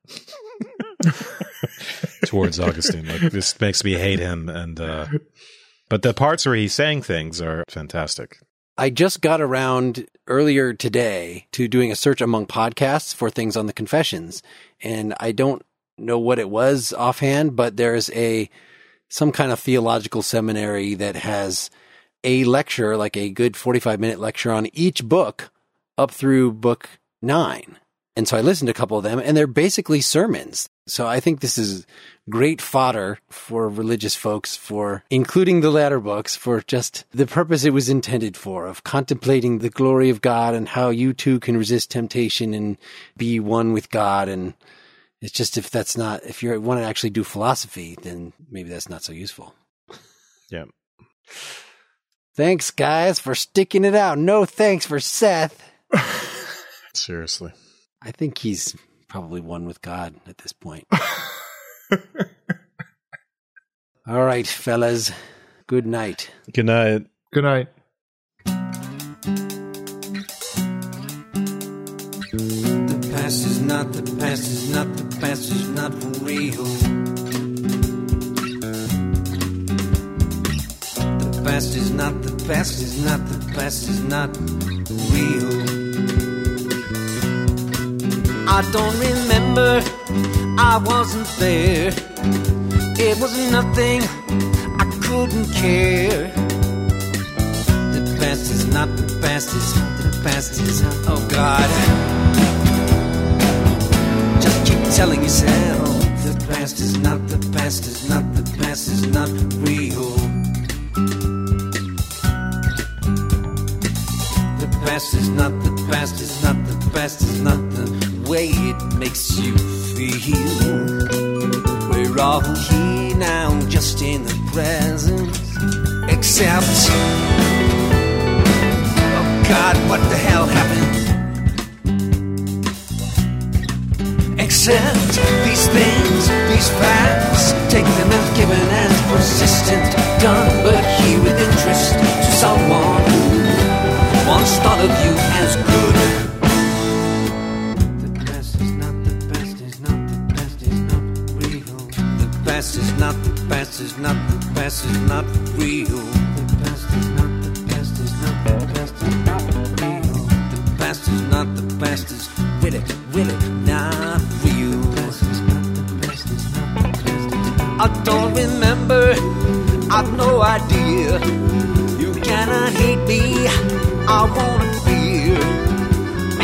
towards Augustine. Like this makes me hate him and uh but the parts where he's saying things are fantastic. I just got around earlier today to doing a search among podcasts for things on the confessions. And I don't know what it was offhand, but there's a, some kind of theological seminary that has a lecture, like a good 45 minute lecture on each book up through book nine. And so I listened to a couple of them and they're basically sermons. So I think this is great fodder for religious folks for including the latter books for just the purpose it was intended for of contemplating the glory of God and how you too can resist temptation and be one with God. And it's just if that's not, if you want to actually do philosophy, then maybe that's not so useful. Yeah. Thanks guys for sticking it out. No thanks for Seth. Seriously. I think he's probably one with God at this point. All right, fellas. Good night. Good night. Good night. The past is not the past is not the past is not for real. The past is not the past is not the past is not real. I don't remember, I wasn't there. It was nothing, I couldn't care. The past is not the past is the past is oh God. Just keep telling yourself the past is not the past is not the past is not real. The past is not the past is not the past is not the way it makes you feel. We're all here now, just in the present, except. Oh God, what the hell happened? Accept these things, these facts, take them as given as persistent, done, but here with interest to someone who once thought of you as past is not the past is not the past is not real. The past is not the past is not the past is not real. The past is not the past is really, really not real. I don't remember. I've no idea. You cannot hate me. I wanna fear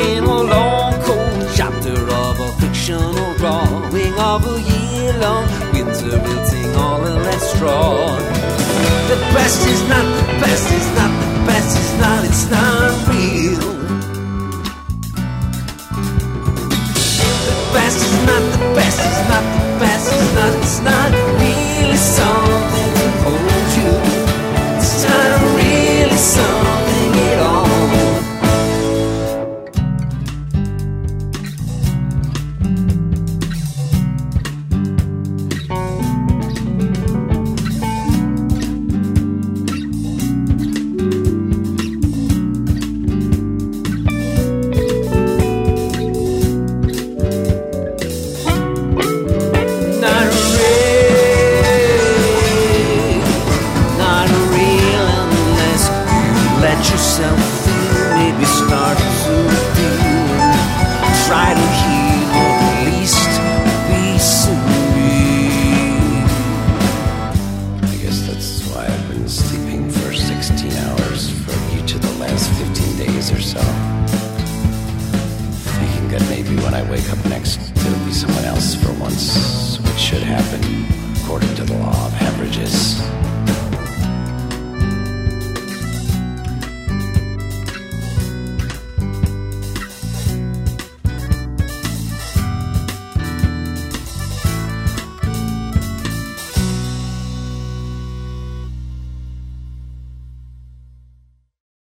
in a long cold chapter of a fictional drawing of a year-long winter melting all straw. The best is not the best is not the best is not it's not real. The best is not the best is not the best is not it's not really something to hold you. It's not really something